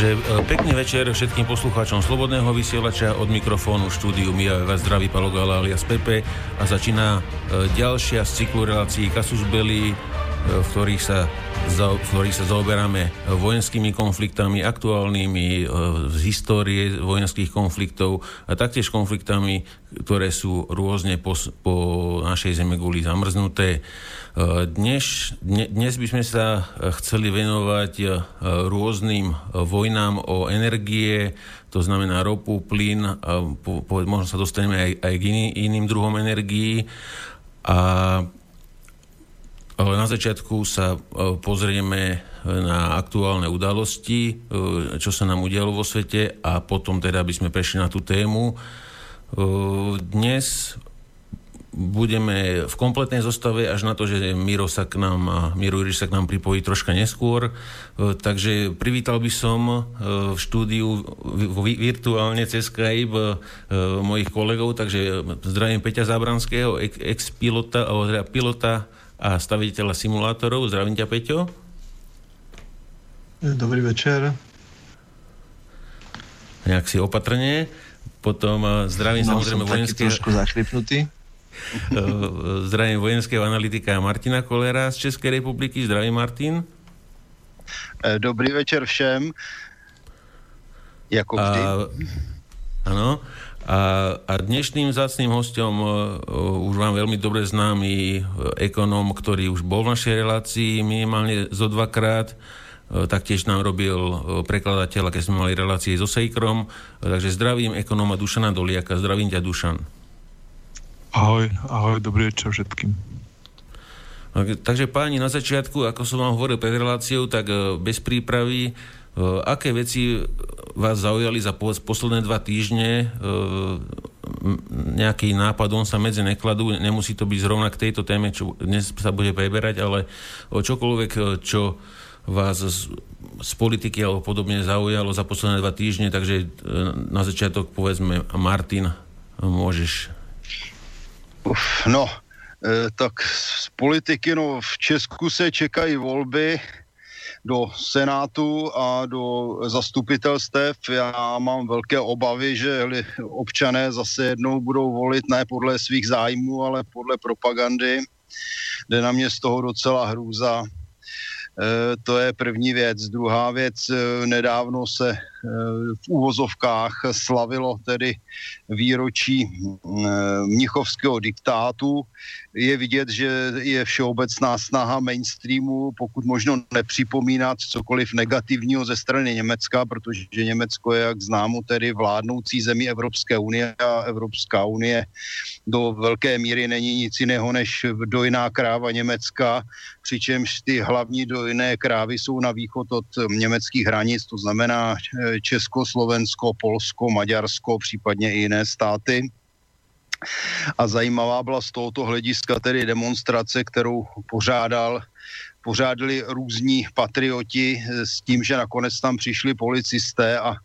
Takže e, pekný večer všetkým poslucháčom Slobodného vysielača od mikrofónu štúdiu Mia vás zdraví Palo Gala alias Pepe. A začína e, ďalšia z cyklu relácií Kasus Belli, e, v ktorých sa, v ktorých sa zaoberáme vojenskými konfliktami, aktuálnymi z histórie vojenských konfliktov a taktiež konfliktami, ktoré sú rôzne po, po našej guli zamrznuté. Dnes, dnes by sme sa chceli venovať e, rôznym vojnám o energie, to znamená ropu, plyn, a po, po, možno sa dostaneme aj, aj k iný, iným druhom energií. A, na začiatku sa e, pozrieme na aktuálne udalosti, čo sa nám udialo vo svete a potom teda by sme prešli na tú tému. Dnes budeme v kompletnej zostave až na to, že Miro sa k nám, Miro Iriš sa k nám pripojí troška neskôr. Takže privítal by som v štúdiu virtuálne cez Skype mojich kolegov, takže zdravím Peťa Zábranského, ex-pilota, teda pilota a staviteľa simulátorov. Zdravím ťa, Peťo. Dobrý večer. Nejak si opatrne. Potom zdravím no, samozrejme vojenského... trošku zachripnutý. Zdravím vojenského analytika Martina Kolera z České republiky. Zdravím Martin. Eh, dobrý večer všem. Jako vždy. Áno. A, a dnešným zácným hostom uh, už vám veľmi dobre známy ekonom, ktorý už bol v našej relácii minimálne zo dvakrát. Taktiež nám robil prekladateľ, keď sme mali relácie so Sejkrom. Takže zdravím ekonóma Dušana Doliaka. Zdravím ťa, Dušan. Ahoj, ahoj, dobrý večer všetkým. Takže páni, na začiatku, ako som vám hovoril pred reláciou, tak e, bez prípravy, e, aké veci vás zaujali za posledné dva týždne, e, nejaký nápad, on sa medzi nekladú, nemusí to byť zrovna k tejto téme, čo dnes sa bude preberať, ale čokoľvek, čo vás z, politiky alebo podobne zaujalo za posledné dva týždne, takže na začiatok povedzme Martin, môžeš. Uf, no, e, tak z politiky, no v Česku se čekají volby do Senátu a do zastupitelstev. Já mám velké obavy, že občané zase jednou budou volit ne podle svých zájmů, ale podle propagandy. Jde na mě z toho docela hrůza. E, to je první věc. Druhá věc, e, nedávno se v úvozovkách slavilo tedy výročí mnichovského diktátu. Je vidět, že je všeobecná snaha mainstreamu, pokud možno nepřipomínat cokoliv negativního ze strany Německa, protože Německo je, jak známo, tedy vládnoucí zemí Evropské unie a Evropská unie do velké míry není nic jiného než dojná kráva Německa, přičemž ty hlavní dojné krávy jsou na východ od německých hranic, to znamená Česko, Slovensko, Polsko, Maďarsko, případně i jiné státy. A zajímavá byla z tohoto hlediska tedy demonstrace, kterou pořádal pořádali různí patrioti s tím, že nakonec tam přišli policisté a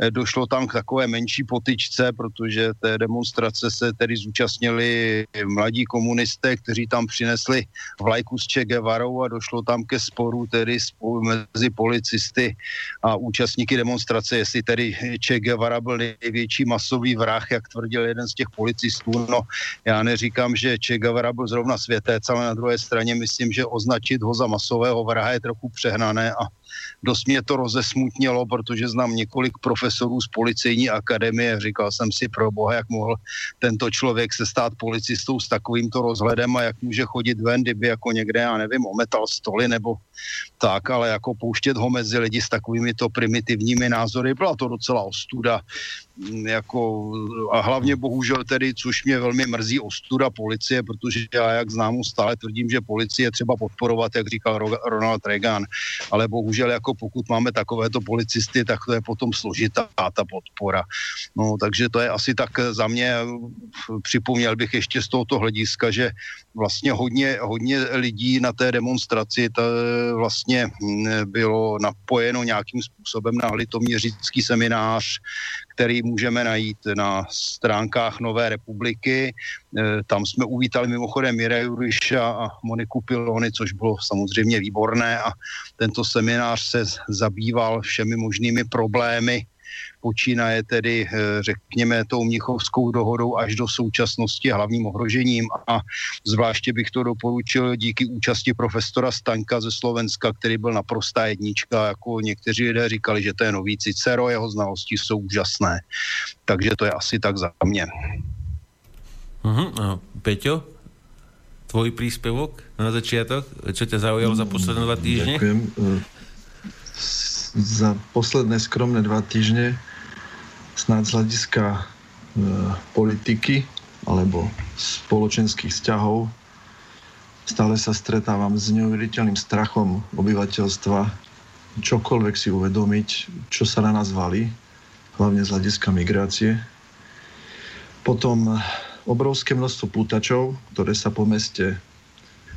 Eh, došlo tam k takové menší potyčce, protože té demonstrace se tedy zúčastnili mladí komunisté, kteří tam přinesli vlajku s Che Guevarou a došlo tam ke sporu tedy mezi policisty a účastníky demonstrace, jestli tedy Che Guevara byl největší masový vrah, jak tvrdil jeden z těch policistů. No, já neříkám, že Che Guevara byl zrovna světec, ale na druhé straně myslím, že označit ho za masového vraha je trochu přehnané a dost mě to rozesmutnilo, protože znám několik profesorů z policejní akademie. Říkal jsem si pro boha, jak mohl tento člověk se stát policistou s takovýmto rozhledem a jak může chodit ven, kdyby jako někde, já nevím, ometal stoly nebo tak, ale jako pouštět ho mezi lidi s takovými to primitivními názory, byla to docela ostuda. Mm, jako, a hlavně bohužel tedy, což mě velmi mrzí, ostuda policie, protože já, jak znám, stále tvrdím, že policie třeba podporovat, jak říkal Ronald Reagan, ale bohužel jako pokud máme takovéto policisty, tak to je potom složitá ta podpora. No, takže to je asi tak za mě, připomněl bych ještě z tohoto hlediska, že vlastně hodně, hodně lidí na té demonstraci to vlastně mm, bylo napojeno nějakým způsobem na litoměřický seminář, který můžeme najít na stránkách Nové republiky. Tam jsme uvítali mimochodem Mira Juriša a Moniku Pilony, což bylo samozřejmě výborné a tento seminář se zabýval všemi možnými problémy počínaje tedy, eh, řekněme, tou Mnichovskou dohodou až do současnosti hlavním ohrožením a zvláště bych to doporučil díky účasti profesora Staňka ze Slovenska, který byl naprostá jednička, jako někteří lidé říkali, že to je nový Cicero, jeho znalosti jsou úžasné. Takže to je asi tak za mě. A Peťo, tvoj príspevok na začiatok? Čo ťa zaujalo za posledné dva týždne? Ďakujem. Za posledné skromné dva týždne snad z hľadiska e, politiky alebo spoločenských vzťahov stále sa stretávam s neuveriteľným strachom obyvateľstva čokoľvek si uvedomiť, čo sa na nás valí, hlavne z hľadiska migrácie. Potom obrovské množstvo pútačov, ktoré sa po meste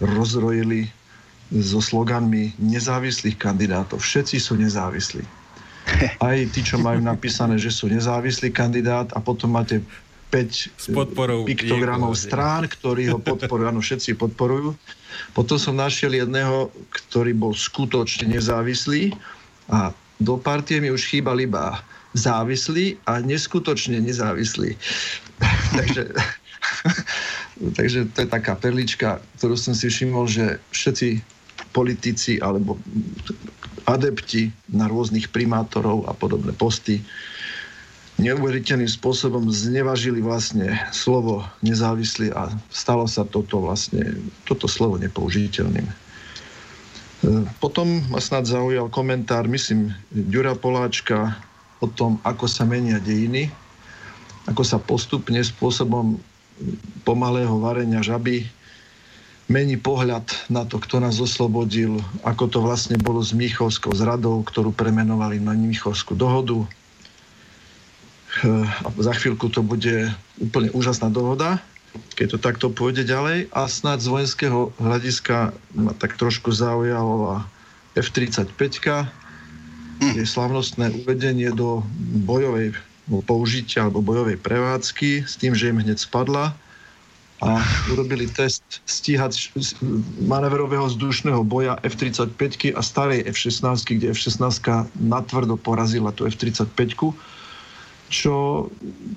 rozrojili so sloganmi nezávislých kandidátov. Všetci sú nezávislí aj tí, čo majú napísané, že sú nezávislý kandidát a potom máte 5 piktogramov strán, ktorí ho podporujú. Áno, všetci podporujú. Potom som našiel jedného, ktorý bol skutočne nezávislý a do partie mi už chýbal iba závislý a neskutočne nezávislý. takže, takže to je taká perlička, ktorú som si všimol, že všetci politici alebo adepti na rôznych primátorov a podobné posty neuveriteľným spôsobom znevažili vlastne slovo nezávislý a stalo sa toto vlastne, toto slovo nepoužiteľným. E, potom ma snad zaujal komentár, myslím, Ďura Poláčka o tom, ako sa menia dejiny, ako sa postupne spôsobom pomalého varenia žaby mení pohľad na to, kto nás oslobodil, ako to vlastne bolo s Mnichovskou zradou, ktorú premenovali na Mnichovskú dohodu. A za chvíľku to bude úplne úžasná dohoda, keď to takto pôjde ďalej. A snad z vojenského hľadiska ma tak trošku zaujalo F-35, je slavnostné uvedenie do bojovej použitia alebo bojovej prevádzky s tým, že im hneď spadla a urobili test stíhať manévrového vzdušného boja F-35 a starej F-16, kde F-16 natvrdo porazila tú F-35, čo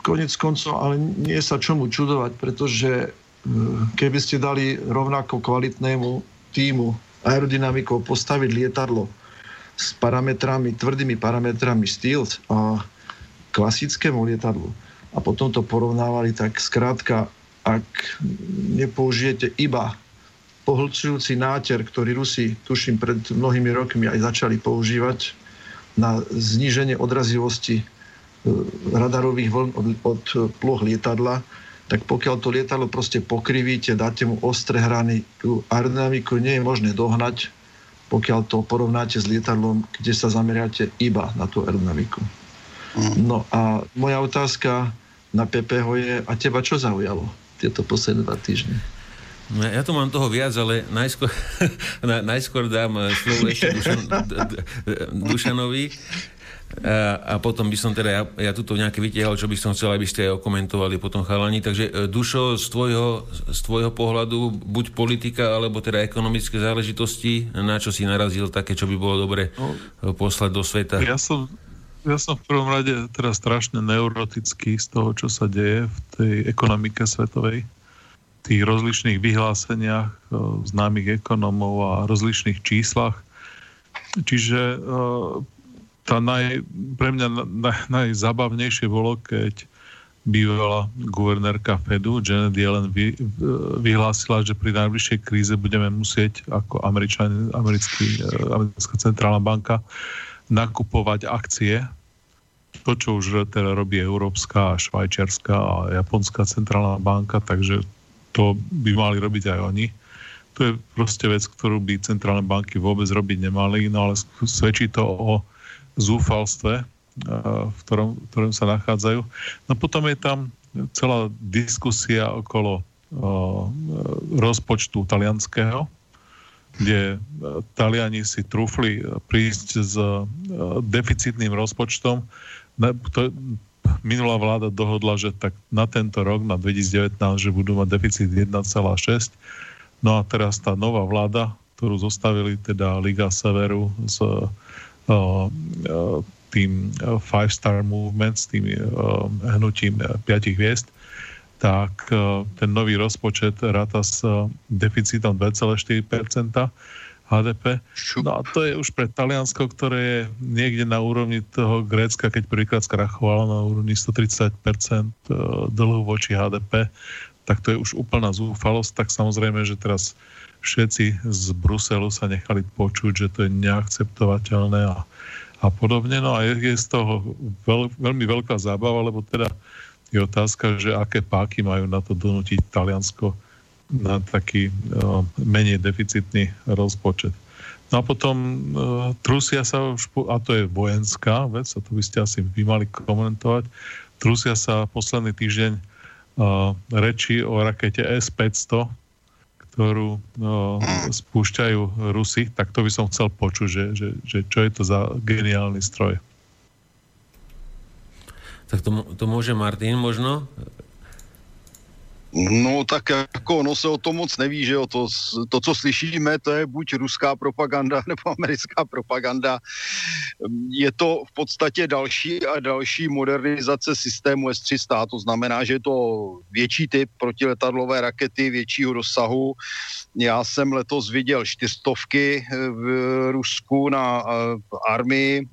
konec koncov, ale nie sa čomu čudovať, pretože e, keby ste dali rovnako kvalitnému týmu aerodynamikov postaviť lietadlo s parametrami, tvrdými parametrami Stealth a klasickému lietadlu a potom to porovnávali, tak skrátka ak nepoužijete iba pohlcujúci náter, ktorý Rusi, tuším, pred mnohými rokmi aj začali používať na zníženie odrazivosti e, radarových vln od, od ploch lietadla, tak pokiaľ to lietadlo proste pokrivíte, dáte mu ostré hrany, tú aerodynamiku nie je možné dohnať, pokiaľ to porovnáte s lietadlom, kde sa zameriate iba na tú aerodynamiku. Mm. No a moja otázka na PPH je, a teba čo zaujalo? Tieto posledné dva týždne. No, ja tu mám toho viac, ale najskôr, najskôr dám eh, slovo ešte Dušan, Dušanovi. A, a potom by som teda, ja, ja tuto nejaké vytiahol, čo by som chcel, aby ste aj okomentovali potom chalani. Takže eh, Dušo, z tvojho, z tvojho pohľadu, buď politika, alebo teda ekonomické záležitosti, na čo si narazil také, čo by bolo dobre no, poslať do sveta? Ja som, ja som v prvom rade teraz strašne neurotický z toho, čo sa deje v tej ekonomike svetovej. Tých rozličných vyhláseniach známych ekonomov a rozličných číslach. Čiže tá naj, pre mňa naj, najzabavnejšie bolo, keď bývalá guvernérka Fedu Janet Yellen vy, vyhlásila, že pri najbližšej kríze budeme musieť ako američan, americký, americká centrálna banka nakupovať akcie. To, čo už teda robí Európska, Švajčiarska a Japonská centrálna banka, takže to by mali robiť aj oni. To je proste vec, ktorú by centrálne banky vôbec robiť nemali, no ale svedčí to o zúfalstve, v ktorom, v ktorom sa nachádzajú. No potom je tam celá diskusia okolo rozpočtu talianského, kde e, Taliani si trúfli e, prísť s e, deficitným rozpočtom. minulá vláda dohodla, že tak na tento rok, na 2019, že budú mať deficit 1,6. No a teraz tá nová vláda, ktorú zostavili teda Liga Severu s tým Five Star Movement, s tým hnutím piatich hviezd, tak uh, ten nový rozpočet ráta s uh, deficitom 2,4% HDP. No a to je už pre Taliansko, ktoré je niekde na úrovni toho Grécka, keď prvýkrát skrachovalo na úrovni 130% e, dlhu voči HDP, tak to je už úplná zúfalosť. Tak samozrejme, že teraz všetci z Bruselu sa nechali počuť, že to je neakceptovateľné a, a podobne. No a je, je z toho veľ, veľmi veľká zábava, lebo teda je otázka, že aké páky majú na to donútiť Taliansko na taký uh, menej deficitný rozpočet. No a potom uh, trusia sa, a to je vojenská vec, a to by ste asi vy mali komentovať, trusia sa posledný týždeň uh, reči o rakete S-500, ktorú uh, spúšťajú Rusy, tak to by som chcel počuť, že, že, že čo je to za geniálny stroj. Tak to, to môže Martin možno No tak jako ono se o tom moc neví, že jo, to, to, co slyšíme, to je buď ruská propaganda nebo americká propaganda. Je to v podstatě další a další modernizace systému S-300, to znamená, že je to větší typ protiletadlové rakety většího rozsahu. Já jsem letos viděl čtyřstovky v Rusku na eh, armii,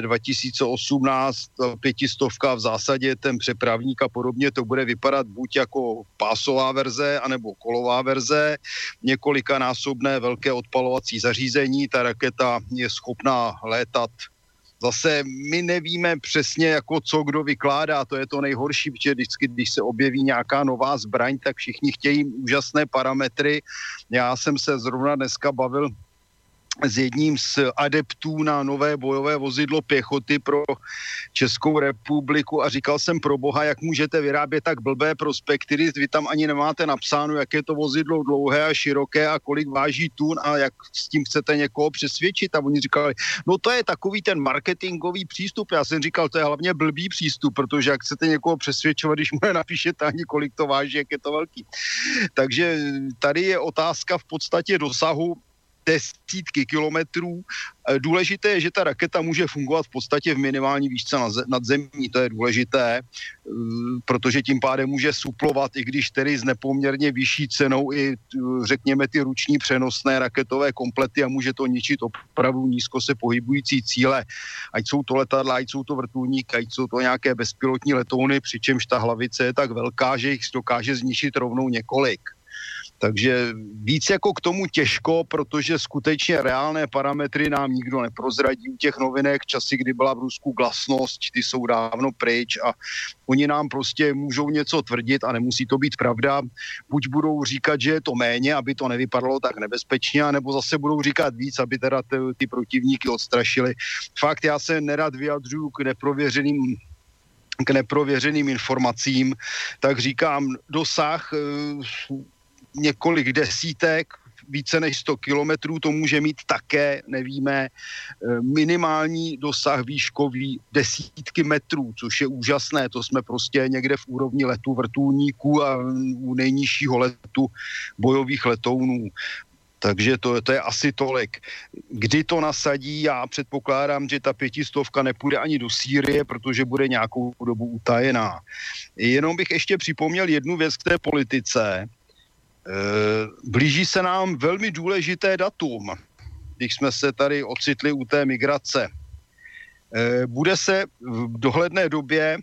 2018 eh, pětistovka v zásadě ten přepravník a podobně, to bude vypadat buď jako pásová verze, anebo kolová verze, několikanásobné velké odpalovací zařízení, ta raketa je schopná létat Zase my nevíme přesně, jako co kdo vykládá, to je to nejhorší, protože vždycky, když se objeví nějaká nová zbraň, tak všichni chtějí úžasné parametry. Já jsem se zrovna dneska bavil s jedním z adeptů na nové bojové vozidlo pěchoty pro Českou republiku a říkal jsem pro boha, jak můžete vyrábět tak blbé prospekty, vy tam ani nemáte napsáno, jak je to vozidlo dlouhé a široké a kolik váží tun a jak s tím chcete někoho přesvědčit. A oni říkali, no to je takový ten marketingový přístup. Já jsem říkal, to je hlavně blbý přístup, protože jak chcete někoho přesvědčovat, když mu nenapíšete ani kolik to váží, jak je to velký. Takže tady je otázka v podstatě dosahu desítky kilometrů. E, důležité je, že ta raketa může fungovat v podstatě v minimální výšce nad zemí, to je důležité, e, protože tím pádem může suplovat, i když tedy s nepoměrně vyšší cenou i e, řekněme ty ruční přenosné raketové komplety a může to ničit opravdu nízko se pohybující cíle, ať jsou to letadla, ať jsou to vrtulníky, ať jsou to nějaké bezpilotní letouny, přičemž ta hlavice je tak velká, že jich dokáže zničit rovnou několik. Takže víc jako k tomu těžko, protože skutečně reálné parametry nám nikdo neprozradí u těch novinek. Časy, kdy byla v Rusku glasnost, ty jsou dávno pryč a oni nám prostě můžou něco tvrdit a nemusí to být pravda. Buď budou říkat, že je to méně, aby to nevypadalo tak nebezpečně, nebo zase budou říkat víc, aby teda ty, ty protivníky odstrašili. Fakt, já se nerad vyjadřuju k neprověřeným k neprověřeným informacím, tak říkám, dosah eh, několik desítek, více než 100 kilometrů, to může mít také, nevíme, eh, minimální dosah výškový desítky metrů, což je úžasné, to jsme prostě někde v úrovni letu vrtulníků a u nejnižšího letu bojových letounů. Takže to, to je asi tolik. Kdy to nasadí, já předpokládám, že ta pětistovka nepůjde ani do Sýrie, protože bude nějakou dobu utajená. Jenom bych ještě připomněl jednu věc k té politice. Eh, blíží se nám velmi důležité datum, když jsme se tady ocitli u té migrace. Eh, bude se v dohledné době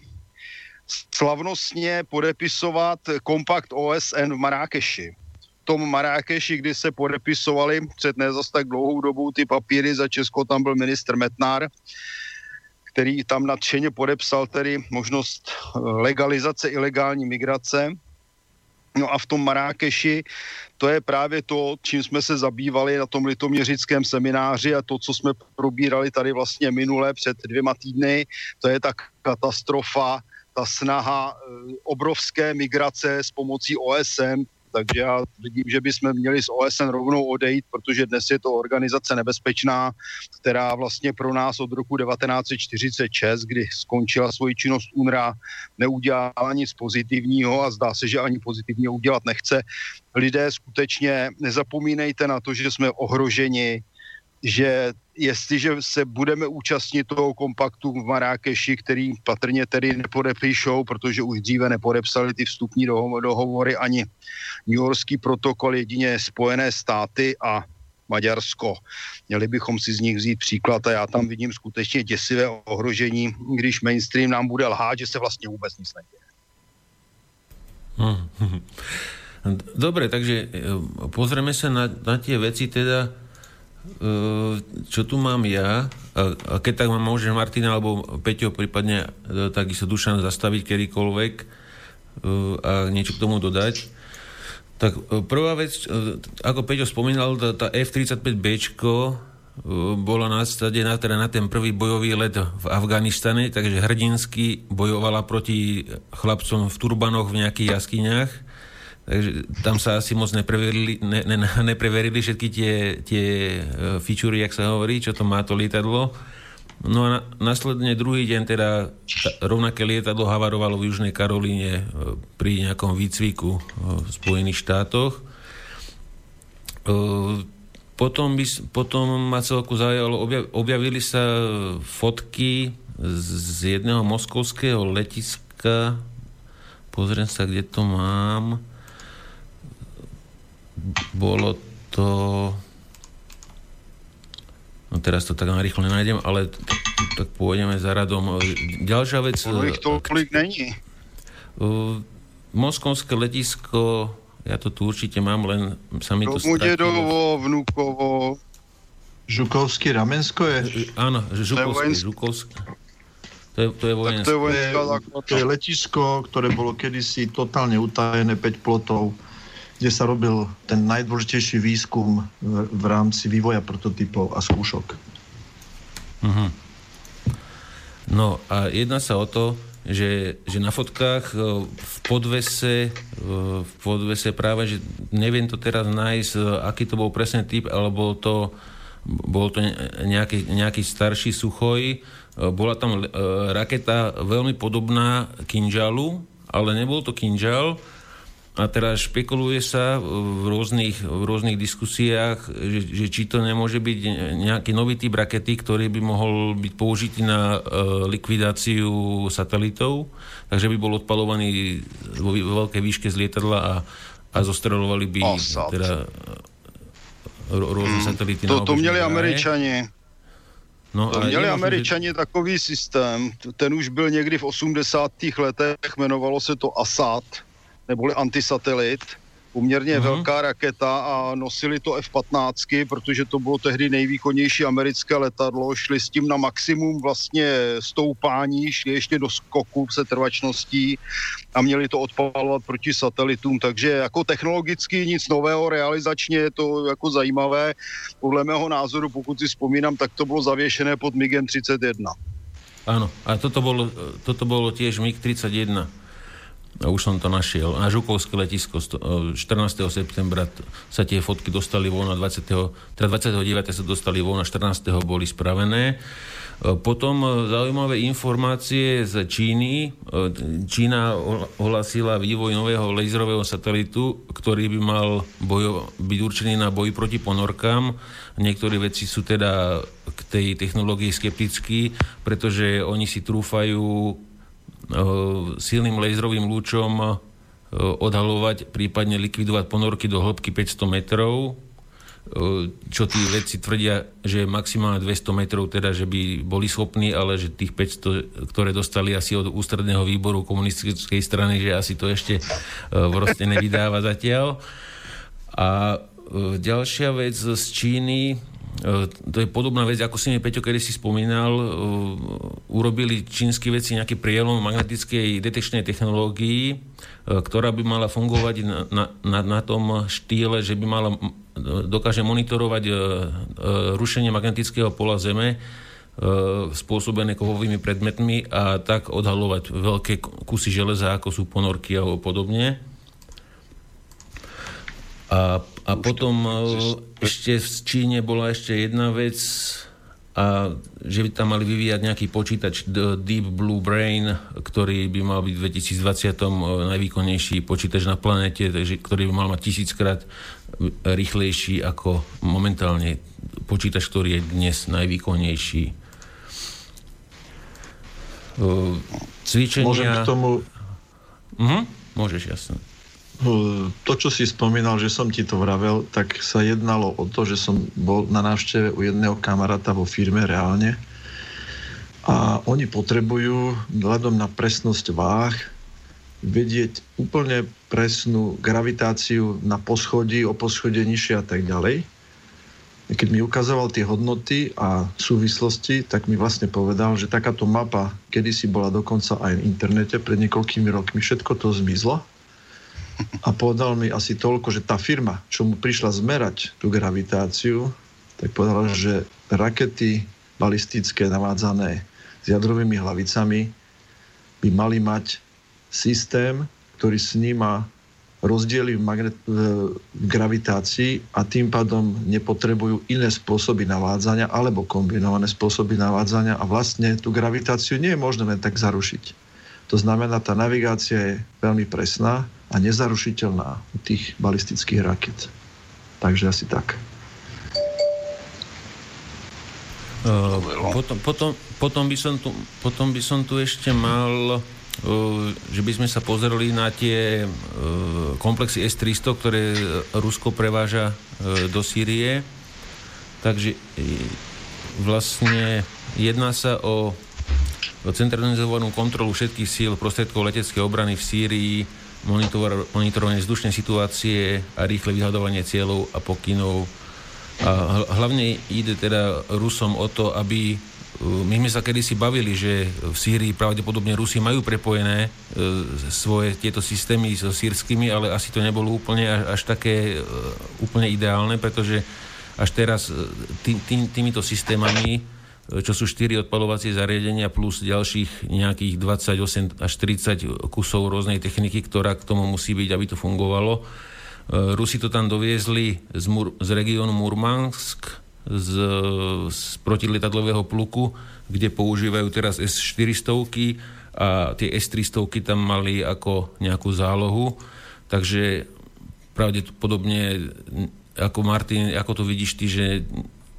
slavnostně podepisovat kompakt OSN v Marákeši. V tom Marákeši, kdy se podepisovali před ne tak dlouhou dobou ty papíry, za Česko tam byl ministr Metnár, který tam nadšeně podepsal tedy možnost legalizace ilegální migrace No a v tom Marákeši to je právě to, čím jsme se zabývali na tom litoměřickém semináři a to, co jsme probírali tady vlastně minule před dvěma týdny, to je ta katastrofa, ta snaha eh, obrovské migrace s pomocí OSN takže já vidím, že bychom měli z OSN rovnou odejít, protože dnes je to organizace nebezpečná, která vlastně pro nás od roku 1946, kdy skončila svoji činnost UNRA, neudělala nic pozitivního a zdá se, že ani pozitivního udělat nechce. Lidé skutečně nezapomínejte na to, že jsme ohroženi, že jestliže se budeme účastnit toho kompaktu v Marrakeši, který patrně tedy nepodepíšou, protože už dříve nepodepsali ty vstupní dohovory ani New Yorkský protokol, jedině Spojené státy a Maďarsko. Měli bychom si z nich vzít příklad a já tam vidím skutečně děsivé ohrožení, když mainstream nám bude lhát, že se vlastně vůbec nic neděje. Dobre, takže eh, pozrieme sa na, na tie veci teda čo tu mám ja, a keď tak ma môže Martina alebo Peťo, prípadne e, takisto Dušan zastaviť kedykoľvek e, a niečo k tomu dodať. Tak e, prvá vec, ako Peťo spomínal, tá, tá F-35B bola nasadená teda na ten prvý bojový let v Afganistane, takže hrdinsky bojovala proti chlapcom v turbanoch v nejakých jaskyniach Takže tam sa asi moc nepreverili, ne, ne, nepreverili všetky tie, tie e, featurey, jak sa hovorí, čo to má to lietadlo. No a na, následne druhý deň teda rovnaké lietadlo havarovalo v Južnej Karolíne e, pri nejakom výcviku e, v Spojených štátoch. Potom, by, potom ma celku zaujalo, objavili sa fotky z jedného moskovského letiska, pozriem sa, kde to mám, bolo to... No teraz to tak rýchlo nenájdem, ale tak pôjdeme za radom. Ďalšia vec... Ono ich tolik není. Moskovské letisko, ja to tu určite mám, len sa mi to stratilo. Dedovo, Vnúkovo. Žukovský, Ramensko je? Áno, Žukovský, Žukovský. To je, to je vojenské. To je, to je letisko, ktoré bolo kedysi totálne utajené, 5 plotov kde sa robil ten najdôležitejší výskum v, v rámci vývoja prototypov a skúšok. Uh-huh. No a jedná sa o to, že, že na fotkách e, v podvese, e, v podvese práve, že neviem to teraz nájsť, e, aký to bol presný typ, ale bol to, bol to nejaký, nejaký starší suchoj. Bola tam raketa veľmi podobná Kinžalu, ale nebol to Kinžal, a teraz špekuluje sa v rôznych, v rôznych diskusiách, že, že či to nemôže byť nejaký nový typ rakety, ktorý by mohol byť použitý na uh, likvidáciu satelitov, takže by bol odpalovaný vo veľkej výške z lietadla a, a zostrelovali by Osad. teda rôzne mm, satelity. To, to měli američani. No, to měli američani že... takový systém, ten už byl někdy v 80. letech, jmenovalo se to ASAT, neboli antisatelit, poměrně uh-huh. velká raketa a nosili to F-15, protože to bylo tehdy nejvýkonnější americké letadlo, šli s tím na maximum vlastně stoupání, šli ještě do skoku se trvačností a měli to odpalovat proti satelitům, takže jako technologicky nic nového, realizačně je to jako zajímavé. Podle mého názoru, pokud si vzpomínám, tak to bylo zavěšené pod MiGem 31. Áno, a toto bolo, toto bolo tiež MiG-31 už som to našiel. Na Žukovské letisko 14. septembra sa tie fotky dostali von, 20. teda 29. sa dostali von, a 14. boli spravené. Potom zaujímavé informácie z Číny. Čína ohlasila vývoj nového laserového satelitu, ktorý by mal bojo, byť určený na boj proti ponorkám. Niektorí veci sú teda k tej technológii skeptickí, pretože oni si trúfajú silným laserovým lúčom odhalovať, prípadne likvidovať ponorky do hĺbky 500 metrov, čo tí vedci tvrdia, že maximálne 200 metrov, teda, že by boli schopní, ale že tých 500, ktoré dostali asi od ústredného výboru komunistickej strany, že asi to ešte proste nevydáva zatiaľ. A ďalšia vec z Číny, to je podobná vec, ako si mi Peťo kedy si spomínal, e, urobili čínsky veci nejaký prielom magnetickej detekčnej technológii, e, ktorá by mala fungovať na, na, na, tom štýle, že by mala dokáže monitorovať rušenie magnetického pola Zeme spôsobené kovovými predmetmi a tak odhalovať veľké kusy železa, ako sú ponorky alebo podobne. A, a potom ešte v Číne bola ešte jedna vec, a že by tam mali vyvíjať nejaký počítač Deep Blue Brain, ktorý by mal byť v 2020 najvýkonnejší počítač na planete, takže, ktorý by mal mať tisíckrát rýchlejší ako momentálne počítač, ktorý je dnes najvýkonnejší. Cvičenia... Môžem k tomu... Mhm, môžeš, jasne. To, čo si spomínal, že som ti to vravel, tak sa jednalo o to, že som bol na návšteve u jedného kamaráta vo firme reálne a oni potrebujú vzhľadom na presnosť váh vedieť úplne presnú gravitáciu na poschodí, o poschodie nižšie a tak ďalej. Keď mi ukazoval tie hodnoty a súvislosti, tak mi vlastne povedal, že takáto mapa kedysi bola dokonca aj v internete pred niekoľkými rokmi. Všetko to zmizlo a povedal mi asi toľko, že tá firma, čo mu prišla zmerať tú gravitáciu, tak povedala, že rakety balistické navádzané s jadrovými hlavicami by mali mať systém, ktorý sníma rozdiely v, magnet- v gravitácii a tým pádom nepotrebujú iné spôsoby navádzania alebo kombinované spôsoby navádzania a vlastne tú gravitáciu nie je možné len tak zarušiť. To znamená, tá navigácia je veľmi presná a nezarušiteľná u tých balistických raket. Takže asi tak. Uh, potom, potom, potom, by som tu, potom by som tu ešte mal, uh, že by sme sa pozerali na tie uh, komplexy S-300, ktoré Rusko preváža uh, do Sýrie. Takže vlastne jedná sa o centralizovanú kontrolu všetkých síl prostriedkov leteckej obrany v Sýrii, monitor, monitorovanie vzdušnej situácie a rýchle vyhľadovanie cieľov a pokynov. A hlavne ide teda Rusom o to, aby uh, my sme sa kedysi bavili, že v Sýrii pravdepodobne Rusi majú prepojené e, svoje tieto systémy so sírskymi, ale asi to nebolo úplne až, také e, úplne ideálne, pretože až teraz tý, tý, týmito systémami čo sú 4 odpalovacie zariadenia plus ďalších nejakých 28 až 30 kusov rôznej techniky, ktorá k tomu musí byť, aby to fungovalo. E, Rusi to tam doviezli z, Mur- z regiónu Murmansk, z, z protilietadlového pluku, kde používajú teraz S-400 a tie S-300 tam mali ako nejakú zálohu. Takže pravdepodobne, ako Martin, ako to vidíš ty, že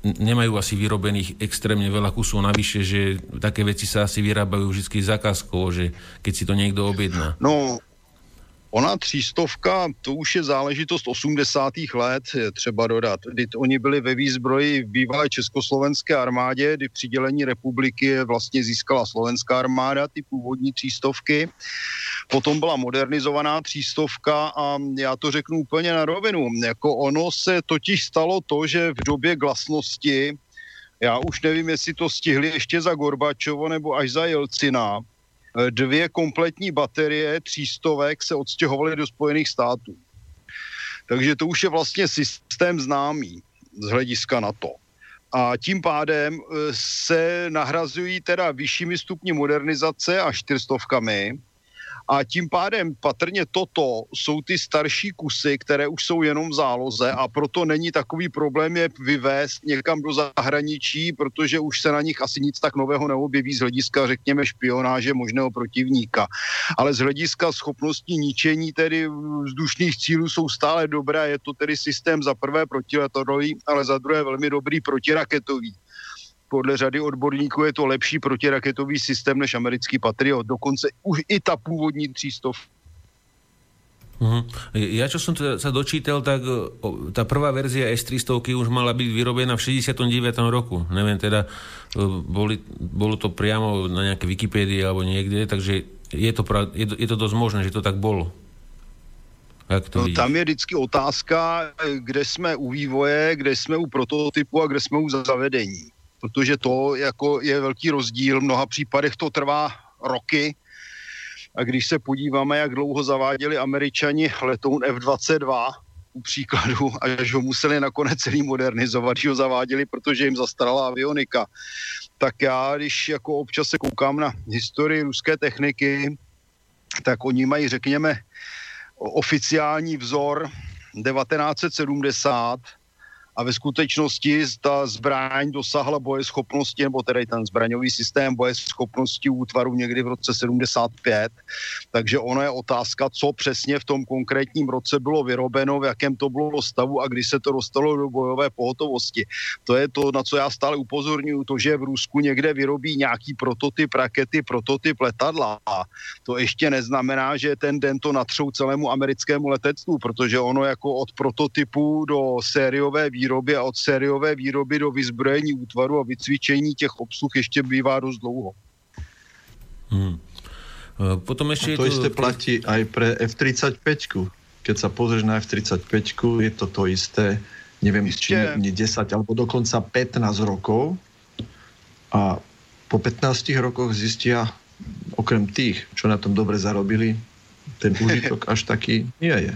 nemajú asi vyrobených extrémne veľa kusov navyše, že také veci sa asi vyrábajú vždy zakázkovo, že keď si to niekto objedná. No, Ona třístovka, to už je záležitost 80. let, je třeba dodat. Kdy oni byli ve výzbroji v bývalé československé armádě, kdy přidělení republiky vlastně získala slovenská armáda, ty původní třístovky. Potom byla modernizovaná třístovka a já to řeknu úplně na rovinu. Jako ono se totiž stalo to, že v době glasnosti já už nevím, jestli to stihli ještě za Gorbačovo nebo až za Jelcina, dvě kompletní baterie třístovek se odstěhovaly do Spojených států. Takže to už je vlastně systém známý z hlediska NATO. A tím pádem eh, se nahrazují teda vyššími stupni modernizace a čtyřstovkami, a tím pádem patrně toto jsou ty starší kusy, které už jsou jenom v záloze a proto není takový problém je vyvést někam do zahraničí, protože už se na nich asi nic tak nového neobjeví z hlediska, řekněme, špionáže možného protivníka. Ale z hlediska schopností ničení tedy vzdušných cílů jsou stále dobré. Je to tedy systém za prvé protiletadlový, ale za druhé velmi dobrý protiraketový podle řady odborníků je to lepší protiraketový systém než americký Patriot. Dokonce už i ta původní 300 Uh-huh. Ja čo som sa dočítal, tak tá prvá verzia S300 už mala byť vyrobená v 69. roku. Neviem teda, boli, bolo to priamo na nejaké Wikipédii alebo niekde, takže je to, pra, je, to, je to dosť možné, že to tak bolo. Jak to no, tam je vždycky otázka, kde jsme u vývoje, kde jsme u prototypu a kde jsme u zavedení protože to jako je velký rozdíl. V mnoha případech to trvá roky. A když se podíváme, jak dlouho zaváděli američani letoun F-22, u příkladu, až ho museli nakonec celý modernizovat, že ho zaváděli, protože jim zastarala avionika. Tak já, když jako občas se koukám na historii ruské techniky, tak oni mají, řekněme, oficiální vzor 1970 a ve skutečnosti ta zbraň dosáhla bojeschopnosti, nebo tedy ten zbraňový systém bojeschopnosti útvaru někdy v roce 75. Takže ono je otázka, co přesně v tom konkrétním roce bylo vyrobeno, v jakém to bylo stavu a kdy se to dostalo do bojové pohotovosti. To je to, na co já stále upozorňuji, to, že v Rusku někde vyrobí nějaký prototyp rakety, prototyp letadla. A to ještě neznamená, že ten den to natřou celému americkému letectvu, protože ono jako od prototypu do sériové výroby výroby a od sériové výroby do vyzbrojení útvaru a vycvičení těch obsluh ještě bývá dost dlouho. Hmm. E, potom ešte to, to isté platí aj pre F-35. Keď sa pozrieš na F-35, je to to isté, neviem, či nie 10 alebo dokonca 15 rokov. A po 15 rokoch zistia, okrem tých, čo na tom dobre zarobili, ten užitok až taký nie je.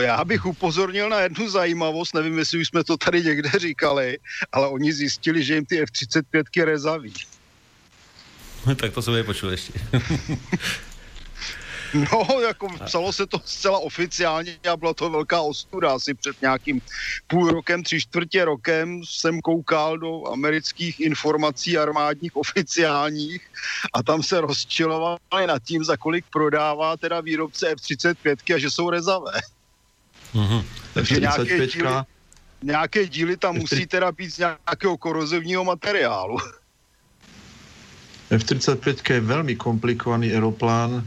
Já bych upozornil na jednu zajímavost, nevím, jestli už jsme to tady někde říkali, ale oni zjistili, že jim ty F-35 rezaví. tak to jsem nepočul ještě. No, jako psalo se to zcela oficiálně a byla to velká ostuda. Asi před nějakým půl rokem, tři čtvrtě rokem jsem koukal do amerických informací armádních oficiálních a tam se rozčilovali nad tím, za kolik prodává teda výrobce F-35 a že jsou rezavé. Mm-hmm. Takže nějaké díly, nějaké díly tam musí teda být z nějakého korozivního materiálu. F-35 je veľmi komplikovaný aeroplán,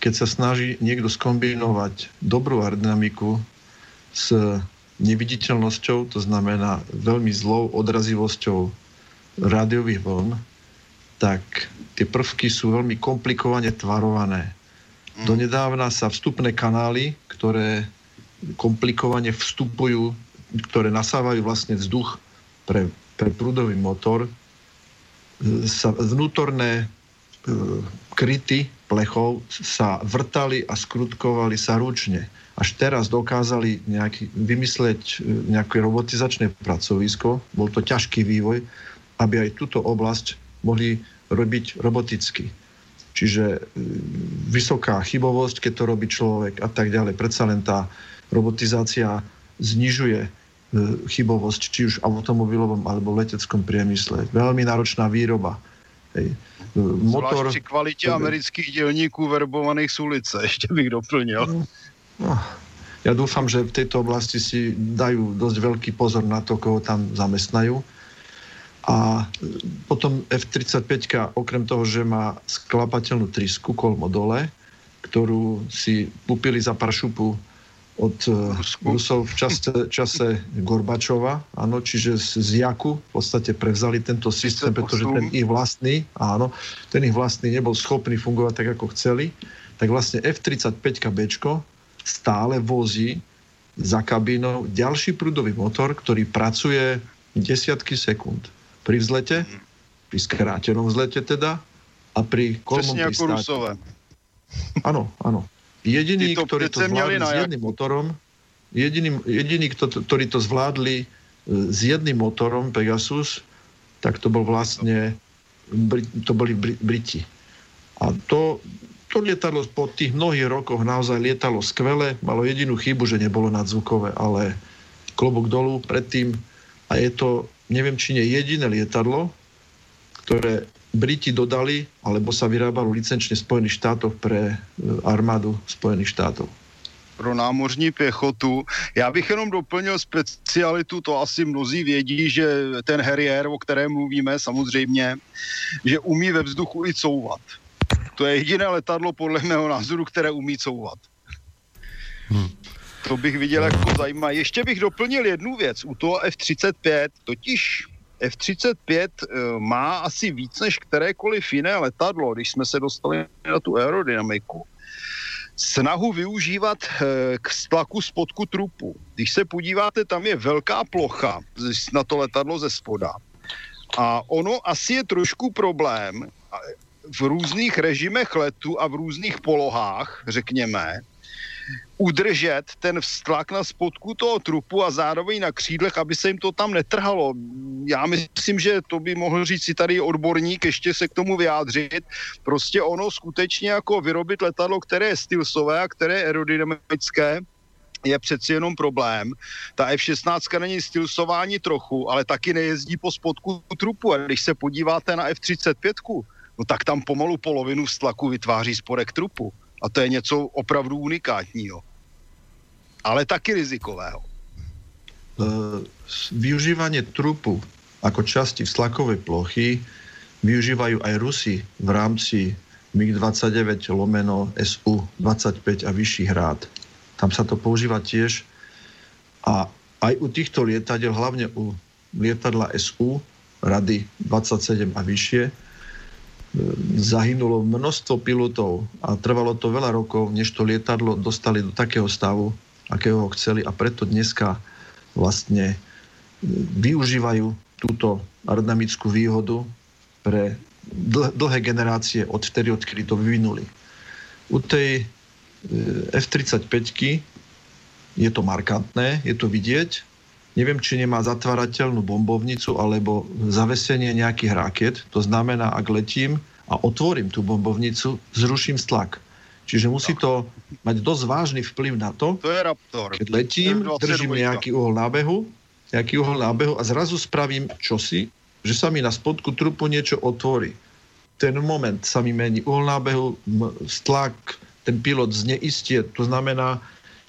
keď sa snaží niekto skombinovať dobrú aerodynamiku s neviditeľnosťou, to znamená veľmi zlou odrazivosťou rádiových vln, tak tie prvky sú veľmi komplikovane tvarované. Mm. Donedávna sa vstupné kanály, ktoré komplikovane vstupujú, ktoré nasávajú vlastne vzduch pre, pre prúdový motor, e, sa vnútorné e, kryty plechov sa vrtali a skrutkovali sa ručne. Až teraz dokázali nejaký, vymysleť e, nejaké robotizačné pracovisko, bol to ťažký vývoj, aby aj túto oblasť mohli robiť roboticky. Čiže vysoká chybovosť, keď to robí človek a tak ďalej. Predsa len tá robotizácia znižuje e, chybovosť, či už v automobilovom alebo v leteckom priemysle. Veľmi náročná výroba. Hej. E, motor... Zvlášť pri kvalite amerických dielníků verbovaných z ulice, ešte bych doplnil. No, no, ja dúfam, že v tejto oblasti si dajú dosť veľký pozor na to, koho tam zamestnajú. A potom F-35, okrem toho, že má sklapateľnú trysku kolmo dole, ktorú si kúpili za pár šupu od eh, Rusov v čase, čase Gorbačova, áno, čiže z, Jaku v podstate prevzali tento systém, pretože ten ich vlastný, áno, ten ich vlastný nebol schopný fungovať tak, ako chceli, tak vlastne F-35B stále vozí za kabínou ďalší prúdový motor, ktorý pracuje desiatky sekúnd. Pri vzlete, pri skrátenom vzlete teda, a pri kolmom pristáti. Áno, áno. Jediný, ktorí to zvládli s jedným motorom, jediný, jediný kto, ktorí to zvládli s jedným motorom Pegasus, tak to bol vlastne, to boli Briti. A to, to lietadlo po tých mnohých rokoch naozaj lietalo skvele, malo jedinú chybu, že nebolo nadzvukové, ale klobok dolu predtým a je to, neviem, či nie jediné lietadlo, ktoré Briti dodali, alebo sa vyrábalo licenčne v Spojených štátoch pre e, armádu Spojených štátov pro námořní pěchotu. Já bych jenom doplnil specialitu, to asi mnozí vědí, že ten Harrier, o kterém mluvíme samozřejmě, že umí ve vzduchu i couvat. To je jediné letadlo podle mého názoru, které umí couvat. Hmm. To bych viděl jako zajímavé. Ještě bych doplnil jednu věc. U toho F-35 totiž F-35 eh, má asi víc než kterékoliv jiné letadlo, když jsme se dostali na tu aerodynamiku, snahu využívat eh, k tlaku spodku trupu. Když se podíváte, tam je velká plocha na to letadlo ze spoda. A ono asi je trošku problém v různých režimech letu a v různých polohách, řekněme, udržet ten vztlak na spodku toho trupu a zároveň na křídlech, aby se jim to tam netrhalo. Já myslím, že to by mohl říct si tady odborník, ještě se k tomu vyjádřit. Prostě ono skutečně jako vyrobit letadlo, které je stylsové a které je aerodynamické, je přeci jenom problém. Ta F-16 není stilsování trochu, ale taky nejezdí po spodku trupu. A když se podíváte na F-35, no tak tam pomalu polovinu stlaku vytváří spodek trupu. A to je něco opravdu unikátního. Ale taky rizikového. Uh, využívanie trupu ako časti stlakovej plochy využívajú aj Rusi v rámci MiG-29 lomeno SU-25 a vyšší hrád. Tam sa to používa tiež. A aj u týchto lietadiel, hlavne u lietadla SU, rady 27 a vyššie, e, zahynulo množstvo pilotov a trvalo to veľa rokov, než to lietadlo dostali do takého stavu, akého ho chceli a preto dneska vlastne e, využívajú túto aerodynamickú výhodu pre dlhé generácie od vtedy, odkedy to vyvinuli. U tej E, F-35 je to markantné, je to vidieť. Neviem, či nemá zatvárateľnú bombovnicu alebo zavesenie nejakých raket. To znamená, ak letím a otvorím tú bombovnicu, zruším stlak. Čiže musí to mať dosť vážny vplyv na to, to je Raptor. keď letím, držím nejaký uhol nábehu, nejaký uhol nábehu a zrazu spravím čosi, že sa mi na spodku trupu niečo otvorí. Ten moment sa mi mení uhol nábehu, stlak, ten pilot zneistie. To znamená,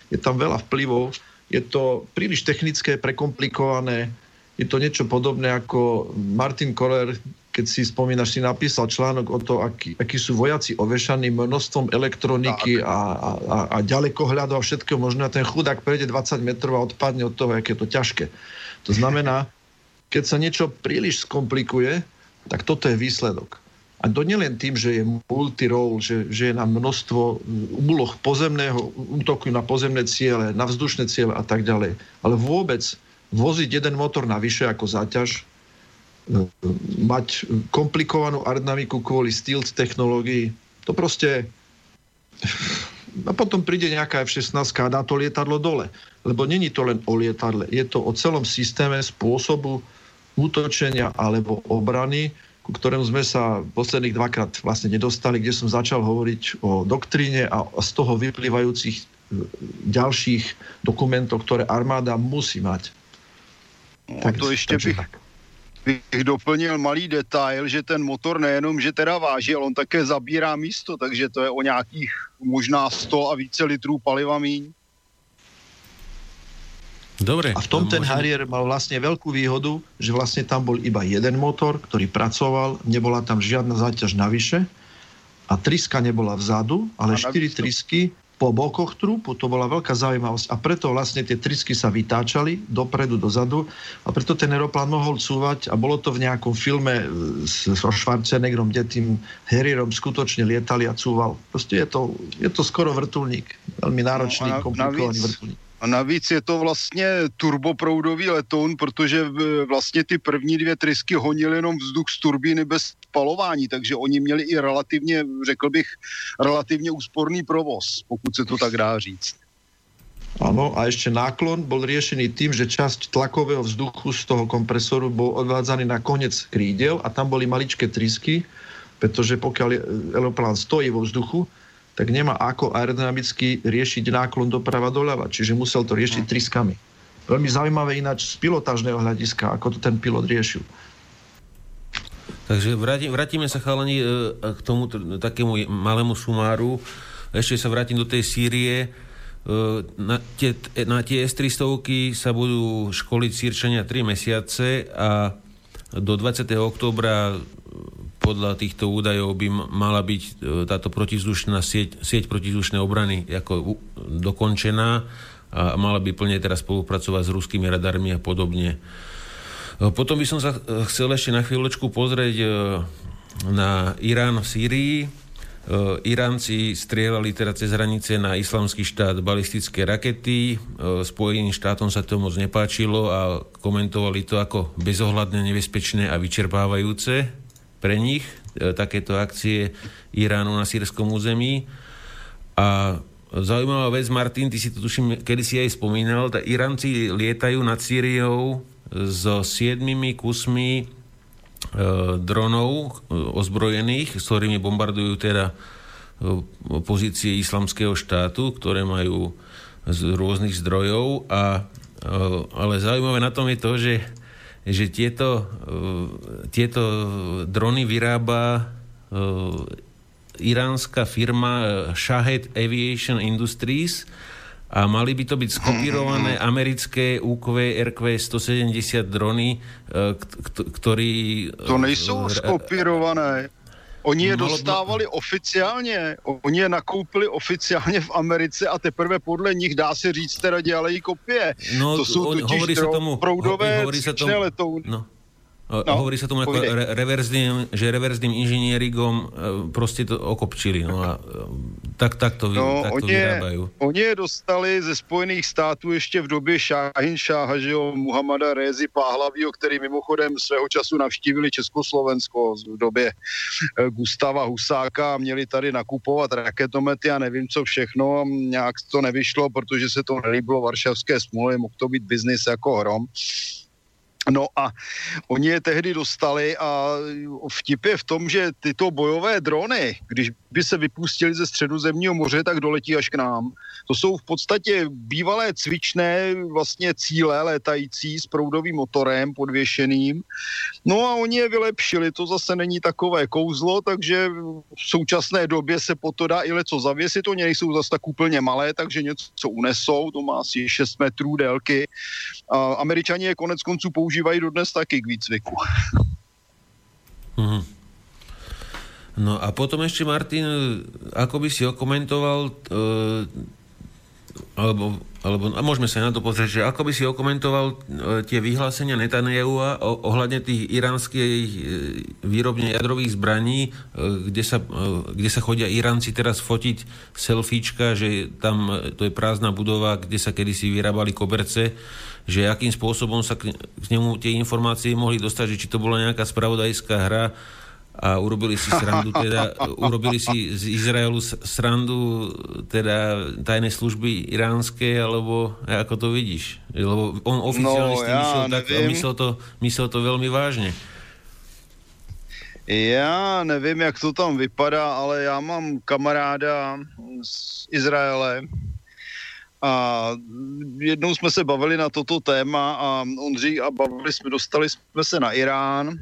je tam veľa vplyvov, je to príliš technické, prekomplikované, je to niečo podobné ako Martin Koller, keď si spomínaš, si napísal článok o to, aký, akí sú vojaci ovešaní množstvom elektroniky a, a, a, a ďalekohľadu a všetkého možné. A ten chudák prejde 20 metrov a odpadne od toho, aké je to ťažké. To znamená, keď sa niečo príliš skomplikuje, tak toto je výsledok. A to nielen tým, že je multirole, že, že je na množstvo úloh pozemného útoku na pozemné ciele, na vzdušné ciele a tak ďalej. Ale vôbec voziť jeden motor navyše ako záťaž, e, mať komplikovanú aerodynamiku kvôli stealth technológií, to proste... A potom príde nejaká F-16 a dá to lietadlo dole. Lebo není to len o lietadle, je to o celom systéme spôsobu útočenia alebo obrany, ku ktorému sme sa posledných dvakrát vlastne nedostali, kde som začal hovoriť o doktríne a z toho vyplývajúcich e, ďalších dokumentov, ktoré armáda musí mať. No, tak, to ještě bych, tak. bych doplnil malý detail, že ten motor nejenom, že teda váží, ale on také zabírá místo, takže to je o nějakých možná 100 a více litrů paliva míň. Dobre. A v tom ten Harrier mal vlastne veľkú výhodu, že vlastne tam bol iba jeden motor, ktorý pracoval, nebola tam žiadna záťaž navyše a triska nebola vzadu, ale štyri trisky po bokoch trúpu, to bola veľká zaujímavosť a preto vlastne tie trisky sa vytáčali dopredu, dozadu a preto ten aeroplán mohol cúvať a bolo to v nejakom filme so Schwarzeneggerom, kde tým Harrierom skutočne lietali a cúval. Proste je to, je to skoro vrtulník, veľmi náročný, no komplikovaný vrtulník. A navíc je to vlastně turboproudový letoun, protože vlastně ty první dvě trysky honily jenom vzduch z turbíny bez spalování, takže oni měli i relativně, řekl bych, relativně úsporný provoz, pokud se to tak dá říct. Áno, a ešte náklon bol riešený tým, že časť tlakového vzduchu z toho kompresoru bol odvádzaný na konec krídel a tam boli maličké trysky, pretože pokiaľ aeroplán stojí vo vzduchu, tak nemá ako aerodynamicky riešiť náklon doprava doľava, čiže musel to riešiť hm. triskami. Veľmi zaujímavé ináč z pilotážneho hľadiska, ako to ten pilot riešil. Takže vráti, vrátime sa chalani e, k tomu takému malému sumáru. Ešte sa vrátim do tej Sýrie. E, na tie, na tie S-300 sa budú školiť sírčania 3 mesiace a do 20. októbra podľa týchto údajov by mala byť e, táto protizdušná sieť, sieť protizdušnej obrany ako dokončená a mala by plne teraz spolupracovať s ruskými radarmi a podobne. E, potom by som sa e, chcel ešte na chvíľočku pozrieť na Irán v Sýrii. Iránci strieľali teda cez hranice na islamský štát balistické rakety. Spojeným štátom sa to moc nepáčilo a komentovali to ako bezohľadne nebezpečné a vyčerpávajúce pre nich e, takéto akcie Iránu na sírskom území. A zaujímavá vec, Martin, ty si to tuším, kedy si aj spomínal, tá Iránci lietajú nad Sýriou so siedmimi kusmi e, dronov e, ozbrojených, s ktorými bombardujú teda e, pozície islamského štátu, ktoré majú z rôznych zdrojov, a, ale zaujímavé na tom je to, že, že tieto, tieto drony vyrába iránska firma Shahed Aviation Industries, a mali by to byť skopírované americké UKV RQ 170 drony, ktorí... To nejsou skopírované. Oni je dostávali oficiálně, oni je nakoupili oficiálně v Americe a teprve podle nich dá se říct, teda dělají kopie. No, to jsou totiž hovorí sa tomu, proudové hovorí sa tomu, letouny. No. No, Hovorí sa tomu ako re, reverzným, že reverzným inžinierigom e, proste to okopčili. No a e, tak, tak to, no, tak to oni vyrábajú. Oni je dostali ze Spojených států ještě v době Šáhin Šáha, že jo, Muhammada Rézy Páhlavího, který mimochodem svého času navštívili Československo v době e, Gustava Husáka a měli tady nakupovat raketomety a nevím co všechno. Nějak to nevyšlo, protože se to nelíbilo varšavské smlouvy, mohl to být biznis jako hrom. No a oni je tehdy dostali a vtip je v tom, že tyto bojové drony, když by se vypustili ze středozemního moře, tak doletí až k nám. To jsou v podstatě bývalé cvičné vlastně cíle létající s proudovým motorem podvěšeným. No a oni je vylepšili, to zase není takové kouzlo, takže v současné době se po to dá i leco zavěsit, oni nejsou zase tak úplně malé, takže něco unesou, to má asi 6 metrů délky. A američani je konec konců používají dodnes taky k výcviku. Mm-hmm. No a potom ešte, Martin, ako by si okomentoval, e, alebo, alebo a môžeme sa na to pozrieť, že ako by si okomentoval e, tie vyhlásenia Netanyahu ohľadne tých iránskych e, výrobne jadrových zbraní, kde sa, kde sa chodia Iránci teraz fotiť selfiečka, že tam to je prázdna budova, kde sa kedysi vyrábali koberce, že akým spôsobom sa k, k nemu tie informácie mohli dostať, že či to bola nejaká spravodajská hra, a urobili si srandu, teda urobili si z Izraelu srandu teda tajné služby iránske, alebo ako to vidíš? Lebo on oficiálne no, s tým ja myslel, tak, myslel, to, myslel to veľmi vážne. Já nevím, jak to tam vypadá, ale já mám kamaráda z Izraele a jednou jsme se bavili na toto téma a on říká, a bavili jsme, dostali jsme se na Irán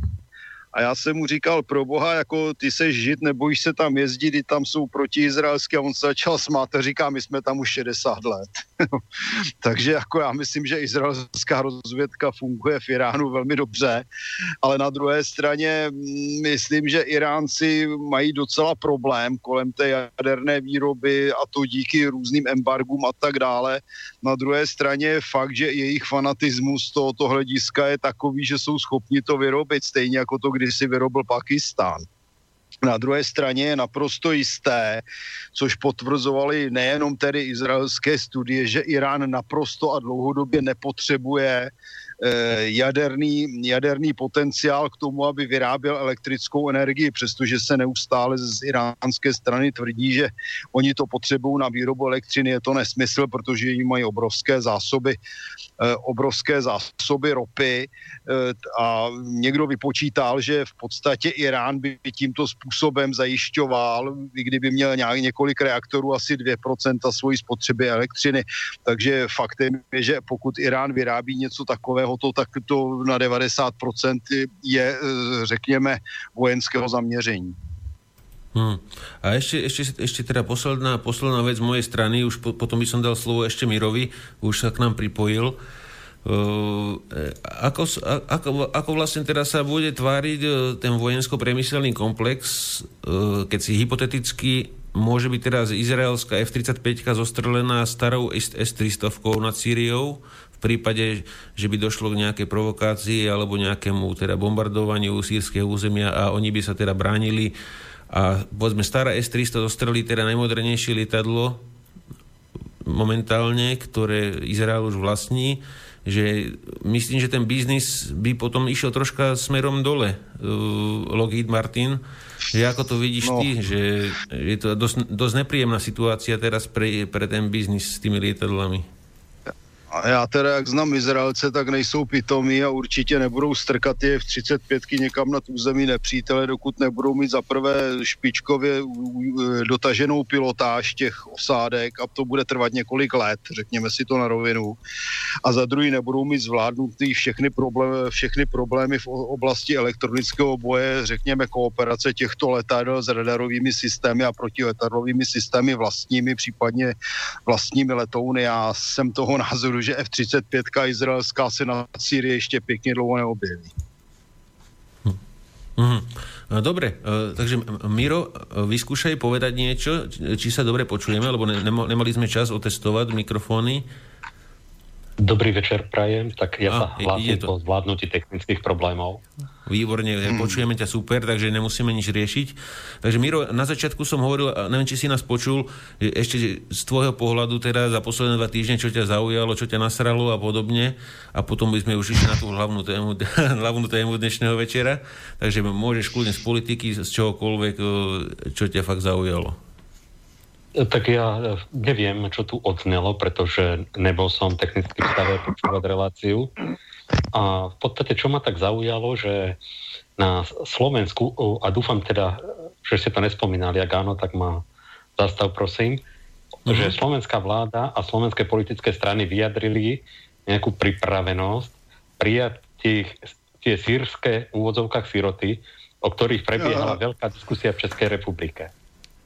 a já jsem mu říkal, pro boha, jako ty se žít, nebojíš se tam jezdit, i tam jsou protiizraelské a on se začal smát a říká, my jsme tam už 60 let. Takže jako já myslím, že izraelská rozvědka funguje v Iránu velmi dobře, ale na druhé straně mm, myslím, že Iránci mají docela problém kolem té jaderné výroby a to díky různým embargům a tak dále. Na druhé straně je fakt, že jejich fanatismus z tohoto hlediska je takový, že jsou schopni to vyrobit, stejně jako to, kdy si vyrobil Pakistán. Na druhé straně je naprosto jisté, což potvrzovali nejenom tedy izraelské studie, že Irán naprosto a dlouhodobě nepotřebuje jaderný, jaderný potenciál k tomu, aby vyráběl elektrickou energii, přestože se neustále z iránské strany tvrdí, že oni to potřebují na výrobu elektřiny. Je to nesmysl, protože jim mají obrovské zásoby, eh, obrovské zásoby ropy eh, a někdo vypočítal, že v podstatě Irán by tímto způsobem zajišťoval, i kdyby měl nějak několik reaktorů, asi 2% svojí spotřeby elektřiny. Takže faktem je, že pokud Irán vyrábí něco takového, to, tak to na 90% je, e, řekněme, vojenského zaměření. Hmm. A ešte, ešte, ešte teda posledná, posledná vec z mojej strany, už po, potom by som dal slovo ešte Mirovi, už sa k nám pripojil. Uh, ako, ako, ako vlastne teraz sa bude tváriť uh, ten vojensko-priemyselný komplex, keď si hypoteticky môže byť teraz izraelská F-35 zostrelená starou S-300 nad Sýriou, v prípade, že by došlo k nejakej provokácii alebo nejakému teda bombardovaniu sírskeho územia a oni by sa teda bránili a povedzme stará S-300 zostrelí teda najmodernejšie lietadlo momentálne, ktoré Izrael už vlastní, že myslím, že ten biznis by potom išiel troška smerom dole, uh, Lockheed Martin, že ako to vidíš no. ty, že je to dosť, dosť nepríjemná situácia teraz pre, pre ten biznis s tými lietadlami. A já teda, jak znám Izraelce, tak nejsou pitomí a určitě nebudou strkat je v 35 někam na území nepřítele, dokud nebudou mít za prvé špičkově dotaženou pilotáž těch osádek a to bude trvat několik let, řekněme si to na rovinu. A za druhý nebudou mít zvládnutý všechny problémy, všechny problémy v oblasti elektronického boje, řekněme kooperace těchto letadel s radarovými systémy a protiletadlovými systémy vlastními, případně vlastními letouny. Já jsem toho názoru, že F-35 izraelská se na Sýrii ještě pěkně dlouho neobjeví. Mm-hmm. Dobre, e, takže Miro, e, vyskúšaj povedať niečo, či sa dobre počujeme, lebo nemali sme čas otestovať mikrofóny. Dobrý večer, prajem. Tak ja a, sa hlásim po zvládnutí technických problémov. Výborne, hmm. počujeme ťa super, takže nemusíme nič riešiť. Takže Miro, na začiatku som hovoril, neviem, či si nás počul, ešte z tvojho pohľadu teda za posledné dva týždne, čo ťa zaujalo, čo ťa nasralo a podobne. A potom by sme už išli na tú hlavnú tému, hlavnú tému dnešného večera. Takže môžeš kľudne z politiky, z čohokoľvek, čo ťa fakt zaujalo. Tak ja neviem, čo tu odznelo, pretože nebol som technicky v stave počúvať reláciu. A v podstate, čo ma tak zaujalo, že na Slovensku, a dúfam teda, že ste to nespomínali, ak áno, tak ma zastav prosím, mm-hmm. že slovenská vláda a slovenské politické strany vyjadrili nejakú pripravenosť prijať tých, tie sírske úvodzovkách siroty, o ktorých prebiehala veľká diskusia v Českej republike.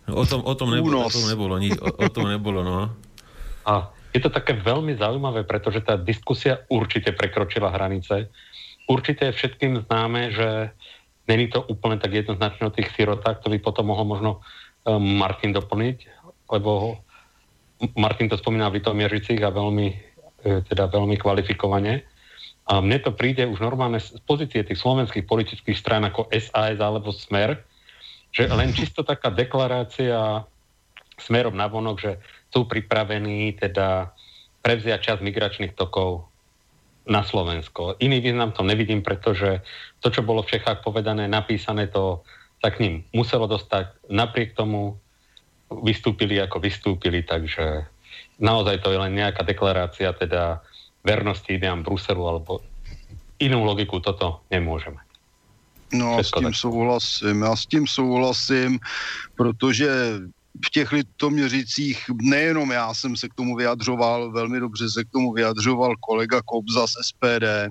O tom, o tom, nebolo, o tom nebolo nič. O, o tom nebolo, no. A je to také veľmi zaujímavé, pretože tá diskusia určite prekročila hranice. Určite je všetkým známe, že není to úplne tak jednoznačne o tých sirotách, to by potom mohol možno um, Martin doplniť, lebo Martin to spomína v Litomiežicích a veľmi, e, teda veľmi kvalifikovane. A mne to príde už normálne z pozície tých slovenských politických strán ako SAS alebo Smer, že len čisto taká deklarácia smerom na vonok, že sú pripravení teda prevziať čas migračných tokov na Slovensko. Iný význam to nevidím, pretože to, čo bolo v Čechách povedané, napísané, to sa k ním muselo dostať. Napriek tomu vystúpili ako vystúpili, takže naozaj to je len nejaká deklarácia teda vernosti ideám Bruselu alebo inú logiku toto nemôžeme. No a s tím souhlasím, já s tím souhlasím, protože v těch litoměřicích nejenom já jsem se k tomu vyjadřoval, velmi dobře se k tomu vyjadřoval kolega Kobza z SPD, eh,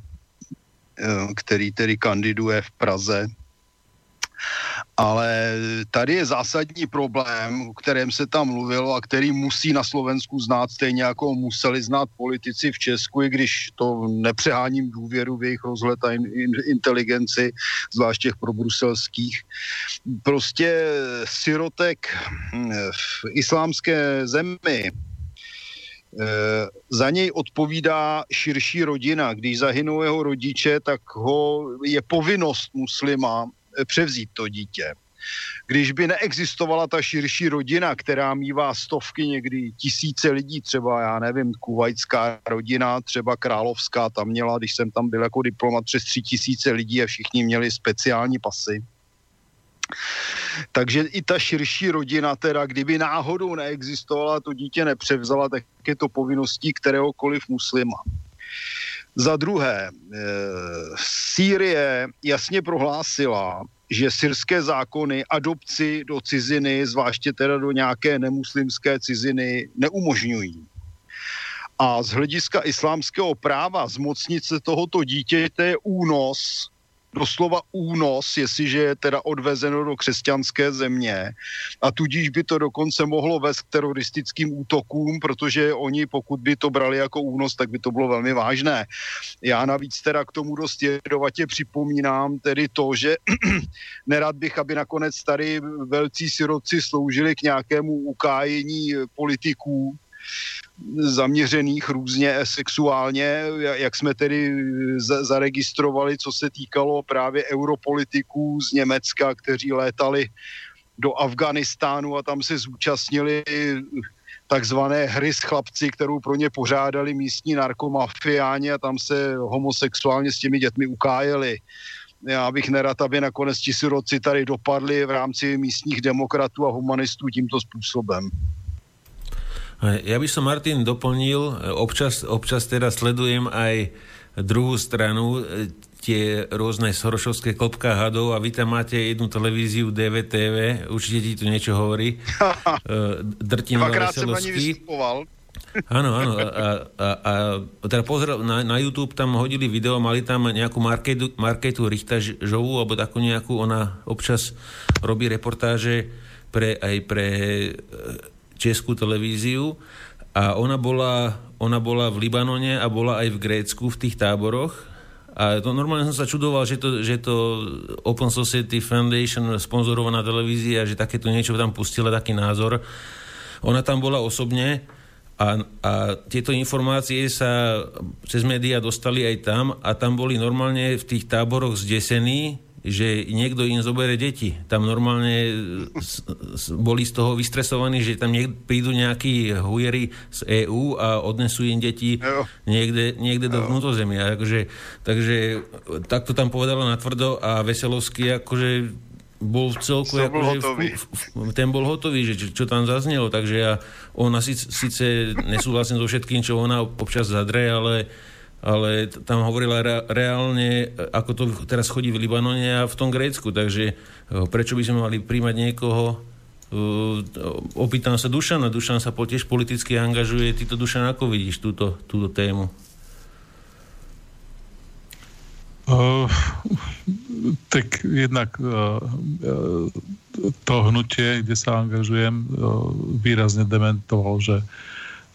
který tedy kandiduje v Praze ale tady je zásadní problém, o kterém se tam mluvilo a který musí na Slovensku znát stejně jako museli znát politici v Česku, i když to nepřeháním důvěru v jejich rozhled a in, in, inteligenci, zvlášť těch probruselských. Prostě sirotek hm, v islámské zemi, eh, za něj odpovídá širší rodina. Když zahynou jeho rodiče, tak ho je povinnost muslima převzít to dítě. Když by neexistovala ta širší rodina, která mývá stovky, někdy tisíce lidí, třeba já nevím, kuvajská rodina, třeba královská, tam měla, když jsem tam byl jako diplomat, přes tři tisíce lidí a všichni měli speciální pasy. Takže i ta širší rodina, teda kdyby náhodou neexistovala, to dítě nepřevzala, tak je to povinností kteréhokoliv muslima. Za druhé, e, Sýrie jasně prohlásila, že syrské zákony adopci do ciziny, zvláště teda do nějaké nemuslimské ciziny, neumožňují. A z hlediska islámského práva zmocnit se tohoto dítěte je únos doslova únos, jestliže je teda odvezeno do křesťanské země a tudíž by to dokonce mohlo vést k teroristickým útokům, protože oni, pokud by to brali jako únos, tak by to bylo velmi vážné. Já navíc teda k tomu dost jedovatě připomínám tedy to, že nerad bych, aby nakonec tady velcí sirotci sloužili k nějakému ukájení politiků, zaměřených různě sexuálně, jak jsme tedy zaregistrovali, co se týkalo právě europolitiků z Německa, kteří létali do Afganistánu a tam se zúčastnili takzvané hry s chlapci, kterou pro ně pořádali místní narkomafiáni a tam se homosexuálně s těmi dětmi ukájeli. Já bych nerad, aby nakonec ti siroci tady dopadli v rámci místních demokratů a humanistů tímto způsobem. Ja by som, Martin, doplnil, občas, občas teda sledujem aj druhú stranu, e, tie rôzne sorošovské klopka hadov a vy tam máte jednu televíziu DVTV, určite ti tu niečo hovorí. Drtinová Veselovský. Áno, áno. A, a, a, a teda pozrel, na, na YouTube tam hodili video, mali tam nejakú Marketu, Marketu Richtažovú, alebo takú nejakú, ona občas robí reportáže pre, aj pre e, českú televíziu a ona bola, ona bola v Libanone a bola aj v Grécku v tých táboroch a to normálne som sa čudoval, že to, že to Open Society Foundation sponzorovaná televízia, že takéto niečo tam pustila, taký názor. Ona tam bola osobne a, a tieto informácie sa cez médiá dostali aj tam a tam boli normálne v tých táboroch zdesení, že niekto im zobere deti. Tam normálne s, s, boli z toho vystresovaní, že tam niek- prídu nejakí hujery z EÚ a odnesú im deti niekde, niekde do vnútrozemia. Takže, takže takto tam povedala na tvrdo a Veselovský akože bol v celku, bol akože, hotový. v, v, ten bol hotový, že čo, čo tam zaznelo, takže ja, ona síce, síce nesúhlasím so všetkým, čo ona občas zadre, ale, ale tam hovorila re, reálne, ako to teraz chodí v Libanone a v tom Grécku, takže eh, prečo by sme mali príjmať niekoho, Uh, opýtam sa Dušana. Dušan sa tiež politicky angažuje. Ty to, Dušan, ako vidíš túto, túto tému? Uh, tak jednak uh, to hnutie, kde sa angažujem, uh, výrazne dementoval, že uh,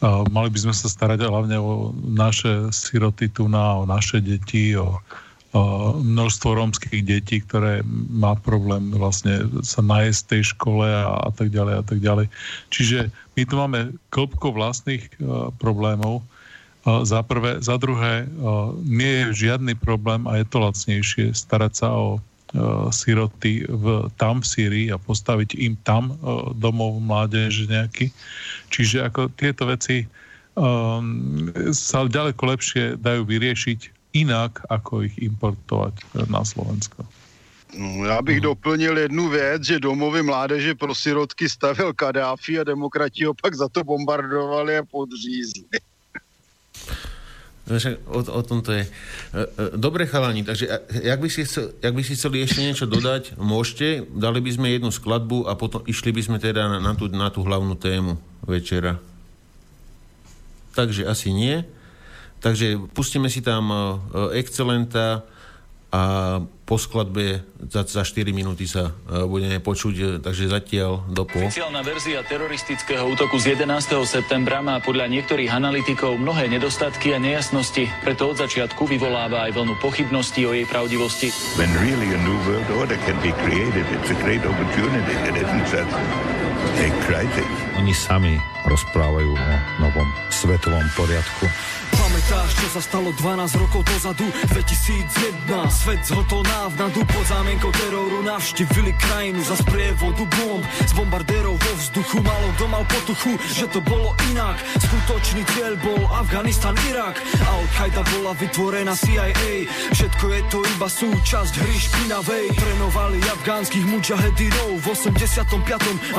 mali by sme sa starať hlavne o naše siroty tu na, o naše deti, o, o množstvo rómskych detí, ktoré má problém vlastne sa najesť v tej škole a, a tak ďalej a tak ďalej. Čiže my tu máme klopko vlastných uh, problémov, za prvé. Za druhé, nie je žiadny problém a je to lacnejšie starať sa o siroty v, tam v Sýrii a postaviť im tam domov mládež nejaký. Čiže ako tieto veci um, sa ďaleko lepšie dajú vyriešiť inak, ako ich importovať na Slovensko. No, já bych doplnil jednu věc, že domovy mládeže pro sirotky stavil Kadáfi a demokrati ho pak za to bombardovali a podřízli. Však O, o tom to je. E, e, Dobre, chalani, takže a- jak by, si chcel, jak by si chceli ešte niečo dodať, môžete. Dali by sme jednu skladbu a potom išli by sme teda na, na, tú, na tú hlavnú tému večera. Takže asi nie. Takže pustíme si tam e, Excelenta a po skladbe za, za 4 minúty sa e, budeme počuť, e, takže zatiaľ do po. Oficiálna verzia teroristického útoku z 11. septembra má podľa niektorých analytikov mnohé nedostatky a nejasnosti, preto od začiatku vyvoláva aj vlnu pochybností o jej pravdivosti. When really a new world order can be created, it's a great opportunity. It isn't such a crisis. Oni sami rozprávajú o novom svetovom poriadku. Pamätáš, čo sa stalo 12 rokov dozadu? 2001, svet zhotol návnadu pod zámienkou teroru navštívili krajinu za sprievodu bomb z bombardérov vo vzduchu. Malo kto mal potuchu, že to bolo inak. Skutočný cieľ bol Afganistan, Irak. Al-Qaida bola vytvorená CIA. Všetko je to iba súčasť hry špinavej. Trénovali afgánskych mujahedinov v 85.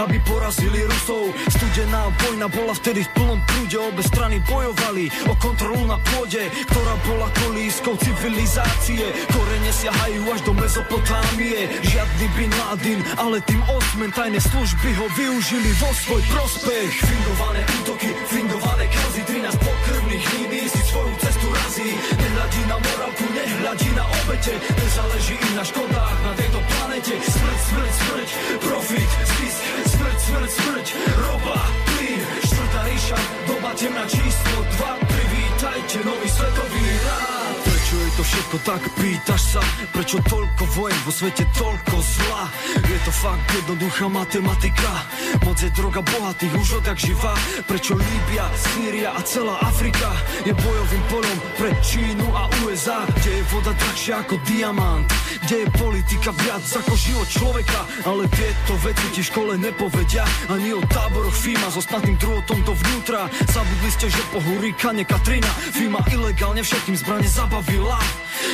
aby porazili Rusov. Studená vojna bola vtedy v plnom prúde, obe strany bojovali o kontrolu na pôde, ktorá bola kolískou civilizácie. Korene siahajú až do Mezopotámie. Žiadny Bin Laden, ale tým osmen tajné služby ho využili vo svoj prospech. Fingované útoky, fingované kazy, 13 pokrvných línií si svoju cestu razí. Nehľadí na morálku, nehľadí na obete, nezáleží im na škodách na tejto planete. Smrť, smrť, smrť, profit, zisk, smrť, smrť, smrť, roba, plyn, štvrtá ríša, doba temná číslo Všetko tak, pýtaš sa Prečo toľko vojen vo svete, toľko zla? Je to fakt jednoduchá matematika. Moc je droga bohatých už odjak živa Prečo Líbia, Sýria a celá Afrika Je bojovým polom pre Čínu a USA Kde je voda drahšia ako diamant? Kde je politika viac ako život človeka? Ale tieto veci ti škole nepovedia. Ani o táboroch FIMA so snadným drôtom dovnútra Zabudli ste, že po hurikane Katrina FIMA ilegálne všetkým zbrane zabavila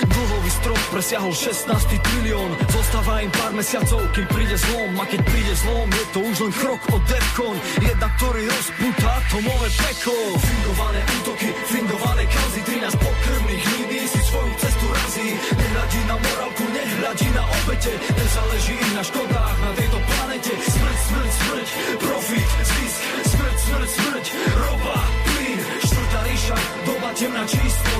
Dlhový strop presiahol 16 trilión. Zostáva im pár mesiacov, kým príde zlom. A keď príde zlom, je to už len krok od Defcon Jedna, ktorý rozpúta atomové peklo. Fingované útoky, fingované kauzy 13 pokrvných línií si svoju cestu razí. Nehľadí na morálku, nehľadí na obete. Nezáleží im na škodách na tejto planete. Smrť, smrť, smrť, profit, zisk. Smrť, smrť, smrť, ropa, plyn. Štvrtá ríša, doba temná 2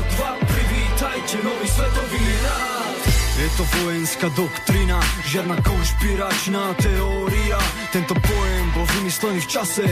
će novi svetovi rad. To vojenská doktrina, žiadna konšpiračná teória. Tento pojem bol vymyslený v čase,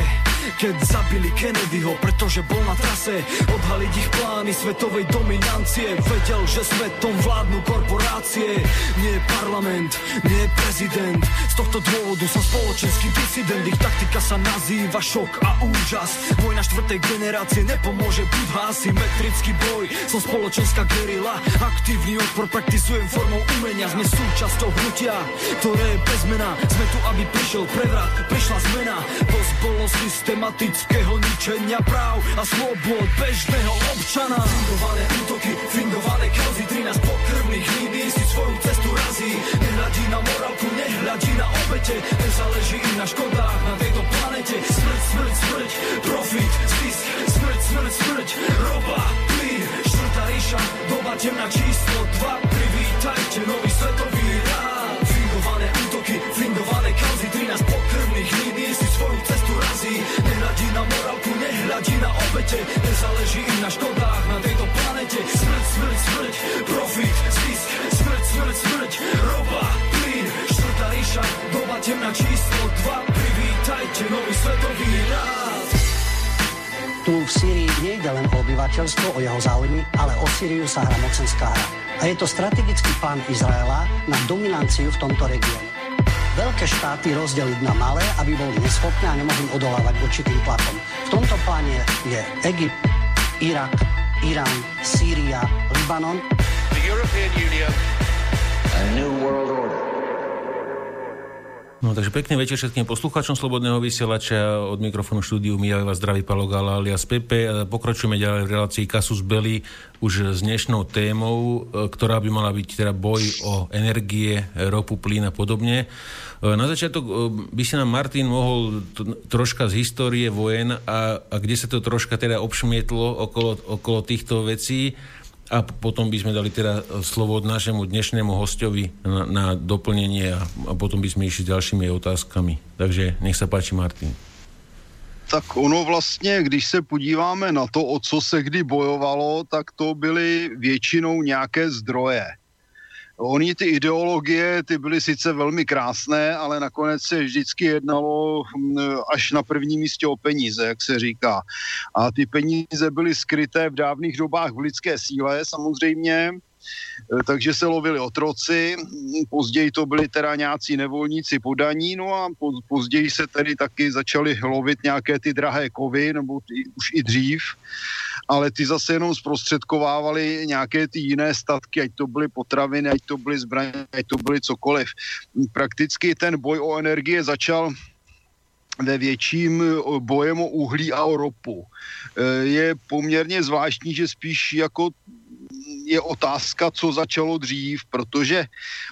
keď zabili Kennedyho, pretože bol na trase odhaliť ich plány svetovej dominancie. Vedel, že svetom vládnu korporácie, nie parlament, nie prezident. Z tohto dôvodu som spoločenský disident, ich taktika sa nazýva šok a úžas. Vojna štvrtej generácie nepomôže byť asymetrický boj. Som spoločenská gerila, aktívny odpor praktizujem formou umenia. Sme súčasťou hnutia, ktoré je bez mena. Sme tu, aby prišiel prevrat, prišla zmena. Dosť bolo systematického ničenia práv a slobod bežného občana. Fingované útoky, fingované kauzy, 13 pokrvných línií si svoju cestu razí. Nehľadí na morálku, nehľadí na obete, nezáleží im na škodách na tejto planete. Smrť, smrť, smrť, profit, zisk, smrť, smrť, smrť, roba, plyn, štvrtá ríša, doba temná číslo 2, privítajte nový svetový rád. Fingované útoky, fingované kauzy, 13 pokrvných línií si svoju cestu razí. Nehľadí na morálku, nehľadí na obete, nezáleží im na škodách na tejto planete. Smrť, smrť, smrť, profit, zisk, smrť, smrť, smrť, roba, plyn, štvrtá ríša, doba temná číslo 2, privítajte nový svetový. Tu v Sýrii nejde len o obyvateľstvo, o jeho záujmy, ale o Sýriu sa hrá mocenská hra. A je to strategický plán Izraela na dominanciu v tomto regióne. Veľké štáty rozdeliť na malé, aby boli neschopné a nemohli odolávať určitým tlakom. V tomto pláne je Egypt, Irak, Irán, Sýria, Libanon. The European Union. A new world order. No takže pekný večer všetkým poslucháčom Slobodného vysielača od mikrofónu štúdiu Mijajú vás zdraví Palo Gala alias Pepe. Pokračujeme ďalej v relácii Kasus Belli už s dnešnou témou, e, ktorá by mala byť teda boj o energie, ropu, plyn a podobne. E, na začiatok e, by si nám Martin mohol troška z histórie vojen a, a kde sa to troška teda obšmietlo okolo, okolo týchto vecí a potom by sme dali teda slovo od našemu dnešnému hostovi na, na doplnenie a, a potom by sme išli s ďalšími otázkami. Takže nech sa páči, Martin. Tak ono vlastně, když se podíváme na to, o co se kdy bojovalo, tak to byly většinou nějaké zdroje. Oni ty ideologie, ty byly sice velmi krásné, ale nakonec se vždycky jednalo hm, až na prvním místě o peníze, jak se říká. A ty peníze byly skryté v dávných dobách v lidské síle samozřejmě, takže se lovili otroci, později to byli teda nějací nevolníci podaní, no a později se tedy taky začaly lovit nějaké ty drahé kovy, nebo ty, už i dřív ale ty zase jenom zprostředkovávali nějaké ty jiné statky, ať to byly potraviny, ať to byly zbraně, ať to byly cokoliv. Prakticky ten boj o energie začal ve větším bojem o uhlí a o ropu. E, je poměrně zvláštní, že spíš jako je otázka, co začalo dřív, protože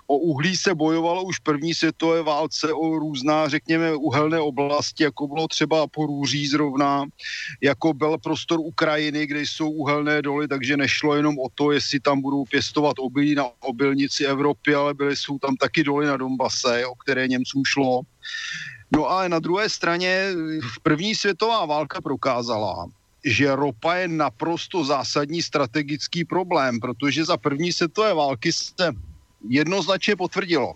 o uhlí se bojovalo už v první světové válce o různá, řekněme, uhelné oblasti, jako bylo třeba Porůří zrovna, jako byl prostor Ukrajiny, kde jsou uhelné doly, takže nešlo jenom o to, jestli tam budou pěstovat obilí na obilnici Evropy, ale byly jsou tam taky doly na Donbase, o které Němcům šlo. No ale na druhé straně první světová válka prokázala, že ropa je naprosto zásadní strategický problém, protože za první světové války se jednoznačně potvrdilo,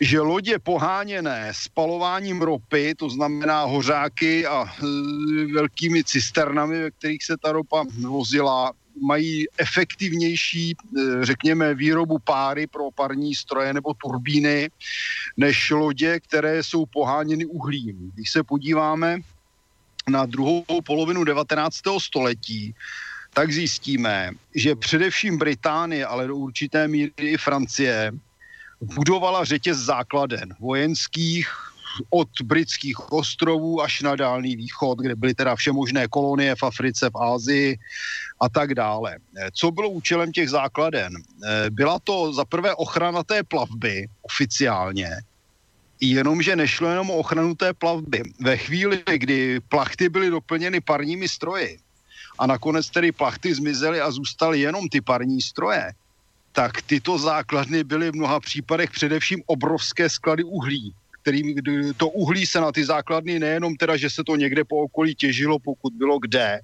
že lodě poháněné spalováním ropy, to znamená hořáky a e, velkými cisternami, ve kterých se ta ropa vozila, mají efektivnější, e, řekněme, výrobu páry pro parní stroje nebo turbíny, než lodě, které jsou poháněny uhlím. Když se podíváme na druhou polovinu 19. století, tak zjistíme, že především Británie, ale do určité míry i Francie, budovala řetěz základen vojenských, od britských ostrovů až na Dálný východ, kde byly teda všemožné kolonie v Africe, v Ázii a tak dále. Co bylo účelem těch základen? Byla to za prvé ochrana té plavby oficiálně, jenomže nešlo jenom o ochranu té plavby. Ve chvíli, kdy plachty byly doplněny parními stroji a nakonec tedy plachty zmizely a zůstaly jenom ty parní stroje, tak tyto základny byly v mnoha případech především obrovské sklady uhlí, kterým to uhlí se na ty základny nejenom teda, že se to někde po okolí těžilo, pokud bylo kde,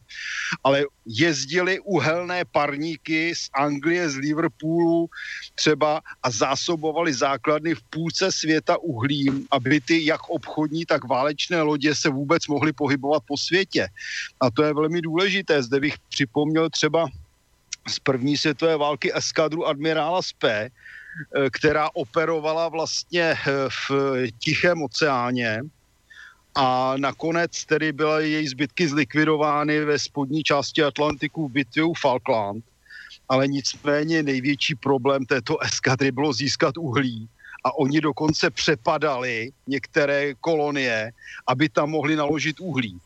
ale jezdili uhelné parníky z Anglie, z Liverpoolu třeba a zásobovali základny v půlce světa uhlím, aby ty jak obchodní, tak válečné lodě se vůbec mohly pohybovat po světě. A to je velmi důležité. Zde bych připomněl třeba z první světové války eskadru admirála Spé, která operovala vlastně eh, v Tichém oceáně a nakonec tedy byly její zbytky zlikvidovány ve spodní části Atlantiku v bitvě u Falkland. Ale nicméně největší problém této eskadry bylo získat uhlí a oni dokonce přepadali některé kolonie, aby tam mohli naložit uhlí.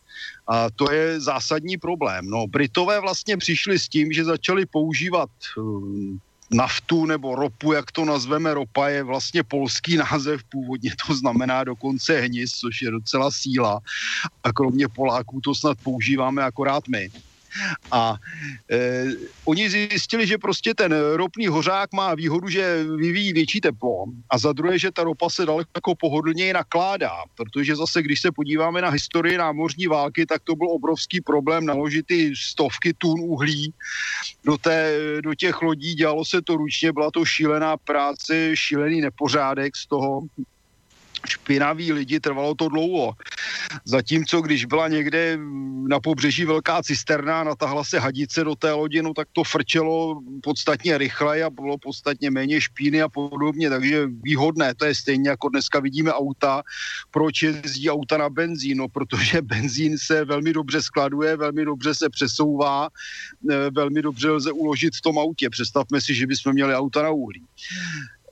A to je zásadní problém. No, Britové vlastně přišli s tím, že začali používat hm, naftu nebo ropu, jak to nazveme, ropa je vlastně polský název, původně to znamená dokonce hnis, což je docela síla a kromě Poláků to snad používáme akorát my. A e, oni zjistili, že prostě ten ropný hořák má výhodu, že vyvíjí větší teplo. A za druhé, že ta ropa se daleko pohodlněji nakládá, protože zase, když se podíváme na historii námořní války, tak to byl obrovský problém naložit ty stovky tun uhlí do, té, do těch lodí, dělalo se to ručně, byla to šílená práce, šílený nepořádek z toho, špinaví lidi, trvalo to dlouho. Zatímco, když byla někde na pobřeží velká cisterna, natahla se hadice do té lodi, no tak to frčelo podstatně rychleji a bylo podstatně méně špíny a podobně, takže výhodné, to je stejně jako dneska vidíme auta. Proč jezdí auta na benzín? No, protože benzín se velmi dobře skladuje, velmi dobře se přesouvá, eh, velmi dobře lze uložit v tom autě. Představme si, že bychom měli auta na uhlí.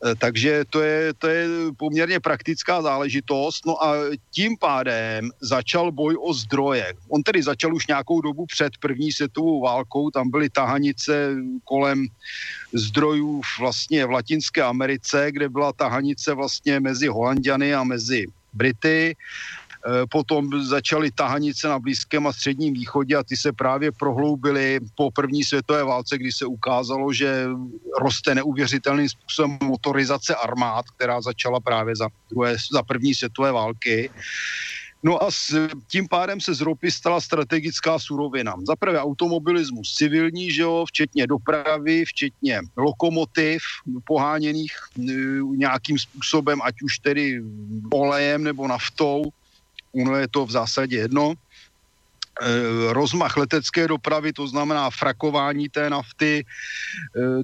Eh, takže to je, to je poměrně praktická záležitost. No a tím pádem začal boj o zdroje. On tedy začal už nějakou dobu před první světovou válkou, tam byly tahanice kolem zdrojů vlastně v Latinské Americe, kde byla tahanice vlastně mezi Holandiany a mezi Brity. Eh, potom začaly tahanice na Blízkém a Středním východě a ty se právě prohloubily po první světové válce, kdy se ukázalo, že roste neuvěřitelným způsobem motorizace armád, která začala právě za, druhé, za první světové války. No a s, tím pádem se z ropy stala strategická surovina. Za prvé automobilismus civilní, že jo, včetně dopravy, včetně lokomotiv poháněných e, nějakým způsobem, ať už tedy olejem nebo naftou ono je to v zásadě jedno. E, rozmach letecké dopravy, to znamená frakování té nafty, e,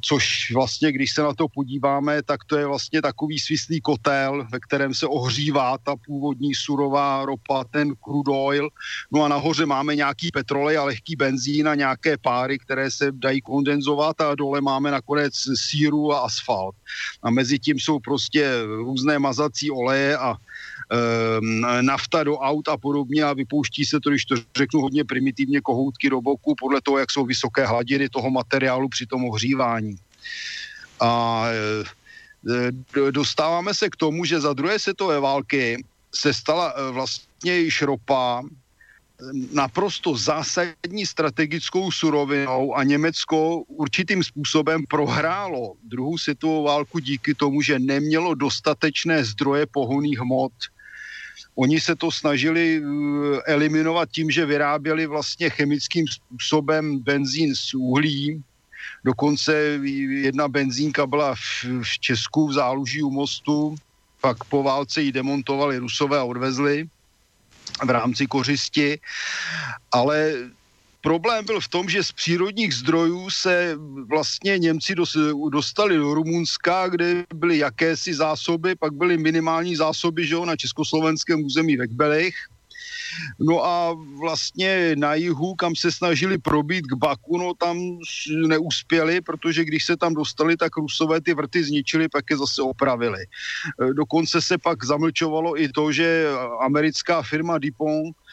což vlastně, když se na to podíváme, tak to je vlastně takový svislý kotel, ve kterém se ohřívá ta původní surová ropa, ten crude oil. No a nahoře máme nějaký petrolej a lehký benzín a nějaké páry, které se dají kondenzovat a dole máme nakonec síru a asfalt. A mezi tím jsou prostě různé mazací oleje a nafta do aut a podobně a vypouští se to, když to řeknu hodně primitivně, kohoutky do boku podle toho, jak jsou vysoké hladiny toho materiálu při tom ohřívání. A e, dostáváme se k tomu, že za druhé světové války se stala e, vlastně již ropa naprosto zásadní strategickou surovinou a Německo určitým způsobem prohrálo druhou světovou válku díky tomu, že nemělo dostatečné zdroje pohonných hmot Oni se to snažili uh, eliminovat tím, že vyráběli vlastně chemickým způsobem benzín z uhlí. Dokonce jedna benzínka byla v, v Česku v záluží u mostu, pak po válce ji demontovali Rusové a odvezli v rámci kořisti, ale Problém byl v tom, že z přírodních zdrojů se vlastně Němci dostali do Rumunska, kde byly jakési zásoby, pak byly minimální zásoby že jo, na československém území ve Kbelech. No a vlastně na jihu, kam se snažili probít k Baku, no tam neuspěli, protože když se tam dostali, tak Rusové ty vrty zničili, pak je zase opravili. Dokonce se pak zamlčovalo i to, že americká firma DuPont E,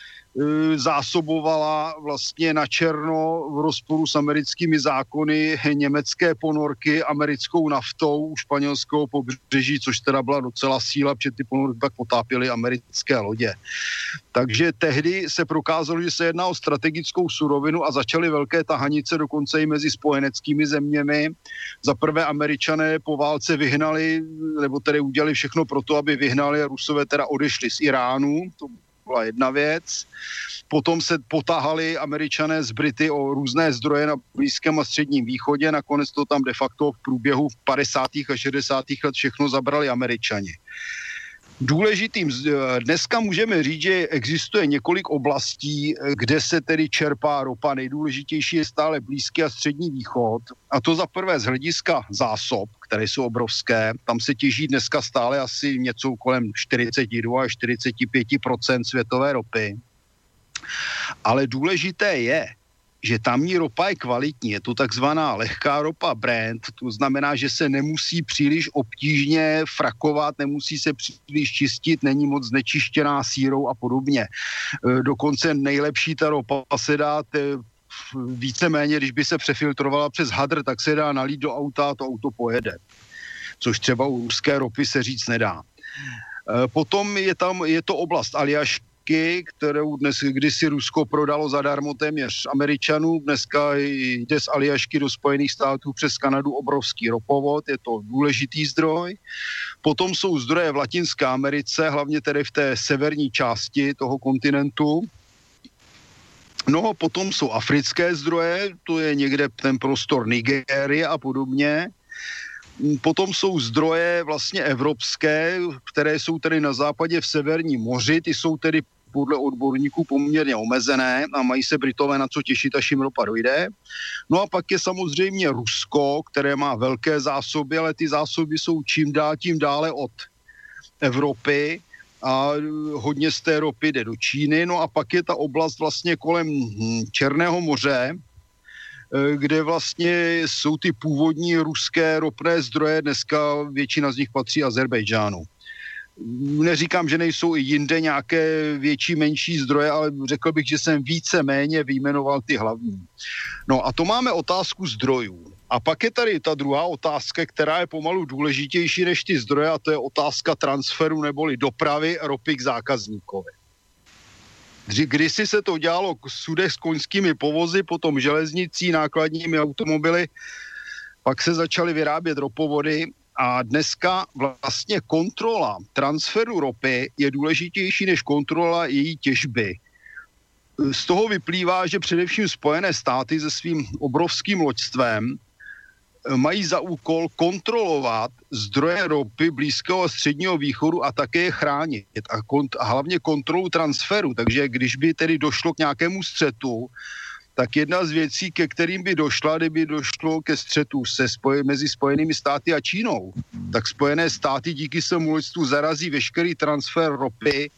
zásobovala vlastně na černo v rozporu s americkými zákony německé ponorky americkou naftou u španělského pobřeží, což teda byla docela síla, protože ty ponorky pak potápěly americké lodě. Takže tehdy se prokázalo, že se jedná o strategickou surovinu a začaly velké tahanice dokonce i mezi spojeneckými zeměmi. Za prvé američané po válce vyhnali, nebo tedy udělali všechno pro to, aby vyhnali a Rusové teda odešli z Iránu, to byla jedna věc. Potom se potáhali američané z Brity o různé zdroje na Blízkém a Středním východě. Nakonec to tam de facto v průběhu 50. a 60. let všechno zabrali američani. Důležitým, eh, dneska můžeme říct, že existuje několik oblastí, eh, kde se tedy čerpá ropa. Nejdůležitější je stále Blízký a Střední východ. A to za prvé z hlediska zásob, které jsou obrovské. Tam se těží dneska stále asi něco kolem 42 až 45% světové ropy. Ale důležité je, že tamní ropa je kvalitní, je to takzvaná lehká ropa Brand, to znamená, že se nemusí příliš obtížně frakovat, nemusí se příliš čistit, není moc znečištěná sírou a podobně. E, dokonce nejlepší ta ropa se dá víceméně, když by se přefiltrovala přes hadr, tak se dá nalít do auta a to auto pojede. Což třeba u ruské ropy se říct nedá. E, potom je tam, je to oblast Aljašky, kterou dnes kdysi Rusko prodalo zadarmo téměř Američanů. Dneska jde z Aliašky do Spojených států přes Kanadu obrovský ropovod, je to důležitý zdroj. Potom jsou zdroje v Latinské Americe, hlavně tedy v té severní části toho kontinentu. No potom jsou africké zdroje, to je někde ten prostor Nigérie a podobně. Potom jsou zdroje vlastně evropské, které jsou tedy na západě v Severním moři, ty jsou tedy podle odborníků poměrně omezené a mají se Britové na co těšit, až jim ropa dojde. No a pak je samozřejmě Rusko, které má velké zásoby, ale ty zásoby jsou čím dál tím dále od Evropy a hodně z té ropy jde do Číny. No a pak je ta oblast vlastně kolem hm, Černého moře, eh, kde vlastně jsou ty původní ruské ropné zdroje, dneska většina z nich patří Azerbejdžánu. Neříkám, že nejsou i jinde nějaké větší, menší zdroje, ale řekl bych, že jsem více méně vyjmenoval ty hlavní. No a to máme otázku zdrojů. A pak je tady ta druhá otázka, která je pomalu důležitější než ty zdroje, a to je otázka transferu neboli dopravy ropy k zákazníkovi. Kdysi se to dělalo k sudech s koňskými povozy, potom železnicí, nákladními automobily, pak se začaly vyrábět ropovody a dneska vlastně kontrola transferu ropy je důležitější než kontrola její těžby. Z toho vyplývá, že především Spojené státy se svým obrovským loďstvem mají za úkol kontrolovat zdroje ropy Blízkého a středního východu a také je chránit. A, kont- a hlavně kontrolu transferu. Takže když by tedy došlo k nějakému střetu, tak jedna z věcí, ke kterým by došla, kdyby došlo ke střetu se spoje, mezi Spojenými státy a Čínou, tak Spojené státy díky svému loďstvu zarazí veškerý transfer ropy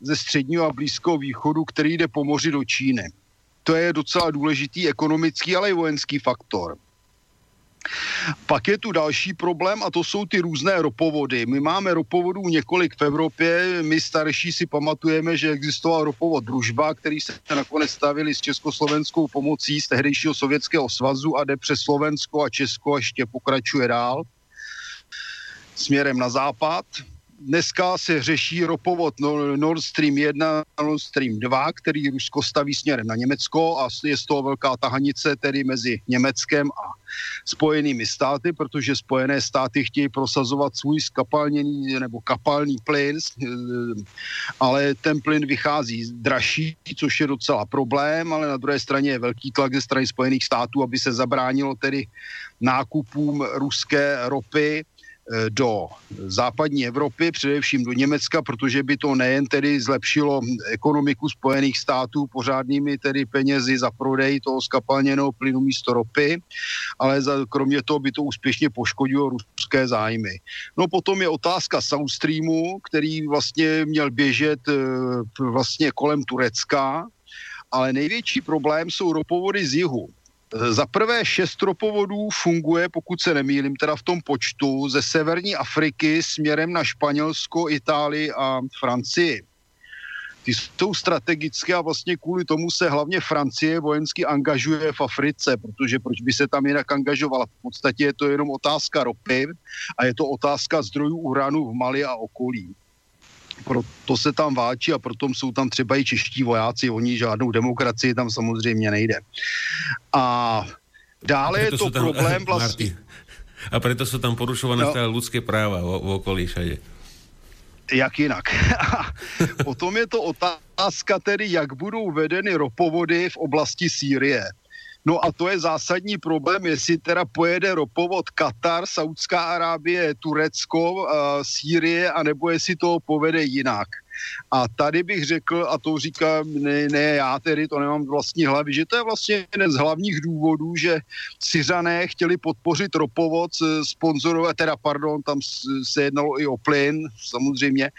ze středního a blízkého východu, který jde po moři do Číny. To je docela důležitý ekonomický, ale i vojenský faktor. Pak je tu další problém a to jsou ty různé ropovody. My máme ropovodů několik v Evropě, my starší si pamatujeme, že existoval ropovod Družba, který se nakonec stavili s československou pomocí z tehdejšího sovětského svazu a jde přes Slovensko a Česko a ještě pokračuje dál směrem na západ dneska se řeší ropovod Nord Stream 1 a Nord Stream 2, který Rusko staví směrem na Německo a je z toho velká tahanice tedy mezi Německem a spojenými státy, protože spojené státy chtějí prosazovat svůj skapalněný nebo kapalný plyn, ale ten plyn vychází dražší, což je docela problém, ale na druhé straně je velký tlak ze strany spojených států, aby se zabránilo tedy nákupům ruské ropy do západní Evropy, především do Německa, protože by to nejen tedy zlepšilo ekonomiku Spojených států pořádnými tedy penězi za prodej toho skapalněného plynu místo ropy, ale za, kromě toho by to úspěšně poškodilo ruské zájmy. No potom je otázka South Streamu, který vlastně měl běžet e, vlastně kolem Turecka, ale největší problém jsou ropovody z jihu. Za prvé šest ropovodů funguje, pokud se nemýlím, teda v tom počtu, ze severní Afriky směrem na Španělsko, Itálii a Francii. Ty jsou strategické a vlastně kvůli tomu se hlavně Francie vojensky angažuje v Africe, protože proč by se tam jinak angažovala? V podstatě je to jenom otázka ropy a je to otázka zdrojů uranu v Mali a okolí proto se tam váčí a proto jsou tam třeba i čeští vojáci, oni žádnou demokracii tam samozřejmě nejde. A dále a je to tam, problém vlastně... Martin, a preto sú tam porušované no, stále ľudské práva v, v okolí všade. Jak jinak. potom je to otázka tedy, jak budou vedeny ropovody v oblasti Sýrie. No a to je zásadní problém, jestli teda pojede ropovod Katar, Saudská Arábie, Turecko, uh, Sýrie, anebo jestli to povede jinak. A tady bych řekl, a to říkám ne, ne já tedy, to nemám vlastní hlavy, že to je vlastně jeden z hlavních důvodů, že Syřané chtěli podpořit ropovod, sponzorovat, teda pardon, tam se jednalo i o plyn, samozřejmě,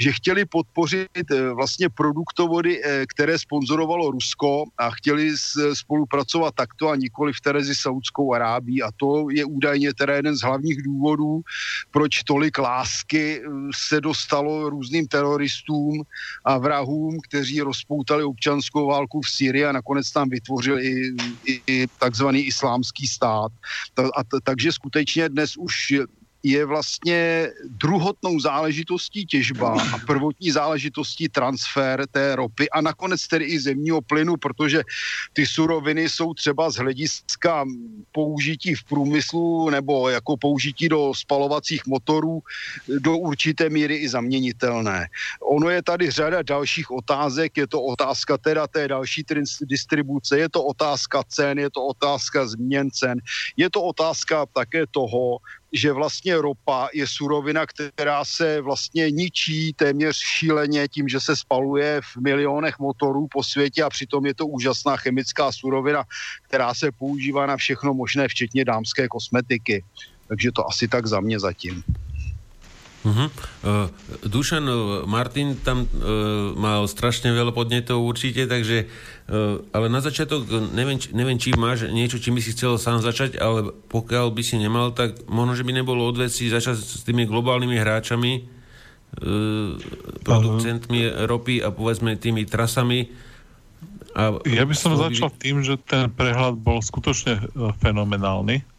že chtěli podpořit eh, vlastně produktovody, eh, které sponzorovalo Rusko a chtěli spolupracovat takto a nikoli v Terezi Saudskou Arábí a to je údajně teda jeden z hlavních důvodů, proč tolik lásky eh, se dostalo různým teroristům teroristům a vrahům, kteří rozpoutali občanskou válku v Syrii a nakonec tam vytvořili i, i, takzvaný islámský stát. Ta, a t, takže skutečně dnes už je vlastně druhotnou záležitostí těžba a prvotní záležitostí transfer té ropy a nakonec tedy i zemního plynu, protože ty suroviny jsou třeba z hlediska použití v průmyslu nebo jako použití do spalovacích motorů do určité míry i zaměnitelné. Ono je tady řada dalších otázek, je to otázka teda té další distribuce, je to otázka cen, je to otázka změn cen, je to otázka také toho, že vlastně ropa je surovina, která se vlastně ničí téměř šíleně tím, že se spaluje v milionech motorů po světě a přitom je to úžasná chemická surovina, která se používá na všechno možné, včetně dámské kosmetiky. Takže to asi tak za mě zatím. Uh-huh. Uh, Dušan uh, Martin tam uh, mal strašne veľa podnetov určite, takže uh, ale na začiatok neviem, neviem, či máš niečo, čím by si chcel sám začať, ale pokiaľ by si nemal, tak možno, že by nebolo odveci začať s tými globálnymi hráčami, uh, producentmi uh-huh. ropy a povedzme tými trasami. A, ja by som začal tým, že ten prehľad bol skutočne fenomenálny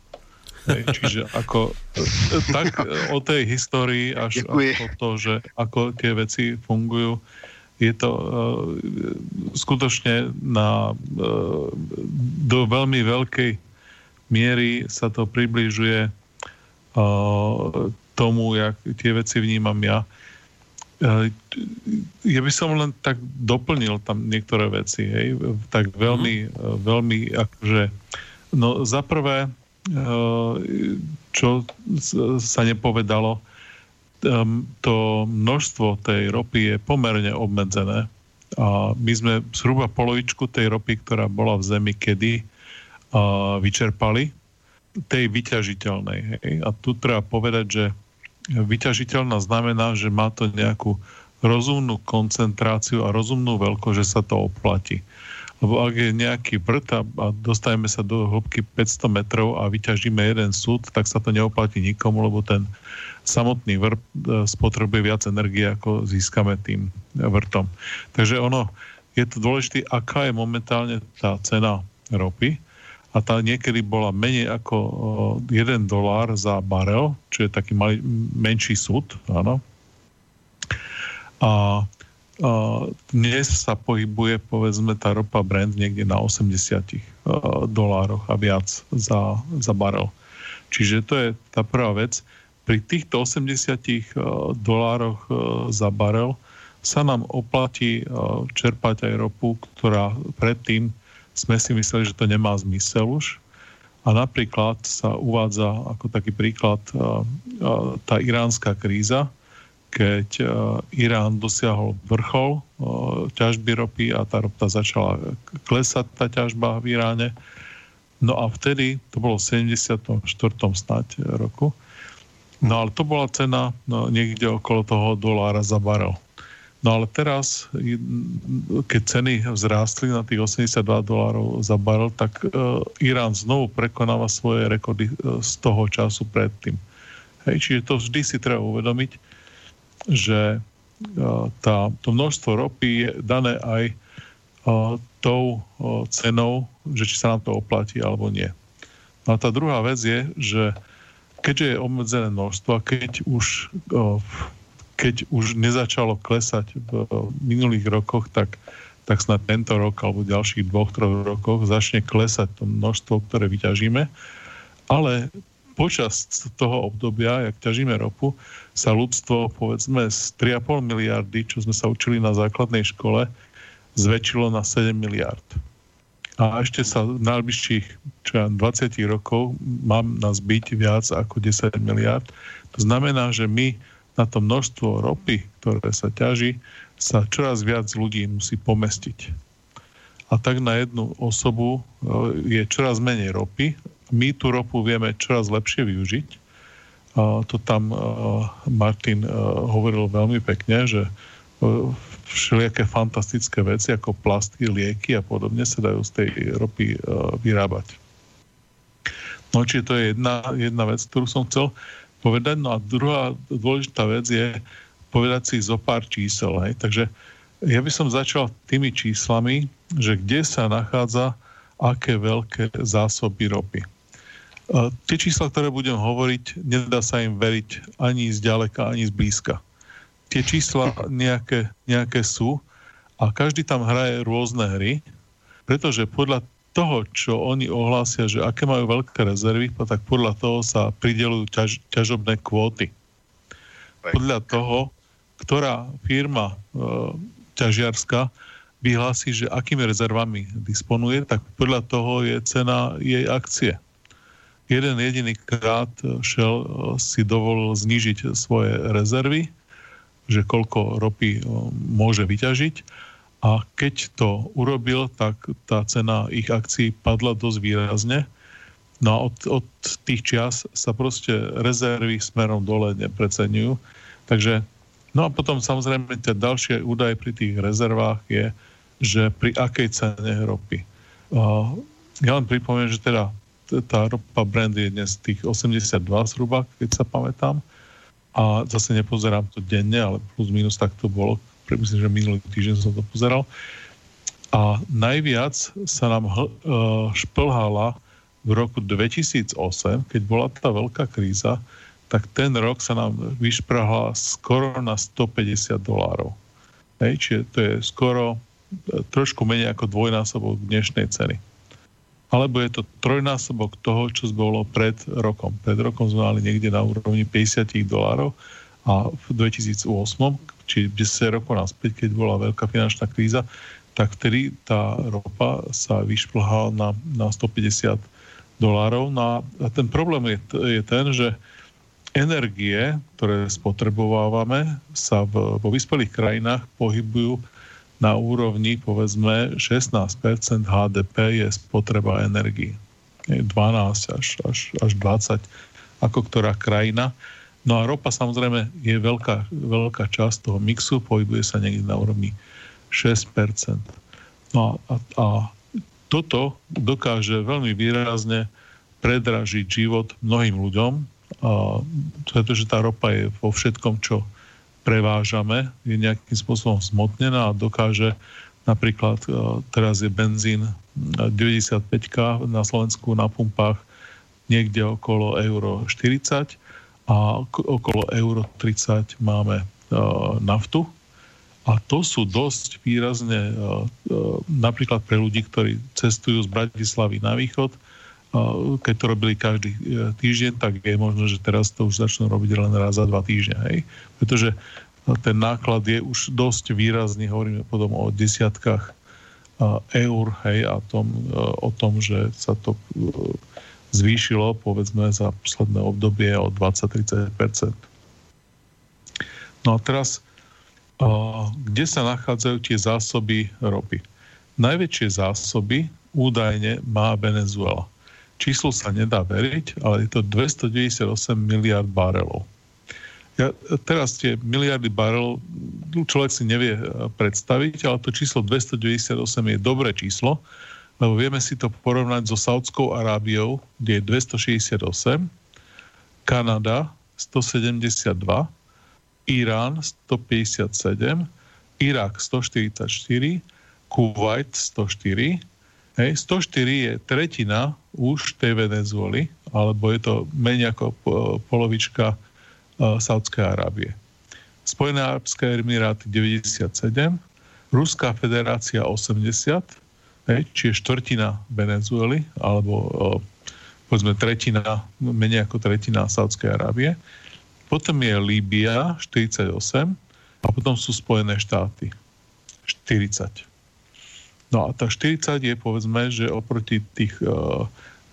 čiže ako tak o tej histórii až, až to, že ako tie veci fungujú, je to uh, skutočne na, uh, do veľmi veľkej miery sa to približuje uh, tomu, jak tie veci vnímam ja. Uh, ja by som len tak doplnil tam niektoré veci, hej, tak veľmi, mm. veľmi akože, no za prvé, čo sa nepovedalo, to množstvo tej ropy je pomerne obmedzené. A my sme zhruba polovičku tej ropy, ktorá bola v zemi kedy, vyčerpali, tej vyťažiteľnej. Hej. A tu treba povedať, že vyťažiteľná znamená, že má to nejakú rozumnú koncentráciu a rozumnú veľkosť, že sa to oplatí. Lebo ak je nejaký vrt a, a dostajeme sa do hĺbky 500 metrov a vyťažíme jeden súd, tak sa to neoplatí nikomu, lebo ten samotný vrt e, spotrebuje viac energie, ako získame tým vrtom. Takže ono, je to dôležité, aká je momentálne tá cena ropy a tá niekedy bola menej ako 1 e, dolár za barel, čo je taký malý, menší súd, áno. A dnes sa pohybuje povedzme tá ropa Brent niekde na 80 dolároch a viac za, za barel. Čiže to je tá prvá vec. Pri týchto 80 dolároch za barel sa nám oplatí čerpať aj ropu, ktorá predtým sme si mysleli, že to nemá zmysel už. A napríklad sa uvádza ako taký príklad tá iránska kríza, keď Irán dosiahol vrchol ťažby ropy a tá ropta začala klesať, tá ťažba v Iráne. No a vtedy, to bolo v 74. snať roku, no ale to bola cena no, niekde okolo toho dolára za barel. No ale teraz, keď ceny vzrástli na tých 82 dolárov za barel, tak Irán znovu prekonáva svoje rekordy z toho času predtým. Hej, čiže to vždy si treba uvedomiť, že uh, tá, to množstvo ropy je dané aj uh, tou uh, cenou, že či sa nám to oplatí alebo nie. No a tá druhá vec je, že keďže je obmedzené množstvo keď už keď už nezačalo klesať v minulých rokoch, tak, tak snad tento rok alebo ďalších dvoch, troch rokoch začne klesať to množstvo, ktoré vyťažíme. Ale počas toho obdobia, jak ťažíme ropu, sa ľudstvo povedzme z 3,5 miliardy, čo sme sa učili na základnej škole, zväčšilo na 7 miliard. A ešte sa v najbližších 20 rokov mám nás byť viac ako 10 miliard. To znamená, že my na to množstvo ropy, ktoré sa ťaží, sa čoraz viac ľudí musí pomestiť. A tak na jednu osobu e, je čoraz menej ropy. My tú ropu vieme čoraz lepšie využiť. To tam e, Martin e, hovoril veľmi pekne, že všelijaké fantastické veci ako plasty, lieky a podobne sa dajú z tej ropy vyrábať. No čiže to je jedna, jedna vec, ktorú som chcel povedať. No a druhá dôležitá vec je povedať si zo pár čísel. Hej. Takže ja by som začal tými číslami, že kde sa nachádza aké veľké zásoby ropy. Tie čísla, ktoré budem hovoriť, nedá sa im veriť ani z ďaleka, ani z blízka. Tie čísla nejaké, nejaké sú a každý tam hraje rôzne hry, pretože podľa toho, čo oni ohlásia, že aké majú veľké rezervy, tak podľa toho sa pridelujú ťaž, ťažobné kvóty. Podľa toho, ktorá firma e, ťažiarska vyhlási, že akými rezervami disponuje, tak podľa toho je cena jej akcie. Jeden jediný krát Shell e, si dovolil znížiť svoje rezervy, že koľko ropy e, môže vyťažiť a keď to urobil, tak tá cena ich akcií padla dosť výrazne. No a od, od tých čias sa proste rezervy smerom dole nepreceňujú. Takže, no a potom samozrejme tie ďalšie údaje pri tých rezervách je, že pri akej cene ropy. Ja len pripomeniem, že teda tá ropa brand je dnes tých 82 zhruba, keď sa pamätám. A zase nepozerám to denne, ale plus minus tak to bolo myslím, že minulý týždeň som to pozeral. A najviac sa nám uh, šplhala v roku 2008, keď bola tá veľká kríza, tak ten rok sa nám vyšprahla skoro na 150 dolárov. Hej, čiže to je skoro e, trošku menej ako dvojnásobok dnešnej ceny. Alebo je to trojnásobok toho, čo bolo pred rokom. Pred rokom sme mali niekde na úrovni 50 dolárov a v 2008, či 10 rokov naspäť, keď bola veľká finančná kríza, tak vtedy tá ropa sa vyšplhala na, na 150 dolárov. No a ten problém je, je ten, že energie, ktoré spotrebovávame, sa v, vo vyspelých krajinách pohybujú na úrovni povedzme 16% HDP je spotreba energii. 12 až, až, až 20 ako ktorá krajina. No a ropa samozrejme je veľká, veľká časť toho mixu, pohybuje sa niekde na úrovni 6%. No a, a toto dokáže veľmi výrazne predražiť život mnohým ľuďom, a, pretože tá ropa je vo všetkom, čo prevážame, je nejakým spôsobom zmotnená a dokáže napríklad, teraz je benzín 95 na Slovensku na pumpách niekde okolo euro 40 a okolo euro 30 máme uh, naftu. A to sú dosť výrazne, napríklad pre ľudí, ktorí cestujú z Bratislavy na východ, keď to robili každý uh, týždeň, tak je možno, že teraz to už začnú robiť len raz za dva týždne. Hej? Pretože ten náklad je už dosť výrazný, hovoríme potom o desiatkách uh, eur hej, a tom, uh, o tom, že sa to zvýšilo povedzme za posledné obdobie o 20-30% No a teraz, kde sa nachádzajú tie zásoby ropy? Najväčšie zásoby údajne má Venezuela. Číslo sa nedá veriť, ale je to 298 miliard barelov. Ja, teraz tie miliardy barelov človek si nevie predstaviť, ale to číslo 298 je dobré číslo, lebo vieme si to porovnať so Saudskou Arábiou, kde je 268, Kanada 172, Irán 157, Irak 144, Kuwait 104, hej, 104 je tretina už tej Venezuely, alebo je to menej ako polovička uh, Saudskej Arábie. Spojené arabské emiráty 97, Ruská federácia 80, hej, čiže štvrtina Venezuely, alebo o, povedzme tretina, menej ako tretina Sádskej Arábie. Potom je Líbia 48 a potom sú Spojené štáty 40. No a tá 40 je povedzme, že oproti tých uh,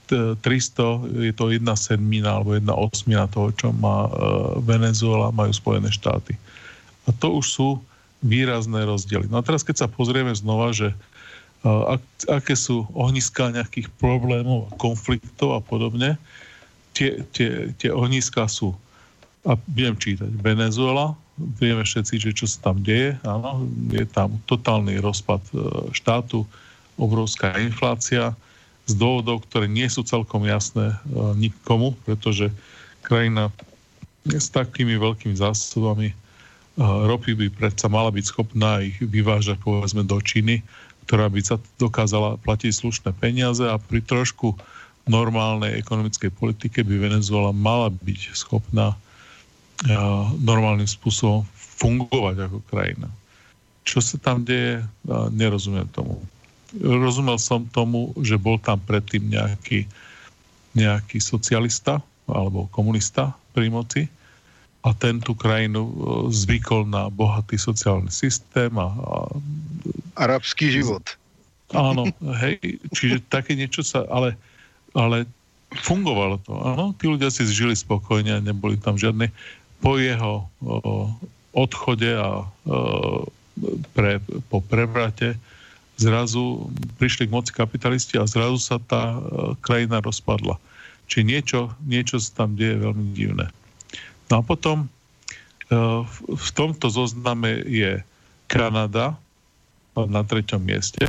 300 je to jedna sedmina alebo jedna osmina toho, čo má uh, Venezuela, majú Spojené štáty. A to už sú výrazné rozdiely. No a teraz keď sa pozrieme znova, že ak, aké sú ohniská nejakých problémov, konfliktov a podobne. Tie, tie, tie ohniská sú, a viem čítať, Venezuela, vieme všetci, že čo sa tam deje, áno, je tam totálny rozpad e, štátu, obrovská inflácia, z dôvodov, ktoré nie sú celkom jasné e, nikomu, pretože krajina s takými veľkými zásobami e, ropy by predsa mala byť schopná ich vyvážať povedzme do Číny, ktorá by sa dokázala platiť slušné peniaze a pri trošku normálnej ekonomickej politike by Venezuela mala byť schopná normálnym spôsobom fungovať ako krajina. Čo sa tam deje, nerozumiem tomu. Rozumel som tomu, že bol tam predtým nejaký, nejaký socialista alebo komunista pri moci a ten tú krajinu zvykol na bohatý sociálny systém a, a Arabský život. Áno, hej, čiže také niečo sa, ale, ale fungovalo to, áno, tí ľudia si žili spokojne, neboli tam žiadne, po jeho odchode a pre, po prevrate zrazu prišli k moci kapitalisti a zrazu sa tá krajina rozpadla. Či niečo, niečo sa tam deje veľmi divné. No a potom v tomto zozname je Kanada, na treťom mieste,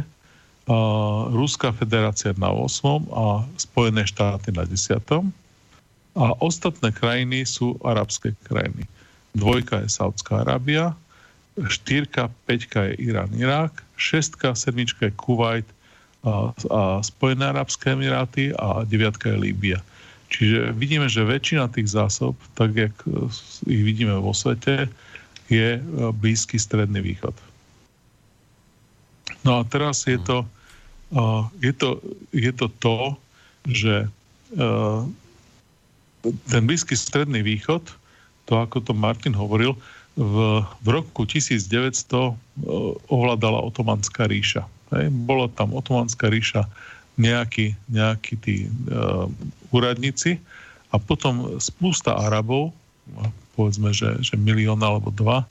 Ruská federácia na 8. a Spojené štáty na 10. A ostatné krajiny sú arabské krajiny. Dvojka je Saudská Arábia, štyrka, peťka je Irán, Irák, šestka, sedmička je Kuwait a, a Spojené arabské emiráty a deviatka je Líbia. Čiže vidíme, že väčšina tých zásob, tak jak ich vidíme vo svete, je Blízky stredný východ. No a teraz je to, uh, je to, je to, to že uh, ten Blízky stredný východ, to ako to Martin hovoril, v, v roku 1900 uh, ovládala Otomanská ríša. Hej? Bola tam Otomanská ríša nejakí, nejakí tí uh, úradníci a potom spústa Arabov, povedzme, že, že milión alebo dva,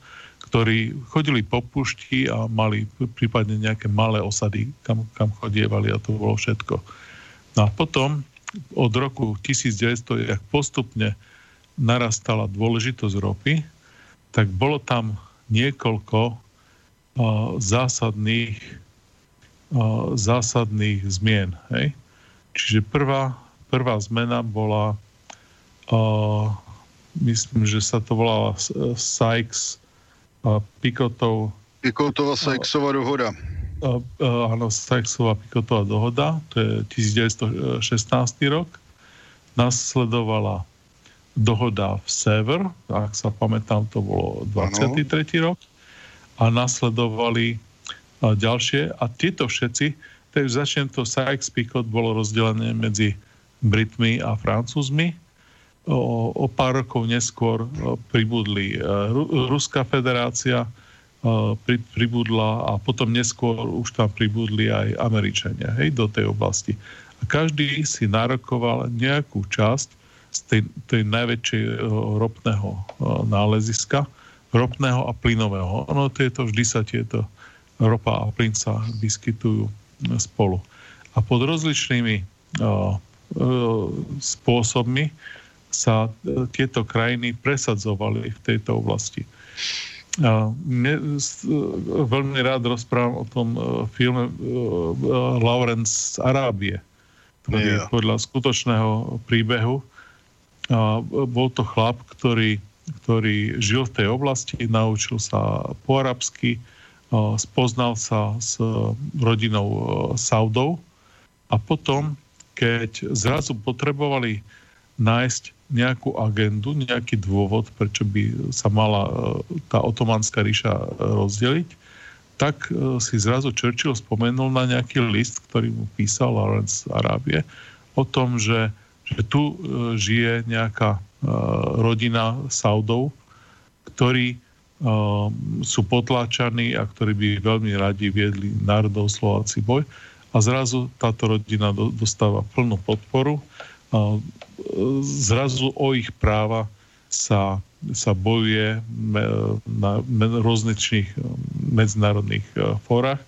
ktorí chodili po pušti a mali prípadne nejaké malé osady, kam, kam chodievali a to bolo všetko. No a potom od roku 1900, jak postupne narastala dôležitosť ropy, tak bolo tam niekoľko zásadných, zásadných zmien. Hej? Čiže prvá, prvá zmena bola, myslím, že sa to volala Sykes Pikotov... Pikotová Sykesová dohoda. Áno, Sykesová Pikotová dohoda, to je 1916 rok. Nasledovala dohoda v Sever, ak sa pamätám, to bolo 23. Ano. rok. A nasledovali ďalšie. A tieto všetci, takže začnem to Sykes-Picot bolo rozdelené medzi Britmi a Francúzmi o, o pár rokov neskôr pribudli e, Ruská federácia, pri, pribudla a potom neskôr už tam pribudli aj Američania hej, do tej oblasti. A každý si nárokoval nejakú časť z tej, tej najväčšej ropného náleziska, ropného a plynového. Ono tieto, vždy sa tieto ropa a plyn sa vyskytujú spolu. A pod rozličnými spôsobmi sa e, tieto krajiny presadzovali v tejto oblasti. Mne, veľmi rád rozprávam o tom e, filme e, Lawrence z Arábie, ktorý je podľa skutočného príbehu. Bol to chlap, ktorý, ktorý žil v tej oblasti, naučil sa po arabsky, spoznal sa s rodinou Saudov a potom, keď zrazu potrebovali nájsť nejakú agendu, nejaký dôvod, prečo by sa mala e, tá otomanská ríša e, rozdeliť, tak e, si zrazu Churchill spomenul na nejaký list, ktorý mu písal Lawrence Arábie, o tom, že, že tu žije nejaká rodina Saudov, ktorí sú potláčaní a ktorí by veľmi radi viedli národov Slováci boj. A zrazu táto rodina dostáva plnú podporu zrazu o ich práva sa, sa bojuje na rozličných eh, medzinárodných eh, fórach.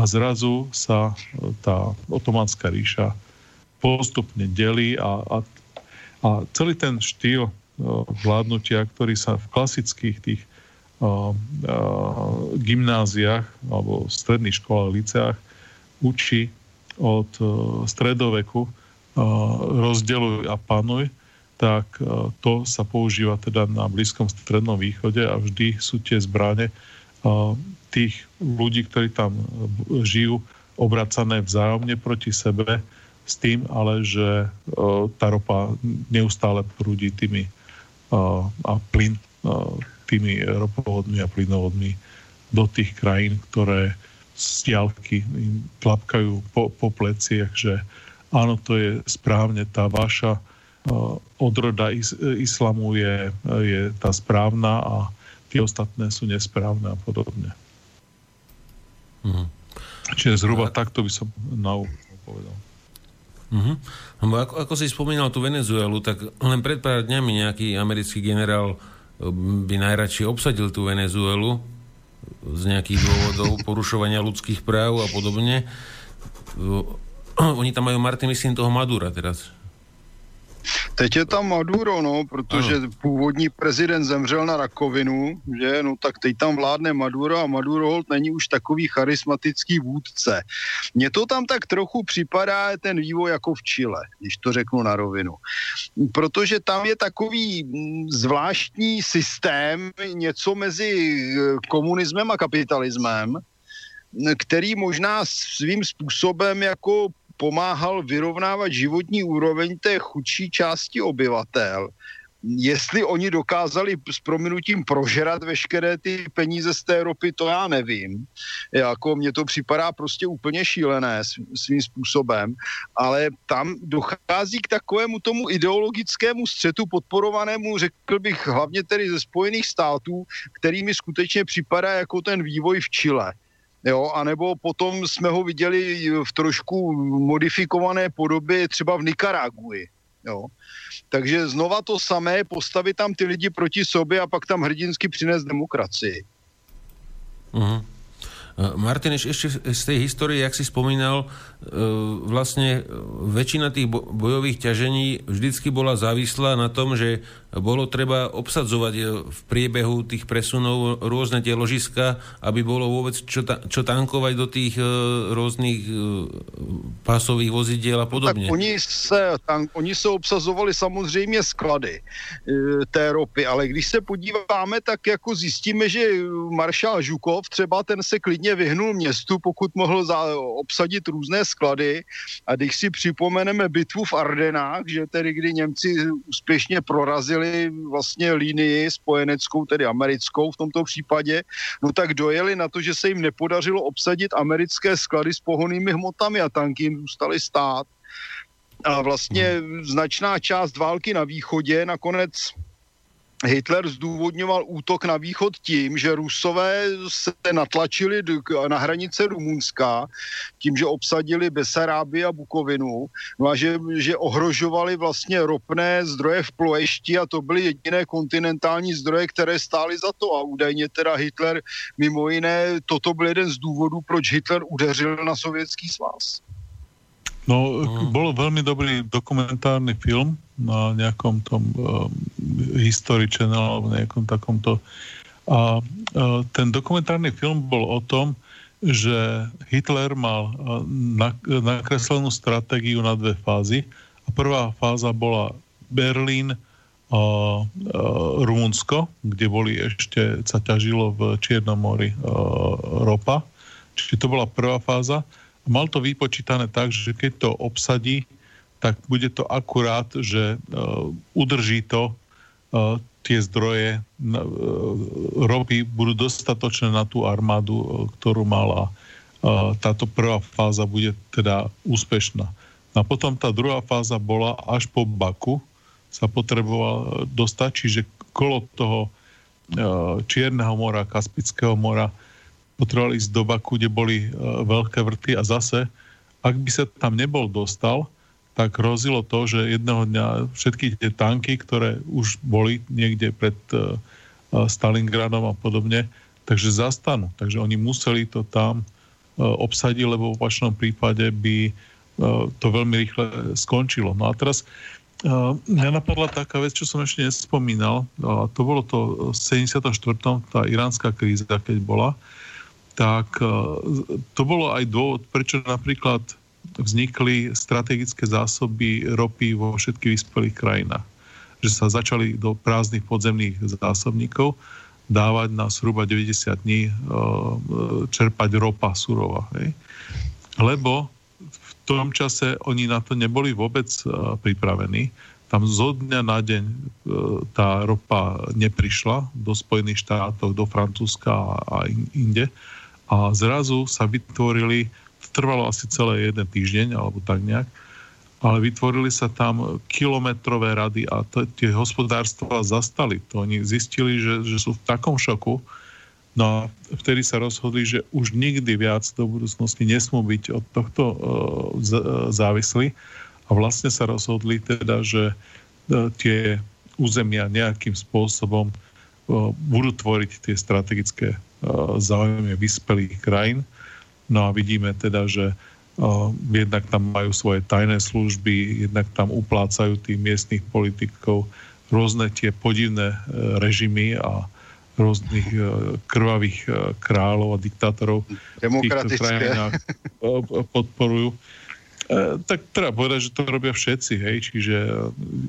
A zrazu sa tá otomanská ríša postupne delí a, a, a celý ten štýl eh, vládnutia, ktorý sa v klasických tých gymnáziách alebo stredných školách, liceách učí od stredoveku rozdeluj a panuj, tak to sa používa teda na Blízkom strednom východe a vždy sú tie zbrane tých ľudí, ktorí tam žijú, obracané vzájomne proti sebe s tým, ale že tá ropa neustále prúdi tými a plyn tými ropovodmi a plynovodmi do tých krajín, ktoré z im tlapkajú po, po pleciach, že áno, to je správne, tá vaša uh, odroda is, islamu je, je tá správna a tie ostatné sú nesprávne a podobne. Mm. Čiže zhruba a... takto by som na povedal. Uh-huh. Ako, ako si spomínal tú Venezuelu, tak len pred pár dňami nejaký americký generál eh, by najradšej obsadil tú Venezuelu z nejakých dôvodov porušovania ľudských práv a podobne. Oni tam majú, Martin, myslím, toho Madura teraz. Teď je tam Maduro, no, protože ano. původní prezident zemřel na rakovinu, že, no tak teď tam vládne Maduro a Maduro hold není už takový charismatický vůdce. Mně to tam tak trochu připadá ten vývoj jako v Chile, když to řeknu na rovinu. Protože tam je takový mm, zvláštní systém, něco mezi eh, komunismem a kapitalismem, který možná svým způsobem jako pomáhal vyrovnávat životní úroveň té chudší části obyvatel. Jestli oni dokázali s prominutím prožerat veškeré ty peníze z té ropy, to já nevím. Jako mně to připadá prostě úplně šílené svým způsobem, ale tam dochází k takovému tomu ideologickému střetu podporovanému, řekl bych, hlavně tedy ze Spojených států, který mi skutečně připadá jako ten vývoj v Chile jo, anebo potom jsme ho viděli v trošku modifikované podobě třeba v Nikaragui. Takže znova to samé, postavit tam ty lidi proti sobě a pak tam hrdinsky přinést demokracii. Uh-huh. Martin, ešte z tej histórie, jak si spomínal, e, vlastne väčšina tých bojových ťažení vždycky bola závislá na tom, že bolo treba obsadzovať e, v priebehu tých presunov rôzne tie ložiska, aby bolo vôbec čo, ta, čo tankovať do tých e, rôznych e, pásových vozidiel a podobne. Tak oni se, tank, oni se obsazovali samozřejmě sklady té ropy, ale když se podíváme, tak jako zjistíme, že maršál Žukov třeba ten se klidně vyhnul městu, pokud mohl za, obsadit různé sklady a když si připomeneme bitvu v Ardenách, že tedy kdy Němci úspěšně prorazili měli vlastně línii spojeneckou, tedy americkou v tomto případě, no tak dojeli na to, že se jim nepodařilo obsadit americké sklady s pohonými hmotami a tanky jim zůstaly stát. A vlastně značná část války na východě nakonec Hitler zdůvodňoval útok na východ tím, že Rusové se natlačili na hranice Rumunska, tím, že obsadili Besaráby a Bukovinu, no a že, že ohrožovali vlastně ropné zdroje v Ploešti a to byly jediné kontinentální zdroje, které stály za to a údajně teda Hitler mimo jiné, toto byl jeden z důvodů, proč Hitler udeřil na sovětský svaz. No, mm. bol veľmi dobrý dokumentárny film na nejakom tom uh, History Channel alebo nejakom takomto. A uh, ten dokumentárny film bol o tom, že Hitler mal uh, nakreslenú stratégiu na dve fázy. A prvá fáza bola Berlín, uh, Rumunsko, kde boli ešte, sa ťažilo v Čiernom mori uh, ropa. Čiže to bola prvá fáza mal to vypočítané tak, že keď to obsadí, tak bude to akurát, že uh, udrží to uh, tie zdroje uh, ropy budú dostatočné na tú armádu, ktorú mala. Táto prvá fáza bude teda úspešná. A potom tá druhá fáza bola až po Baku sa potreboval dostať, čiže kolo toho Čierneho mora, Kaspického mora potrebovali ísť do Baku, kde boli veľké vrty a zase, ak by sa tam nebol dostal, tak hrozilo to, že jedného dňa všetky tie tanky, ktoré už boli niekde pred uh, Stalingradom a podobne, takže zastanú. Takže oni museli to tam uh, obsadiť, lebo v opačnom prípade by uh, to veľmi rýchle skončilo. No a teraz mňa napadla taká vec, čo som ešte nespomínal. Uh, to bolo to v 74. tá iránska kríza, keď bola tak to bolo aj dôvod, prečo napríklad vznikli strategické zásoby ropy vo všetkých vyspelých krajinách. Že sa začali do prázdnych podzemných zásobníkov dávať na zhruba 90 dní e, čerpať ropa surova. Hej? Lebo v tom čase oni na to neboli vôbec e, pripravení. Tam zo dňa na deň tá ropa neprišla do Spojených štátov, do Francúzska a inde a zrazu sa vytvorili, trvalo asi celé jeden týždeň alebo tak nejak, ale vytvorili sa tam kilometrové rady a to, tie hospodárstva zastali. To oni zistili, že, že sú v takom šoku, no a vtedy sa rozhodli, že už nikdy viac do budúcnosti nesmú byť od tohto uh, závislí a vlastne sa rozhodli teda, že uh, tie územia nejakým spôsobom uh, budú tvoriť tie strategické záujme vyspelých krajín. No a vidíme teda, že jednak tam majú svoje tajné služby, jednak tam uplácajú tých miestnych politikov, rôzne tie podivné e, režimy a rôznych e, krvavých e, kráľov a diktátorov v týchto krajinách podporujú. E, tak treba povedať, že to robia všetci, hej, čiže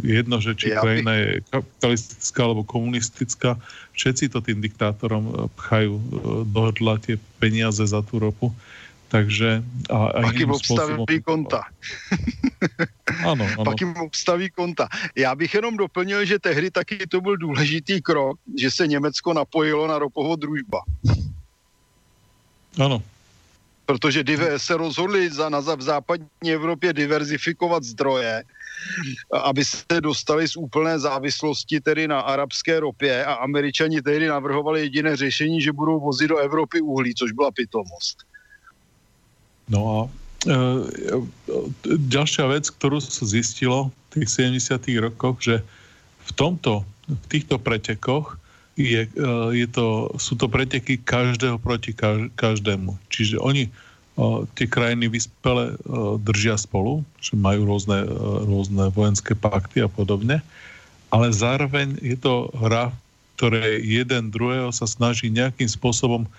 jedno, že či ja krajina by... je kapitalistická alebo komunistická, všetci to tým diktátorom e, pchajú e, do hrdla tie peniaze za tú ropu. Takže... A, a Pak obstaví konta. ano, ano. Pak jim obstaví konta. Já bych jenom doplnil, že tehdy taky to byl důležitý krok, že se Německo napojilo na ropovod družba. Ano, protože se rozhodli za, na, v západní Evropě diverzifikovat zdroje, aby se dostali z úplné závislosti tedy na arabské ropě a američani tehdy navrhovali jediné řešení, že budou vozit do Evropy uhlí, což byla pitomost. No a e, ďalšia vec, ktorú sa zistilo v tých 70 rokoch, že v tomto, v týchto pretekoch je, e, je to, sú to preteky každého proti každému. Čiže oni o, tie krajiny vyspele o, držia spolu, že majú rôzne, rôzne vojenské pakty a podobne, ale zároveň je to hra, ktoré jeden druhého sa snaží nejakým spôsobom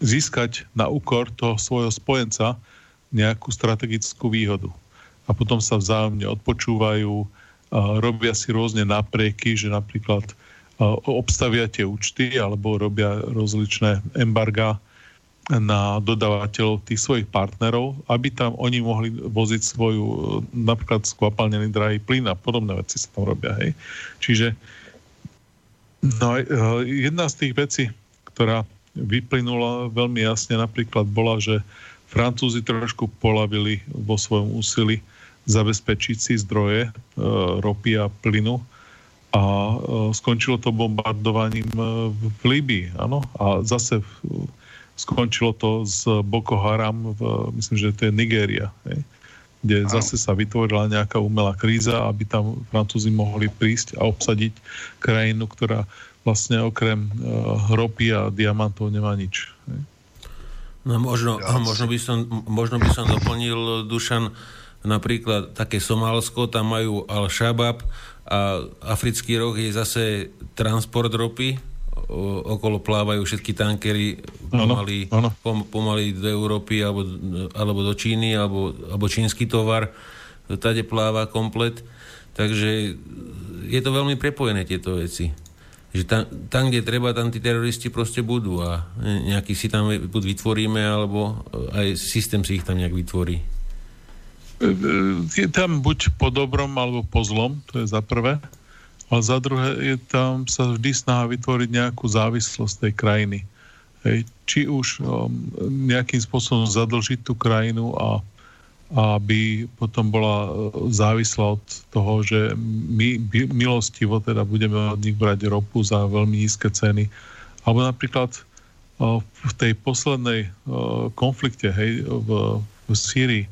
získať na úkor toho svojho spojenca nejakú strategickú výhodu. A potom sa vzájomne odpočúvajú, robia si rôzne naprieky, že napríklad obstavia tie účty alebo robia rozličné embarga na dodávateľov tých svojich partnerov, aby tam oni mohli voziť svoju napríklad skvapalnený drahý plyn a podobné veci sa tam robia. Hej. Čiže no, e, jedna z tých vecí, ktorá vyplynula veľmi jasne napríklad bola, že Francúzi trošku polavili vo svojom úsilí zabezpečiť si zdroje e, ropy a plynu a skončilo to bombardovaním v Líbii, áno, a zase skončilo to s Boko Haram, v, myslím, že to je Nigéria, hej, kde áno. zase sa vytvorila nejaká umelá kríza, aby tam Francúzi mohli prísť a obsadiť krajinu, ktorá vlastne okrem ropy a diamantov nemá nič. Hej. No možno, možno, by som, možno by som doplnil, Dušan, napríklad také Somálsko, tam majú Al-Shabaab a africký roh je zase transport ropy, o, okolo plávajú všetky tankery pomaly, ano, ano. Pom, pomaly do Európy alebo, alebo do Číny, alebo, alebo čínsky tovar tade pláva komplet. Takže je to veľmi prepojené tieto veci že tam, tam, kde treba, tam tí teroristi proste budú a nejaký si tam buď vytvoríme, alebo aj systém si ich tam nejak vytvorí. Je tam buď po dobrom, alebo po zlom, to je za prvé. A za druhé je tam sa vždy snaha vytvoriť nejakú závislosť tej krajiny. Hej, či už um, nejakým spôsobom zadlžiť tú krajinu a aby potom bola e, závislá od toho, že my milostivo teda budeme od nich brať ropu za veľmi nízke ceny. Alebo napríklad e, v tej poslednej e, konflikte hej, v, v Sýrii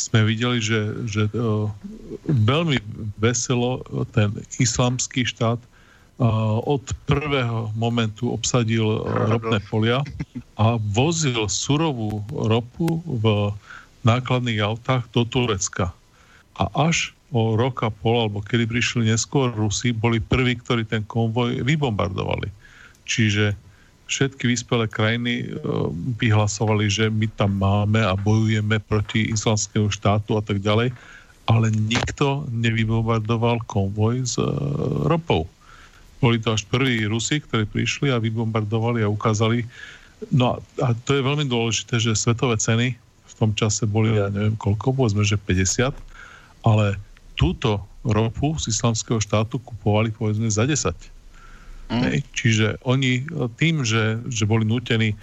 sme videli, že, že veľmi veselo ten islamský štát od prvého momentu obsadil ropné polia a vozil surovú ropu v nákladných autách do Turecka. A až o rok a pol, alebo kedy prišli neskôr Rusi, boli prví, ktorí ten konvoj vybombardovali. Čiže všetky vyspelé krajiny vyhlasovali, že my tam máme a bojujeme proti islamskému štátu a tak ďalej, ale nikto nevybombardoval konvoj s e, ropou. Boli to až prví Rusi, ktorí prišli a vybombardovali a ukázali. No a to je veľmi dôležité, že svetové ceny tom čase boli, ja neviem koľko, povedzme, že 50, ale túto ropu z islamského štátu kupovali povedzme za 10. Mm. Hej. Čiže oni tým, že, že boli nutení, e,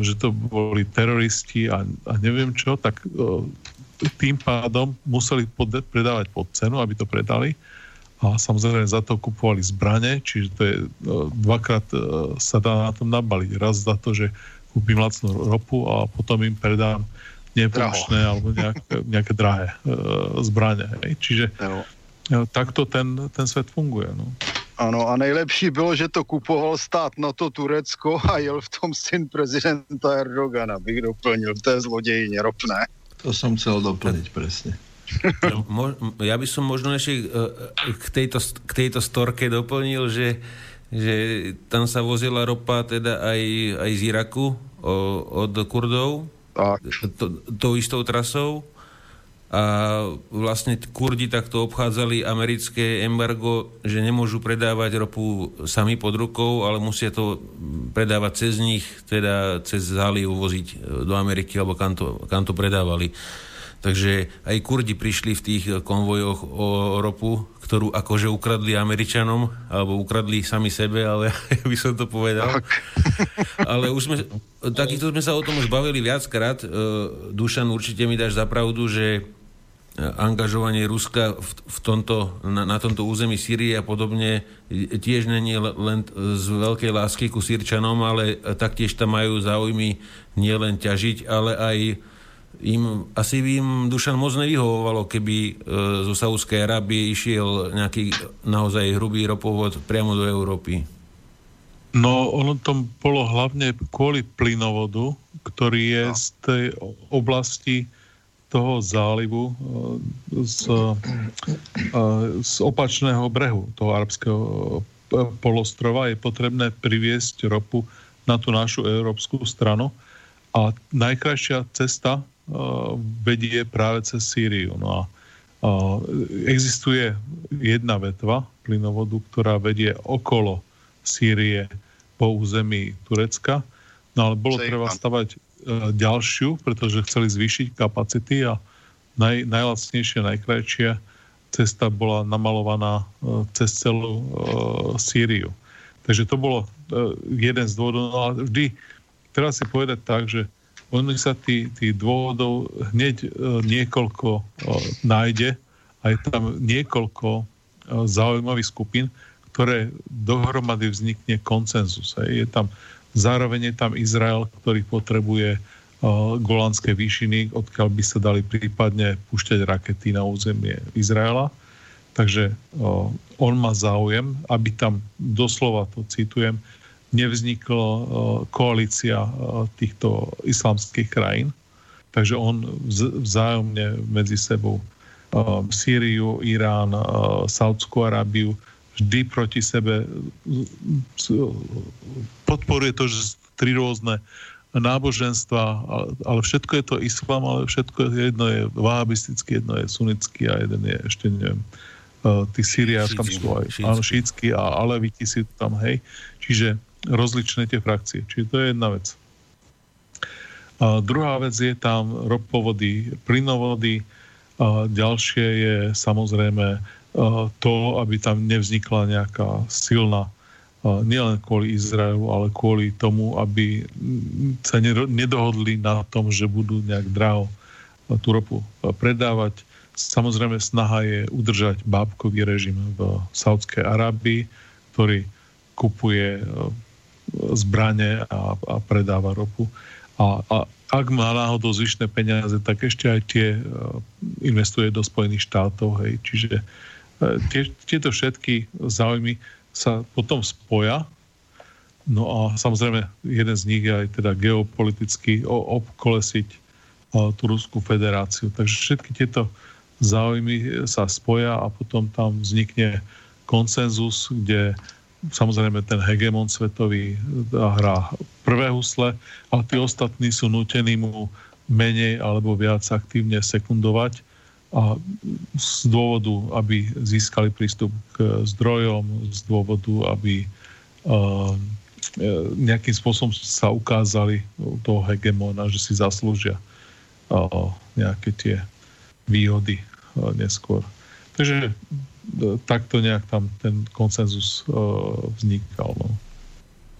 že to boli teroristi a, a neviem čo, tak e, tým pádom museli pod, predávať pod cenu, aby to predali a samozrejme za to kupovali zbrane, čiže to je e, dvakrát sa dá na tom nabaliť. Raz za to, že kúpim lacnú ropu a potom im predám nefunkčné alebo nejaké, nejaké drahé e, zbraně. Hej. Čiže. E, takto ten, ten svet funguje. No. Ano, a nejlepší bylo, že to kupoval stát na to Turecko a jel v tom syn prezidenta Erdogana, bych doplnil. To je zlodějině ropné. To som chcel doplniť presne. ja by som možno ešte e, k tejto, k tejto storke doplnil, že, že tam sa vozila ropa teda aj, aj z Iraku o, od Kurdov tak. To, tou istou trasou a vlastne Kurdi takto obchádzali americké embargo, že nemôžu predávať ropu sami pod rukou, ale musia to predávať cez nich, teda cez záliv voziť do Ameriky, alebo kam to, kam to predávali. Takže aj Kurdi prišli v tých konvojoch o ropu, ktorú akože ukradli Američanom, alebo ukradli sami sebe, ale ja by som to povedal. Ale už sme, takýchto sme sa o tom už bavili viackrát. E, Dušan, určite mi dáš za pravdu, že angažovanie Ruska v, v tomto, na, na tomto území Sýrie a podobne tiež není len z veľkej lásky ku Sýrčanom, ale taktiež tam majú záujmy nielen ťažiť, ale aj im, asi by im Dušan moc nevyhovovalo, keby e, zo Saudskej Arábie išiel nejaký naozaj hrubý ropovod priamo do Európy. No, ono to bolo hlavne kvôli plynovodu, ktorý je no. z tej oblasti toho zálivu e, z, e, z opačného brehu toho arabského polostrova je potrebné priviesť ropu na tú našu európsku stranu. A najkrajšia cesta vedie práve cez Sýriu. No a existuje jedna vetva plynovodu, ktorá vedie okolo Sýrie po území Turecka, no ale bolo treba stavať ďalšiu, pretože chceli zvýšiť kapacity a naj, najlacnejšia, najkrajšia cesta bola namalovaná e, cez celú e, Sýriu. Takže to bolo jeden z dôvodov. No a vždy treba si povedať tak, že oni sa tí, tí dôvodov hneď e, niekoľko e, nájde a je tam niekoľko e, zaujímavých skupín, ktoré dohromady vznikne koncenzus. Je tam, zároveň je tam Izrael, ktorý potrebuje uh, Golánske výšiny, odkiaľ by sa dali prípadne púšťať rakety na územie Izraela. Takže uh, on má záujem, aby tam, doslova to citujem, nevznikla uh, koalícia týchto islamských krajín. Takže on vzájomne medzi sebou Sýriu, Irán, Saudskú Arábiu, vždy proti sebe podporuje to, že tri rôzne náboženstva, ale všetko je to islám, ale všetko jedno je vahabistický, jedno je sunnický a jeden je ešte neviem, uh, tí Syria, tam sú aj áno, šítsky a aleviti si tam, hej. Čiže rozličné tie frakcie. Čiže to je jedna vec. A druhá vec je tam ropovody, plynovody, a ďalšie je samozrejme to, aby tam nevznikla nejaká silná nielen kvôli Izraelu, ale kvôli tomu, aby sa nedohodli na tom, že budú nejak draho tú ropu predávať. Samozrejme snaha je udržať bábkový režim v Saudskej Arábii, ktorý kupuje zbranie a, a predáva ropu. A, a ak má náhodou zvyšné peniaze, tak ešte aj tie investuje do Spojených štátov. Hej. Čiže e, tie, tieto všetky záujmy sa potom spoja. No a samozrejme, jeden z nich je aj teda geopoliticky obkolesiť e, tú Ruskú federáciu. Takže všetky tieto záujmy sa spoja a potom tam vznikne konsenzus, kde samozrejme ten hegemon svetový hrá prvé husle, ale tí ostatní sú nutení mu menej alebo viac aktívne sekundovať a z dôvodu, aby získali prístup k zdrojom, z dôvodu, aby uh, nejakým spôsobom sa ukázali toho hegemona, že si zaslúžia uh, nejaké tie výhody uh, neskôr. Takže takto nejak tam ten konsenzus uh, vznikal. No.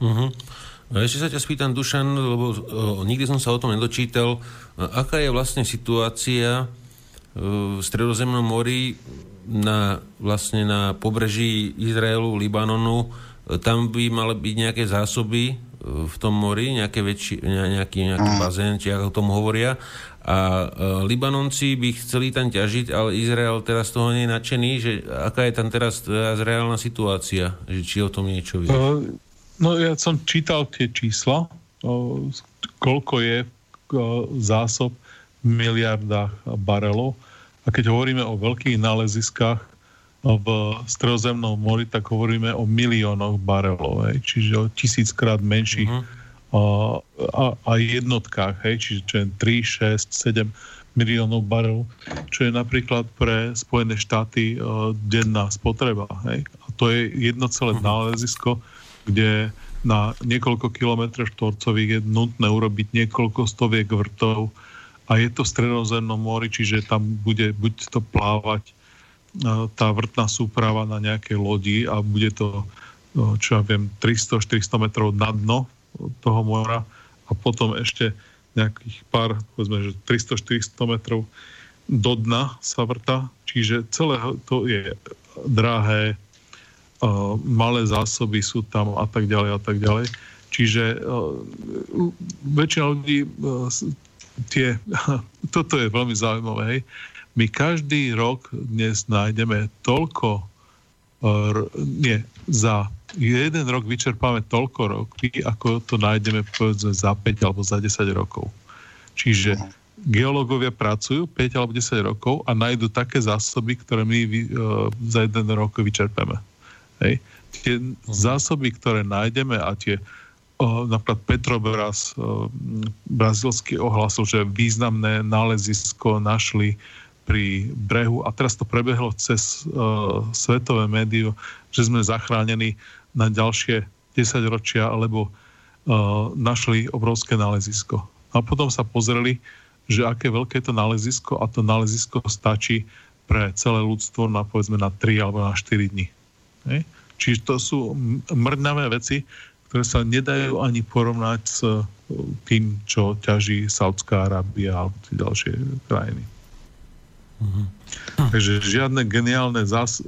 Uh-huh. Ešte sa ťa spýtam, Dušan, lebo nikdy som sa o tom nedočítal. Aká je vlastne situácia v Stredozemnom mori na, vlastne na pobreží Izraelu, Libanonu? Tam by mali byť nejaké zásoby v tom mori, nejaké väčší, nejaký, nejaký bazén, či ako tomu hovoria. A uh, Libanonci by chceli tam ťažiť, ale Izrael teraz toho nie je nadšený, že aká je tam teraz, teraz reálna situácia, že či o tom niečo vie. Uh, no ja som čítal tie čísla, koľko je zásob v miliardách barelov. A keď hovoríme o veľkých náleziskách v Stredozemnom mori, tak hovoríme o miliónoch barelov, hej, čiže o tisíckrát menších uh-huh a, a jednotkách, hej, čiže čo je 3, 6, 7 miliónov barov, čo je napríklad pre Spojené štáty uh, denná spotreba. Hej. A to je jedno celé uh-huh. nálezisko, kde na niekoľko kilometrov štvorcových je nutné urobiť niekoľko stoviek vrtov a je to v stredozemnom mori, čiže tam bude buď to plávať uh, tá vrtná súprava na nejakej lodi a bude to, uh, čo ja viem, 300-400 metrov na dno toho mora a potom ešte nejakých pár, povedzme, že 300-400 metrov do dna sa vrta, čiže celé to je drahé, uh, malé zásoby sú tam a tak ďalej a tak ďalej. Čiže väčšina ľudí tie, toto je veľmi zaujímavé, hej. My každý rok dnes nájdeme toľko, uh, nie, za jeden rok vyčerpáme toľko roky, ako to nájdeme povedzme za 5 alebo za 10 rokov. Čiže geológovia pracujú 5 alebo 10 rokov a nájdú také zásoby, ktoré my uh, za jeden rok vyčerpáme. Hej. Tie uh-huh. zásoby, ktoré nájdeme a tie napríklad Petrobras brazilský ohlasil, že významné nálezisko našli pri brehu a teraz to prebehlo cez uh, svetové médium, že sme zachránení na ďalšie 10 ročia, alebo uh, našli obrovské nálezisko. A potom sa pozreli, že aké veľké je to nálezisko a to nálezisko stačí pre celé ľudstvo na povedzme na 3 alebo na 4 dní. Čiže to sú mrnavé veci, ktoré sa nedajú ani porovnať s uh, tým, čo ťaží Saudská Arábia alebo tie ďalšie krajiny. Mm-hmm. Takže žiadne geniálne zás-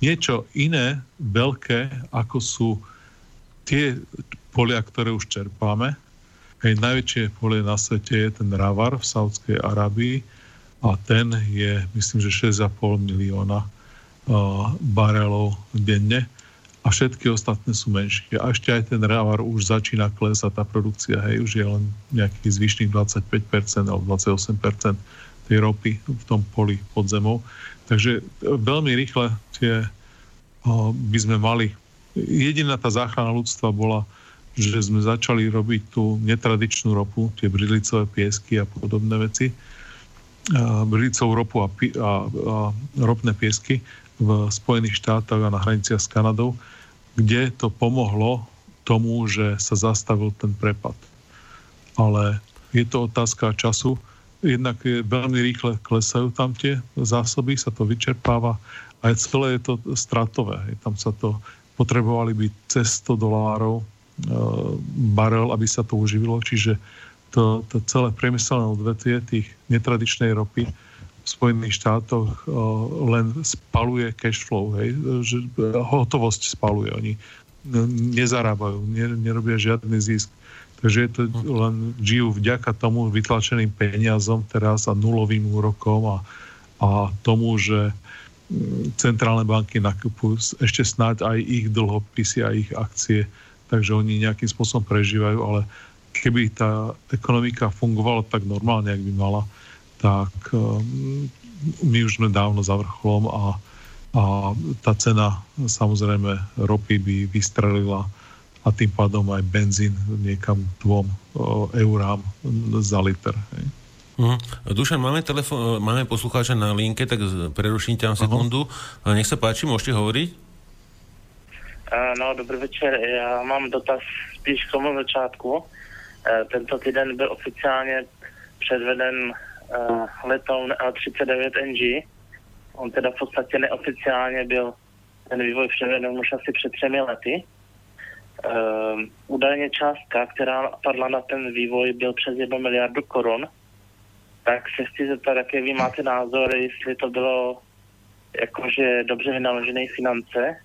niečo iné veľké, ako sú tie polia, ktoré už čerpáme. Hej, najväčšie polie na svete je ten Ravar v Saudskej Arabii a ten je, myslím, že 6,5 milióna uh, barelov denne a všetky ostatné sú menšie. A ešte aj ten Ravar už začína klesať, tá produkcia, hej, už je len nejakých zvyšných 25% alebo 28% tej ropy v tom poli pod zemou. Takže e, veľmi rýchle tie o, by sme mali. Jediná tá záchrana ľudstva bola, že sme začali robiť tú netradičnú ropu, tie bridlicové piesky a podobné veci. Bridlicovú ropu a, pi, a, a ropné piesky v Spojených štátoch a na hraniciach s Kanadou, kde to pomohlo tomu, že sa zastavil ten prepad. Ale je to otázka času, jednak je veľmi rýchle klesajú tam tie zásoby, sa to vyčerpáva a celé je to stratové. Tam sa to potrebovali byť cez 100 dolárov e, barel, aby sa to uživilo, čiže to, to celé priemyselné odvetvie tých netradičnej ropy Spojených štátoch e, len spaluje cash flow, hej, že hotovosť spaluje. Oni nezarábajú, nerobia žiadny zisk. Takže je to len žijú vďaka tomu vytlačeným peniazom teraz a nulovým úrokom a, a tomu, že centrálne banky nakupujú ešte snáď aj ich dlhopisy a ich akcie, takže oni nejakým spôsobom prežívajú, ale keby tá ekonomika fungovala tak normálne, ak by mala, tak um, my už sme dávno za vrcholom a, a tá cena samozrejme ropy by vystrelila a tým pádom aj benzín niekam dvom eurám za liter. Hej. Uh-huh. Dušan, máme, telefon, máme poslucháča na linke, tak preruším ťa sekundu. Uh-huh. Nech sa páči, môžete hovoriť? No, dobrý večer. Já mám dotaz spíš k tomu začátku. Tento týden byl oficiálně předveden letoun L39NG. On teda v podstatě neoficiálně byl ten vývoj předveden už asi před třemi lety. Uh, údajně částka, která padla na ten vývoj, byl přes 1 miliardu korun. Tak se chci zeptat, jaké vy máte názor, jestli to bylo jakože dobře vynaložené finance,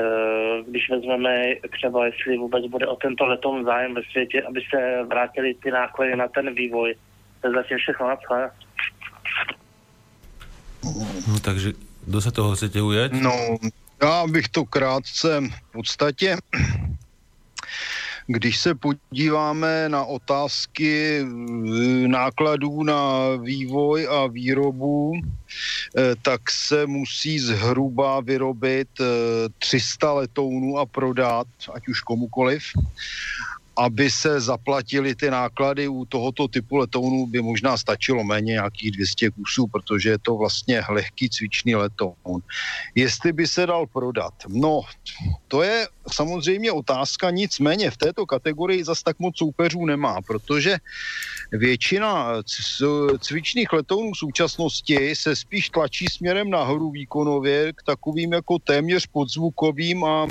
uh, když vezmeme třeba, jestli vůbec bude o tento letom zájem ve světě, aby se vrátili ty náklady na ten vývoj. To je zatím všechno na No, takže kdo se toho chcete ujať? No, já bych to krátce v podstatě když se podíváme na otázky nákladů na vývoj a výrobu, eh, tak se musí zhruba vyrobit 300 eh, letounů a prodat, ať už komukoliv aby se zaplatili ty náklady u tohoto typu letounů, by možná stačilo méně nějakých 200 kusů, protože je to vlastně lehký cvičný letoun. Jestli by se dal prodat? No, to je samozřejmě otázka, nicméně v této kategorii zas tak moc soupeřů nemá, protože většina cvičných letounů v současnosti se spíš tlačí směrem nahoru výkonově k takovým jako téměř podzvukovým a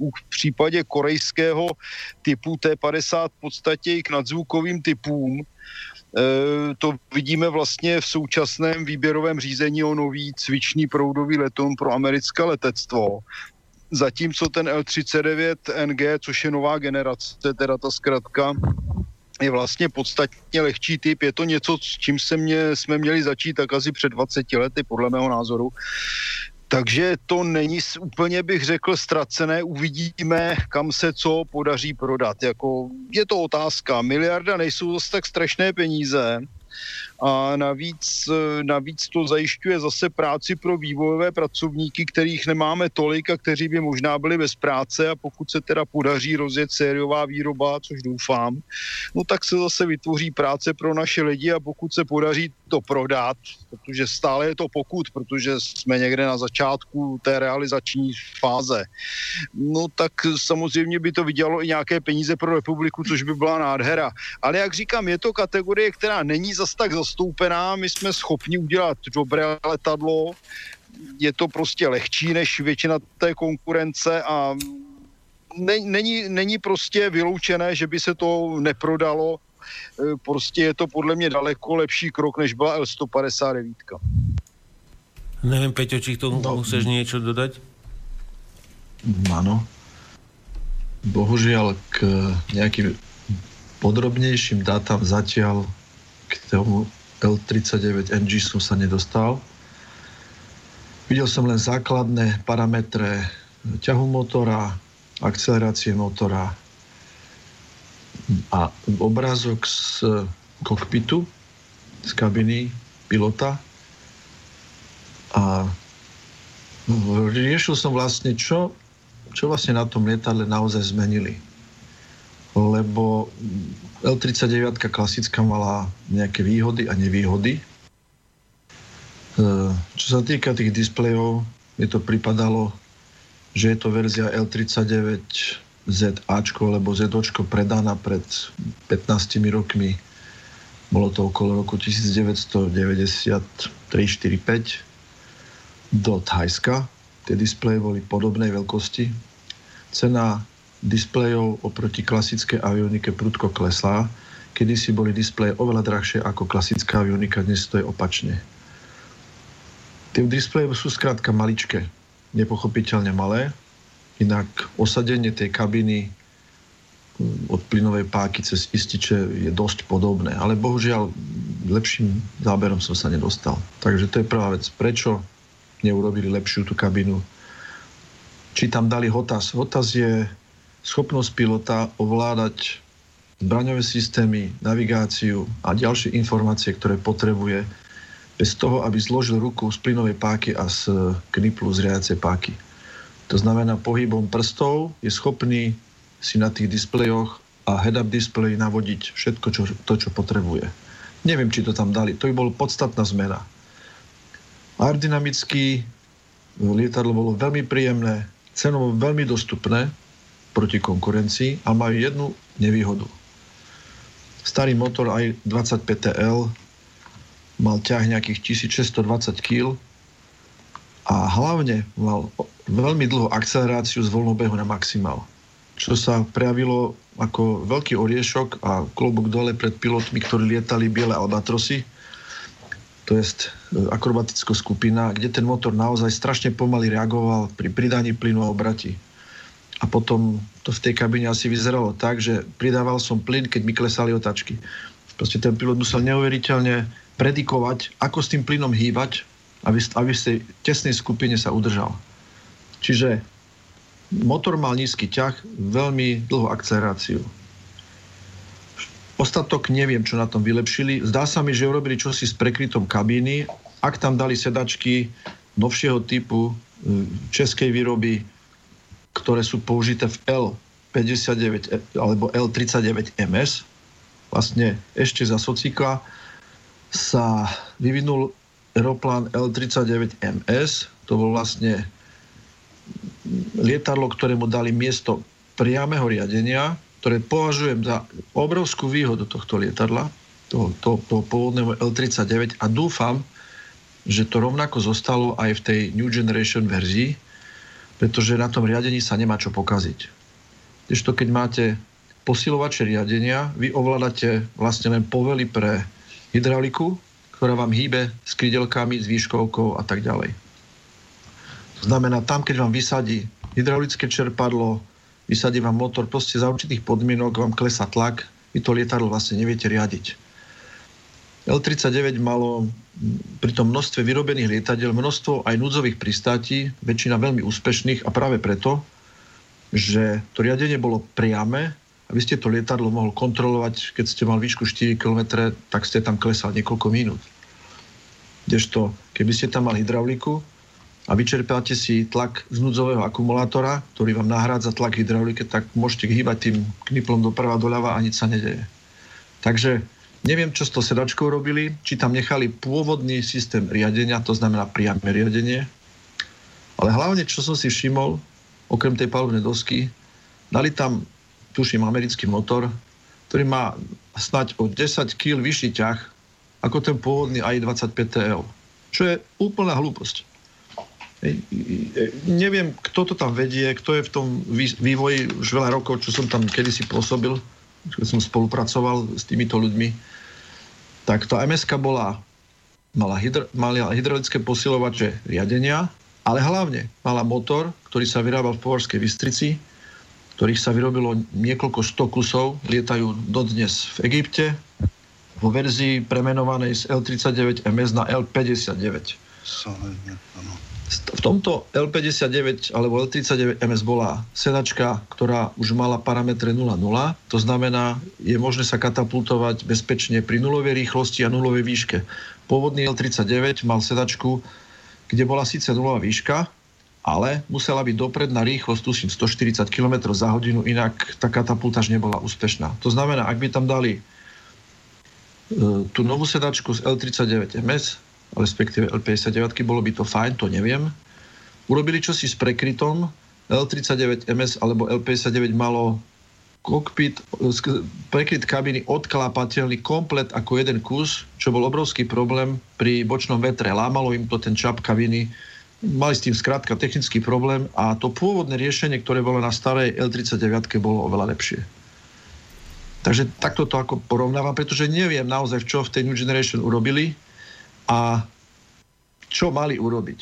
v případě korejského typu T-50 v podstatě i k nadzvukovým typům. E, to vidíme vlastně v současném výběrovém řízení o nový cvičný proudový letoun pro americké letectvo. Zatímco ten L-39NG, což je nová generace, teda ta zkratka, je vlastně podstatně lehčí typ. Je to něco, s čím se mě, jsme měli začít tak asi před 20 lety, podle mého názoru. Takže to není úplně, bych řekl, ztracené. Uvidíme, kam se co podaří prodat. Jako, je to otázka. Miliarda nejsou zase tak strašné peníze a navíc, navíc to zajišťuje zase práci pro vývojové pracovníky, kterých nemáme tolik a kteří by možná byli bez práce a pokud se teda podaří rozjet sériová výroba, což doufám, no tak se zase vytvoří práce pro naše lidi a pokud se podaří to prodat, protože stále je to pokud, protože jsme někde na začátku té realizační fáze, no tak samozřejmě by to vydělalo i nějaké peníze pro republiku, což by byla nádhera. Ale jak říkám, je to kategorie, která není zas tak zastoupená, my jsme schopni udělat dobré letadlo, je to prostě lehčí než většina té konkurence a není, není prostě vyloučené, že by se to neprodalo. E, prostě je to podle mě daleko lepší krok, než byla L159. Neviem, Peťo, či k tomu no, chceš niečo dodať? Áno. Bohužiaľ k nejakým podrobnejším dátam zatiaľ k tomu L39 NG som sa nedostal. Videl som len základné parametre ťahu motora, akcelerácie motora a obrázok z kokpitu, z kabiny pilota a riešil som vlastne, čo, čo vlastne na tom lietadle naozaj zmenili. Lebo L-39 klasická mala nejaké výhody a nevýhody. E, čo sa týka tých displejov, mi to pripadalo, že je to verzia L39Z Ačko, lebo Z predaná pred 15 rokmi. Bolo to okolo roku 1993-45 do Thajska. Tie displeje boli podobnej veľkosti. Cena displejov oproti klasickej avionike prudko kleslá. Kedysi boli displeje oveľa drahšie ako klasická avionika, dnes to je opačne. Tie displeje sú skrátka maličké, nepochopiteľne malé, inak osadenie tej kabiny mm, od plynovej páky cez ističe je dosť podobné, ale bohužiaľ lepším záberom som sa nedostal. Takže to je prvá vec. Prečo neurobili lepšiu tú kabinu? Či tam dali HOTAS? HOTAS je schopnosť pilota ovládať zbraňové systémy, navigáciu a ďalšie informácie, ktoré potrebuje bez toho, aby zložil ruku z plynovej páky a z kniplu z riacej páky. To znamená, pohybom prstov je schopný si na tých displejoch a head-up display navodiť všetko, čo, to, čo potrebuje. Neviem, či to tam dali. To by bol podstatná zmena. Aerodynamicky lietadlo bolo veľmi príjemné, cenovo veľmi dostupné proti konkurencii a majú jednu nevýhodu. Starý motor aj 25 TL mal ťah nejakých 1620 kg a hlavne mal veľmi dlhú akceleráciu z voľnobehu na maximál. Čo sa prejavilo ako veľký oriešok a klobok dole pred pilotmi, ktorí lietali biele albatrosy, to je e, akrobatická skupina, kde ten motor naozaj strašne pomaly reagoval pri pridaní plynu a obrati. A potom to v tej kabine asi vyzeralo tak, že pridával som plyn, keď mi klesali otačky. Proste ten pilot musel neuveriteľne predikovať, ako s tým plynom hýbať, aby, aby v tej tesnej skupine sa udržal. Čiže motor mal nízky ťah, veľmi dlhú akceleráciu. Ostatok neviem, čo na tom vylepšili. Zdá sa mi, že urobili čosi s prekrytom kabíny. Ak tam dali sedačky novšieho typu e, českej výroby, ktoré sú použité v L59 alebo L39 MS, vlastne ešte za socikla, sa vyvinul aeroplán L-39MS, to bol vlastne lietadlo, ktorému dali miesto priameho riadenia, ktoré považujem za obrovskú výhodu tohto lietadla, toho, toho, toho pôvodného L-39 a dúfam, že to rovnako zostalo aj v tej New Generation verzii, pretože na tom riadení sa nemá čo pokaziť. to, keď máte posilovače riadenia, vy ovládate vlastne len povely pre hydrauliku, ktorá vám hýbe s krydelkami, s výškovkou a tak ďalej. To znamená, tam, keď vám vysadí hydraulické čerpadlo, vysadí vám motor, proste za určitých podmienok vám klesá tlak, vy to lietadlo vlastne neviete riadiť. L-39 malo pri tom množstve vyrobených lietadiel množstvo aj núdzových pristátí, väčšina veľmi úspešných a práve preto, že to riadenie bolo priame aby ste to lietadlo mohol kontrolovať, keď ste mal výšku 4 km, tak ste tam klesal niekoľko minút. Kdežto, keby ste tam mali hydrauliku a vyčerpáte si tlak z núdzového akumulátora, ktorý vám nahrádza tlak hydraulike, tak môžete hýbať tým kniplom doprava doľava a nič sa nedeje. Takže neviem, čo s to sedačkou robili, či tam nechali pôvodný systém riadenia, to znamená priame riadenie, ale hlavne, čo som si všimol, okrem tej palubnej dosky, dali tam tuším, americký motor, ktorý má snať o 10 kg vyšší ťah ako ten pôvodný AI-25 TL. Čo je úplná hlúposť. Neviem, kto to tam vedie, kto je v tom vývoji už veľa rokov, čo som tam kedysi pôsobil, keď som spolupracoval s týmito ľuďmi. Tak tá ms bola mala, hydro, mala hydraulické posilovače riadenia, ale hlavne mala motor, ktorý sa vyrábal v Povarskej Bystrici, ktorých sa vyrobilo niekoľko sto kusov, lietajú dodnes v Egypte, vo verzii premenovanej z L39 MS na L59. V tomto L59 alebo L39 MS bola sedačka, ktorá už mala parametre 0,0. To znamená, je možné sa katapultovať bezpečne pri nulovej rýchlosti a nulovej výške. Pôvodný L39 mal sedačku, kde bola síce nulová výška, ale musela byť dopredná rýchlosť, tuším, 140 km za hodinu, inak tá katapultaž nebola úspešná. To znamená, ak by tam dali e, tú novú sedačku z L39 MS, respektíve L59, bolo by to fajn, to neviem. Urobili čosi s prekrytom, L39 MS alebo L59 malo kokpit, prekryt kabiny odklápateľný komplet ako jeden kus, čo bol obrovský problém pri bočnom vetre. Lámalo im to ten čap kabiny, mali s tým skrátka technický problém a to pôvodné riešenie, ktoré bolo na starej L39 bolo oveľa lepšie. Takže takto to ako porovnávam, pretože neviem naozaj, čo v tej New Generation urobili a čo mali urobiť?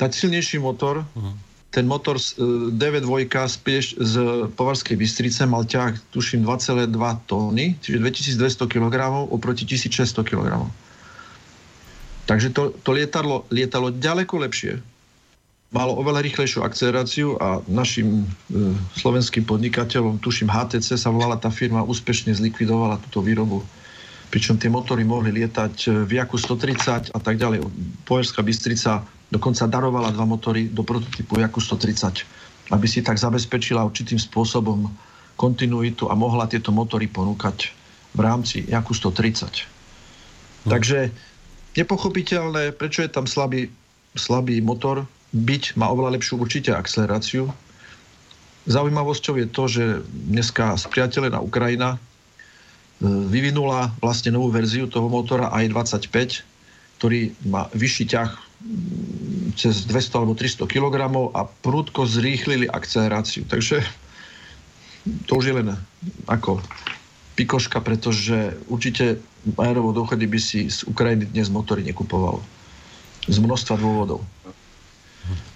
Dať silnejší motor, uh-huh. ten motor uh, DV2 z, z Povarskej Bystrice mal ťah, tuším, 2,2 tóny, čiže 2200 kg oproti 1600 kg. Takže to, to lietadlo lietalo ďaleko lepšie. Malo oveľa rýchlejšiu akceleráciu a našim e, slovenským podnikateľom, tuším HTC sa volala tá firma, úspešne zlikvidovala túto výrobu pričom tie motory mohli lietať e, v Jaku 130 a tak ďalej. Pojerská Bystrica dokonca darovala dva motory do prototypu Jaku 130, aby si tak zabezpečila určitým spôsobom kontinuitu a mohla tieto motory ponúkať v rámci Jaku 130. No. Takže nepochopiteľné, prečo je tam slabý, slabý motor, byť má oveľa lepšiu určite akceleráciu. Zaujímavosťou je to, že dneska spriateľená Ukrajina vyvinula vlastne novú verziu toho motora i25, ktorý má vyšší ťah mm, cez 200 alebo 300 kg a prúdko zrýchlili akceleráciu. Takže to už je len ako pikoška, pretože určite aerovo dochody by si z Ukrajiny dnes motory nekupoval. Z množstva dôvodov.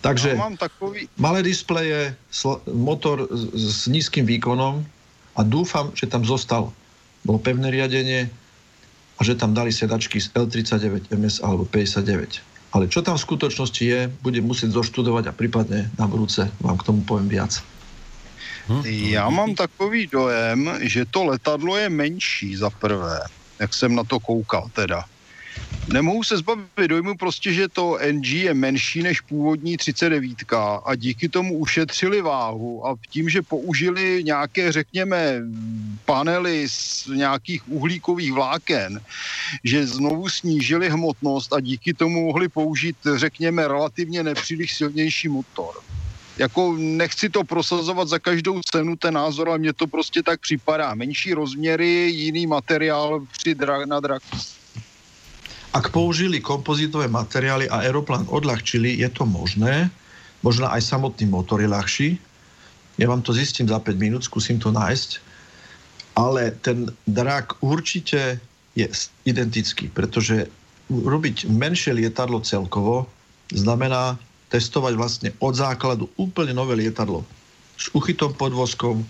Takže ja takový... malé displeje, motor s nízkym výkonom a dúfam, že tam zostal bolo pevné riadenie a že tam dali sedačky z L39 MS alebo 59. Ale čo tam v skutočnosti je, budem musieť zoštudovať a prípadne na budúce vám k tomu poviem viac. Hm? Já mám takový dojem, že to letadlo je menší za prvé, jak jsem na to koukal teda. Nemohu se zbavit dojmu prostě, že to NG je menší než původní 39 a díky tomu ušetřili váhu a tím, že použili nějaké, řekněme, panely z nějakých uhlíkových vláken, že znovu snížili hmotnost a díky tomu mohli použít, řekněme, relativně nepříliš silnější motor jako nechci to prosazovat za každou cenu ten názor, ale mně to prostě tak připadá. Menší rozměry, jiný materiál při dra- na draku. Ak použili kompozitové materiály a aeroplán odľahčili, je to možné. Možno aj samotný motor je ľahší. Ja vám to zistím za 5 minút, skúsim to nájsť. Ale ten drak určite je identický, pretože robiť menšie lietadlo celkovo znamená testovať vlastne od základu úplne nové lietadlo s uchytom podvozkom,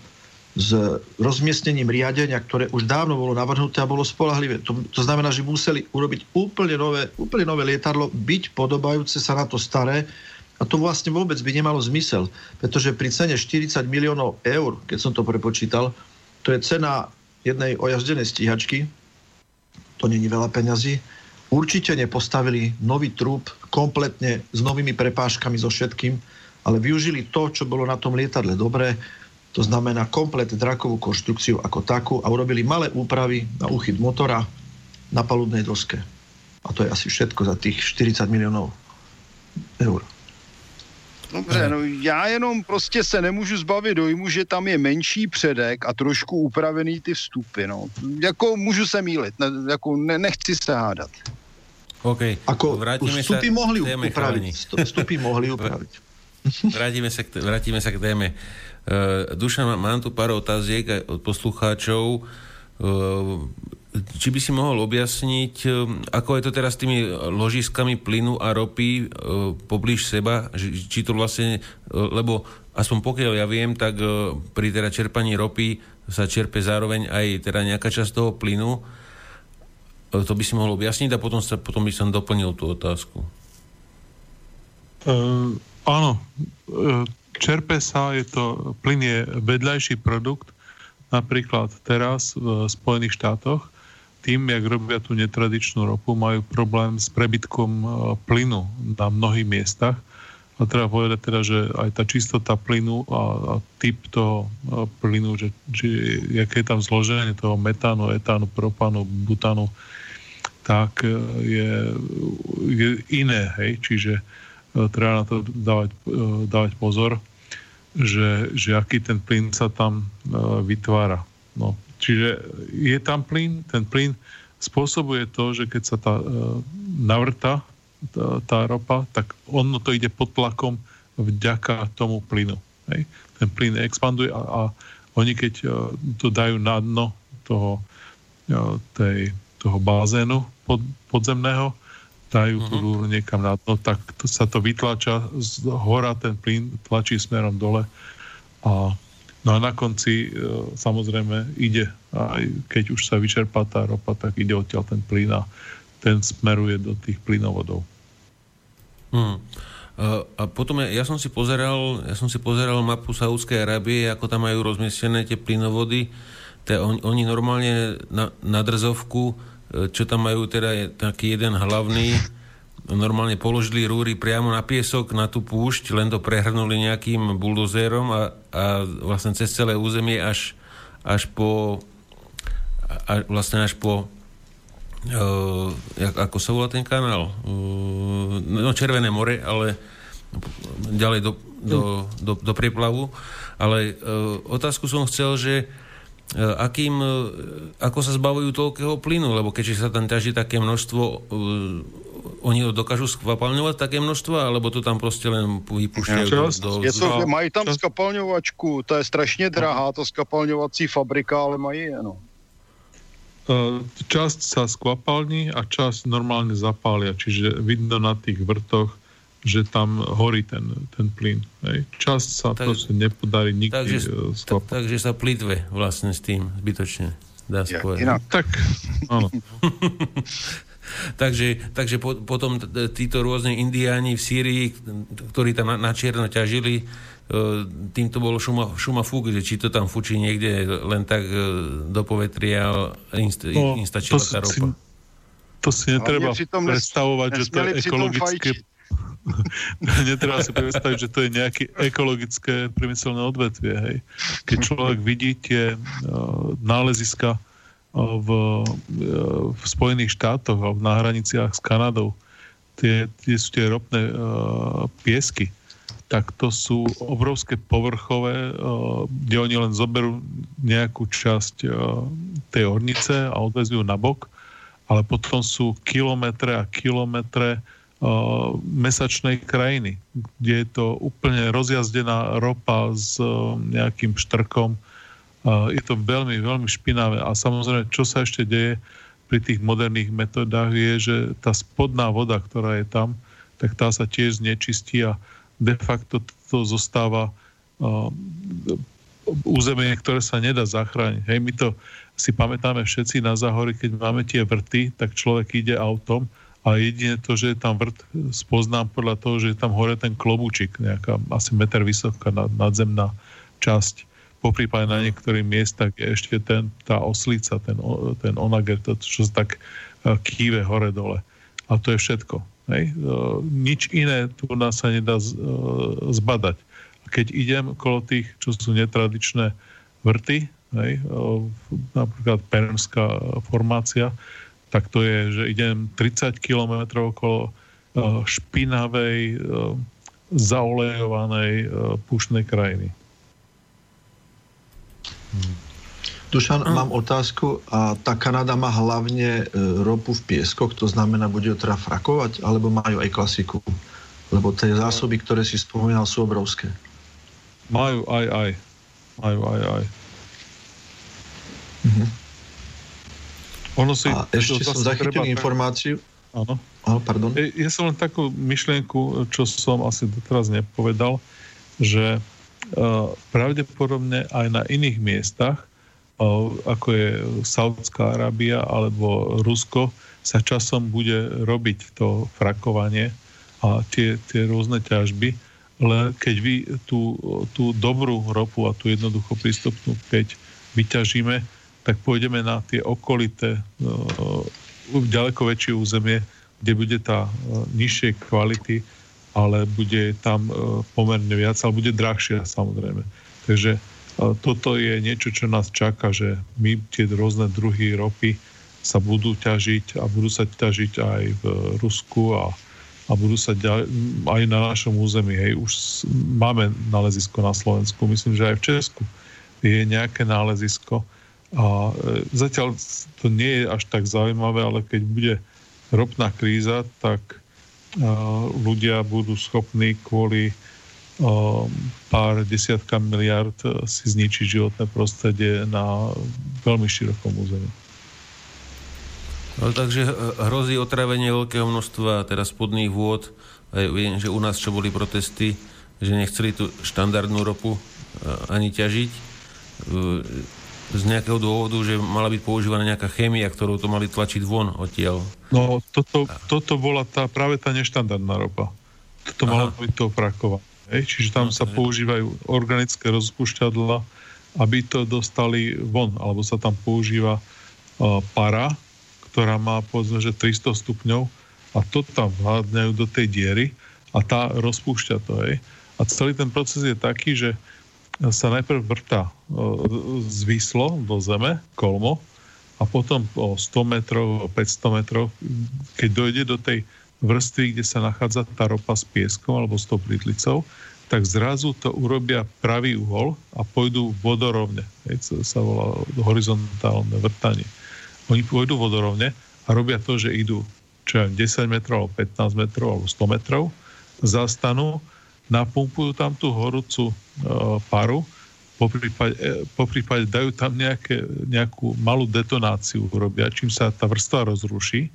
s rozmiestnením riadenia, ktoré už dávno bolo navrhnuté a bolo spolahlivé. To, to znamená, že museli urobiť úplne nové, úplne nové lietadlo, byť podobajúce sa na to staré. A to vlastne vôbec by nemalo zmysel, pretože pri cene 40 miliónov eur, keď som to prepočítal, to je cena jednej ojazdenej stíhačky, to není veľa peňazí, určite nepostavili nový trúb kompletne s novými prepážkami so všetkým, ale využili to, čo bolo na tom lietadle dobré, to znamená komplet drakovú konštrukciu ako takú a urobili malé úpravy na úchyt motora na palubnej doske. A to je asi všetko za tých 40 miliónov eur. Dobře, no já jenom prostě se nemůžu zbavit dojmu, že tam je menší předek a trošku upravený ty vstupy, no. Jako můžu se mýlit, ne, jako ne, nechci se hádat. OK, Ako vrátime vstupy sa mohli upraviť. Vstupy mohli upraviť. vrátime, sa k, vrátime sa k téme. Uh, Duša, mám tu pár otáziek od poslucháčov. Uh, či by si mohol objasniť, e, ako je to teraz s tými ložiskami plynu a ropy poblíž seba, či to vlastne, lebo aspoň pokiaľ ja viem, tak pri teda čerpaní ropy sa čerpe zároveň aj teda nejaká časť toho plynu. To by si mohol objasniť a potom, sa, potom by som doplnil tú otázku. Uh, áno, čerpe sa, je to, plyn je vedľajší produkt, napríklad teraz v Spojených štátoch, tým, jak robia tú netradičnú ropu, majú problém s prebytkom e, plynu na mnohých miestach. A treba povedať teda, že aj tá čistota plynu a, a typ toho e, plynu, že, že aké je tam zloženie toho metánu, etánu, propánu, butánu, tak e, je, je iné, hej, čiže treba na to dávať, dávať pozor, že, že aký ten plyn sa tam vytvára. No, čiže je tam plyn, ten plyn spôsobuje to, že keď sa tá navrta, tá ropa, tak ono to ide pod tlakom vďaka tomu plynu. Hej? Ten plyn expanduje a, a oni keď to dajú na dno toho, tej, toho bazénu pod, podzemného, dajú tú rúru mhm. niekam na dno, tak to, sa to vytlača z hora, ten plyn tlačí smerom dole a no a na konci e, samozrejme ide, aj keď už sa vyčerpá tá ropa, tak ide odtiaľ ten plyn a ten smeruje do tých plynovodov. Hmm. A potom ja, ja som si pozeral, ja som si pozeral mapu Saúdskej Arábie, ako tam majú rozmiestnené tie plynovody. Te, on, oni normálne na, na drzovku čo tam majú teda je taký jeden hlavný, normálne položili rúry priamo na piesok, na tú púšť, len to prehrnuli nejakým buldozérom a, a vlastne cez celé územie až, až po a vlastne až po uh, ako sa volá ten kanál? Uh, no Červené more, ale ďalej do, do, do, do preplavu. Ale uh, otázku som chcel, že E, akým, e, ako sa zbavujú toľkého plynu, lebo keďže sa tam ťaží také množstvo, uh, oni ho dokážu skvapalňovať také množstvo, alebo to tam prostě len vypúšťajú do, do je to, Mají tam skapalňovačku, to je strašně drahá, to skapalňovací fabrika, ale mají, no. Časť sa skvapalní a časť normálne zapália, čiže vidno na tých vrtoch, že tam horí ten, ten plyn. Hej. Časť sa tak, proste nepodarí nikdy takže, tak, takže sa plitve vlastne s tým zbytočne dá ja, Ja, tak, áno. takže, takže po, potom títo rôzne indiáni v Sýrii, ktorí tam na, na čierno ťažili, e, tým to bolo šuma, šuma fúk, že či to tam fučí niekde len tak e, do povetria im, no, im stačila tá ropa. Si, to si netreba predstavovať, že to je ekologické Netreba si predstaviť, že to je nejaké ekologické priemyselné odvetvie. Hej. Keď človek vidí tie uh, náleziska uh, v, uh, v Spojených štátoch a na hraniciach s Kanadou, tie, tie sú tie ropné uh, piesky, tak to sú obrovské povrchové, uh, kde oni len zoberú nejakú časť uh, tej ornice a odvezujú na bok, ale potom sú kilometre a kilometre mesačnej krajiny, kde je to úplne rozjazdená ropa s nejakým štrkom. Je to veľmi, veľmi špinavé. A samozrejme, čo sa ešte deje pri tých moderných metodách je, že tá spodná voda, ktorá je tam, tak tá sa tiež znečistí a de facto to zostáva územie, ktoré sa nedá zachrániť. Hej, my to si pamätáme všetci na záhory, keď máme tie vrty, tak človek ide autom a jedine to, že je tam vrt, spoznám podľa toho, že je tam hore ten klobúčik, nejaká asi meter vysoká nadzemná časť. Po prípade na niektorých miestach je ešte ten, tá oslica, ten, ten onager, to, čo sa tak e, kýve hore-dole. A to je všetko. Hej? E, nič iné tu nás sa nedá e, zbadať. Keď idem kolo tých, čo sú netradičné vrty, hej? napríklad Permská formácia, tak to je, že idem 30 km okolo eh, špinavej, eh, zaolejovanej eh, púšnej krajiny. Dušan, mám otázku. A tá Kanada má hlavne ropu v pieskoch, to znamená, bude ju teda frakovať, alebo majú aj klasiku? Lebo tie zásoby, ktoré si spomínal, sú obrovské. Majú aj, aj. Majú aj, aj. Mhm. Ono si, a ešte som zachytil informáciu. Áno. Oh, pardon. Ja som len takú myšlienku, čo som asi doteraz nepovedal, že uh, pravdepodobne aj na iných miestach, uh, ako je Saudská Arábia alebo Rusko, sa časom bude robiť to frakovanie a tie, tie rôzne ťažby, ale keď vy tú, tú dobrú ropu a tú jednoducho prístupnú, keď vyťažíme, tak pôjdeme na tie okolité, uh, ďaleko väčšie územie, kde bude tá uh, nižšej kvality, ale bude tam uh, pomerne viac, ale bude drahšia samozrejme. Takže uh, toto je niečo, čo nás čaká, že my tie rôzne druhy ropy sa budú ťažiť a budú sa ťažiť aj v Rusku a, a budú sa ďa, aj na našom území. Hej. Už máme nálezisko na Slovensku, myslím, že aj v Česku je nejaké nálezisko a e, zatiaľ to nie je až tak zaujímavé, ale keď bude ropná kríza, tak e, ľudia budú schopní kvôli e, pár desiatkám miliard si zničiť životné prostredie na veľmi širokom území. No, takže hrozí otravenie veľkého množstva teda spodných vôd. Viem, že u nás čo boli protesty, že nechceli tú štandardnú ropu ani ťažiť z nejakého dôvodu, že mala byť používaná nejaká chémia, ktorú to mali tlačiť von odtiaľ. No, toto, toto bola tá, práve tá neštandardná ropa. Toto Aha. byť to frakované. Čiže tam no, sa používajú organické rozpúšťadla, aby to dostali von, alebo sa tam používa uh, para, ktorá má povedzme, že 300 stupňov a to tam vládňajú do tej diery a tá rozpúšťa to. Hej. A celý ten proces je taký, že sa najprv vrta zvislo do zeme, kolmo, a potom o 100 metrov, o 500 metrov, keď dojde do tej vrstvy, kde sa nachádza tá ropa s pieskom alebo s tou plitlicou, tak zrazu to urobia pravý uhol a pôjdu vodorovne. To sa volá horizontálne vrtanie. Oni pôjdu vodorovne a robia to, že idú čo ja, 10 metrov, 15 metrov alebo 100 metrov, zastanú, napumpujú tam tú horúcu e, paru, e, po prípade dajú tam nejaké, nejakú malú detonáciu, robia, čím sa tá vrstva rozruší,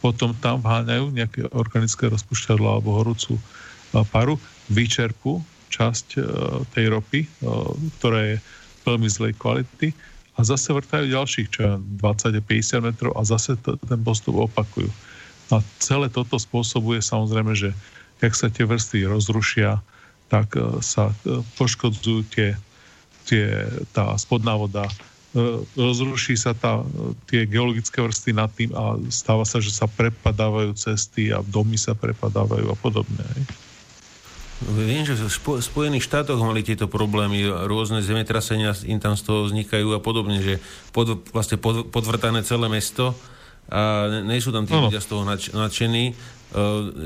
potom tam vháňajú nejaké organické rozpušťadlo alebo horúcu e, paru, vyčerpu časť tej ropy, e, ktorá je veľmi zlej kvality a zase vrtajú ďalších čo 20-50 metrov a zase ten postup opakujú. A celé toto spôsobuje samozrejme, že jak sa tie vrstvy rozrušia, tak e, sa e, poškodzujú tie, tie, tá spodná voda, e, rozruší sa tá, tie geologické vrstvy nad tým a stáva sa, že sa prepadávajú cesty a domy sa prepadávajú a podobne. Viem, že v Spojených štátoch mali tieto problémy, rôzne zemetrasenia im tam z toho vznikajú a podobne, že pod, vlastne pod, podvrtané celé mesto a nie sú tam tí ľudia z toho nadšení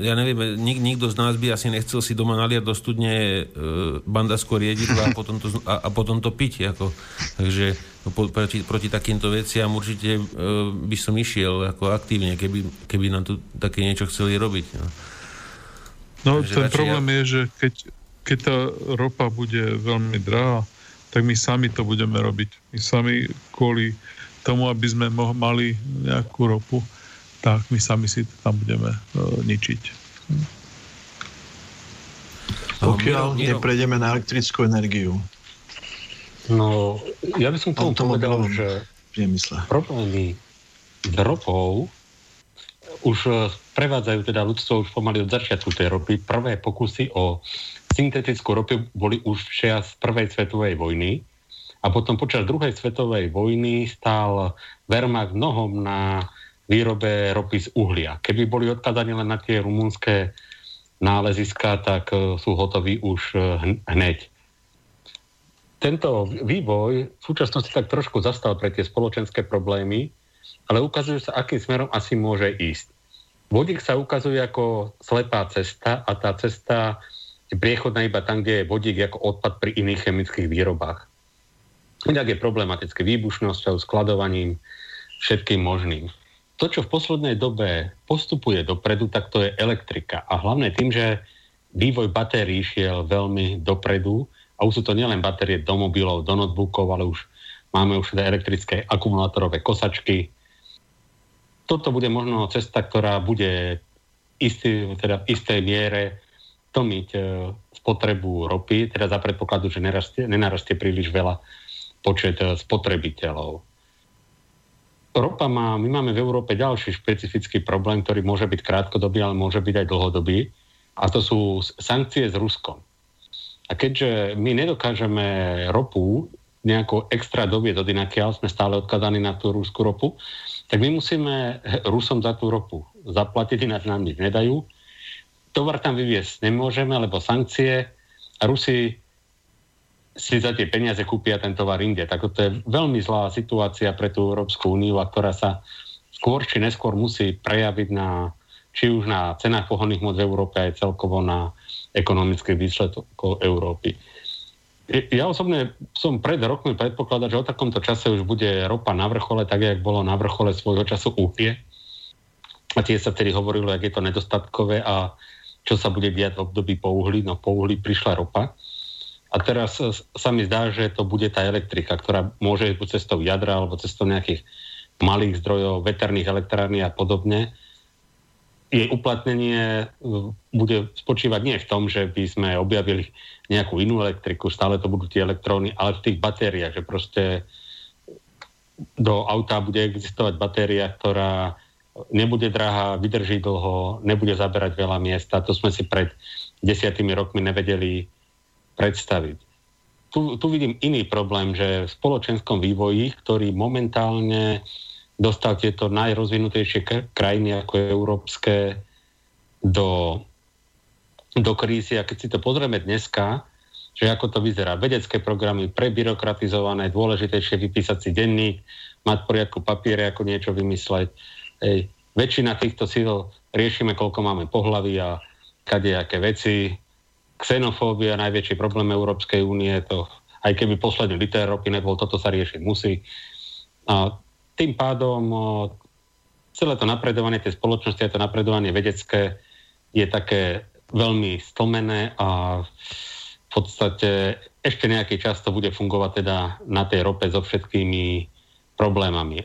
ja neviem, nik, nikto z nás by asi nechcel si doma naliať do studne uh, bandasko riedidla a potom to, a, a potom to piť. Ako. Takže po, proti, proti takýmto veciam určite uh, by som išiel ako aktívne, keby, keby nám tu také niečo chceli robiť. No, no ten problém ja... je, že keď, keď tá ropa bude veľmi drahá, tak my sami to budeme robiť. My sami kvôli tomu, aby sme mo- mali nejakú ropu, tak my sami si to tam budeme uh, ničiť. Pokiaľ neprejdeme na elektrickú energiu. No, ja by som tomu povedal, že priemysle. problémy s ropou už e, prevádzajú teda ľudstvo už pomaly od začiatku tej ropy. Prvé pokusy o syntetickú ropu boli už z prvej svetovej vojny a potom počas druhej svetovej vojny stál Wehrmacht nohom na výrobe ropy z uhlia. Keby boli odkazaní len na tie rumunské náleziska, tak e, sú hotoví už e, hneď. Tento vývoj v súčasnosti tak trošku zastal pre tie spoločenské problémy, ale ukazuje sa, akým smerom asi môže ísť. Vodík sa ukazuje ako slepá cesta a tá cesta je priechodná iba tam, kde je vodík ako odpad pri iných chemických výrobách. Inak je problematické výbušnosťou, skladovaním, všetkým možným to, čo v poslednej dobe postupuje dopredu, tak to je elektrika. A hlavne tým, že vývoj batérií šiel veľmi dopredu a už sú to nielen batérie do mobilov, do notebookov, ale už máme už teda elektrické akumulátorové kosačky. toto bude možno cesta, ktorá bude istý, teda v istej miere tlmiť e, spotrebu ropy, teda za predpokladu, že nerastie, nenarastie príliš veľa počet e, spotrebiteľov. Ropa má, my máme v Európe ďalší špecifický problém, ktorý môže byť krátkodobý, ale môže byť aj dlhodobý. A to sú sankcie s Ruskom. A keďže my nedokážeme ropu nejako extra dobiť do Dynakial, sme stále odkazaní na tú rúskú ropu, tak my musíme Rusom za tú ropu zaplatiť, ináč nám nič nedajú. Tovar tam vyviesť nemôžeme, lebo sankcie a Rusi si za tie peniaze kúpia ten tovar inde. Tak to je veľmi zlá situácia pre tú Európsku úniu, a ktorá sa skôr či neskôr musí prejaviť na, či už na cenách pohonných moc v Európe, aj celkovo na ekonomických výsledkoch Európy. Ja osobne som pred rokmi predpokladať, že o takomto čase už bude ropa na vrchole, tak jak bolo na vrchole svojho času uhlie. A tie sa tedy hovorilo, jak je to nedostatkové a čo sa bude diať v období po uhli. No po uhli prišla ropa. A teraz sa mi zdá, že to bude tá elektrika, ktorá môže ísť cestou jadra alebo cestou nejakých malých zdrojov, veterných elektrární a podobne jej uplatnenie e, bude spočívať nie v tom, že by sme objavili nejakú inú elektriku, stále to budú tie elektróny, ale v tých batériách, že proste do auta bude existovať batéria, ktorá nebude drahá, vydrží dlho, nebude zaberať veľa miesta. To sme si pred desiatými rokmi nevedeli predstaviť. Tu, tu vidím iný problém, že v spoločenskom vývoji, ktorý momentálne dostal tieto najrozvinutejšie krajiny ako európske do, do krízy. A keď si to pozrieme dneska, že ako to vyzerá, vedecké programy prebyrokratizované, dôležitejšie vypísať si denník, mať poriadku papiere, ako niečo vymysleť. Ej, väčšina týchto síl riešime, koľko máme pohlavy a kadejaké veci. Xenofóbia, najväčší problém Európskej únie, to aj keby posledný liter ropy nebol, toto sa riešiť musí. A tým pádom celé to napredovanie tej spoločnosti a to napredovanie vedecké je také veľmi stlmené a v podstate ešte nejaký čas to bude fungovať teda na tej rope so všetkými problémami.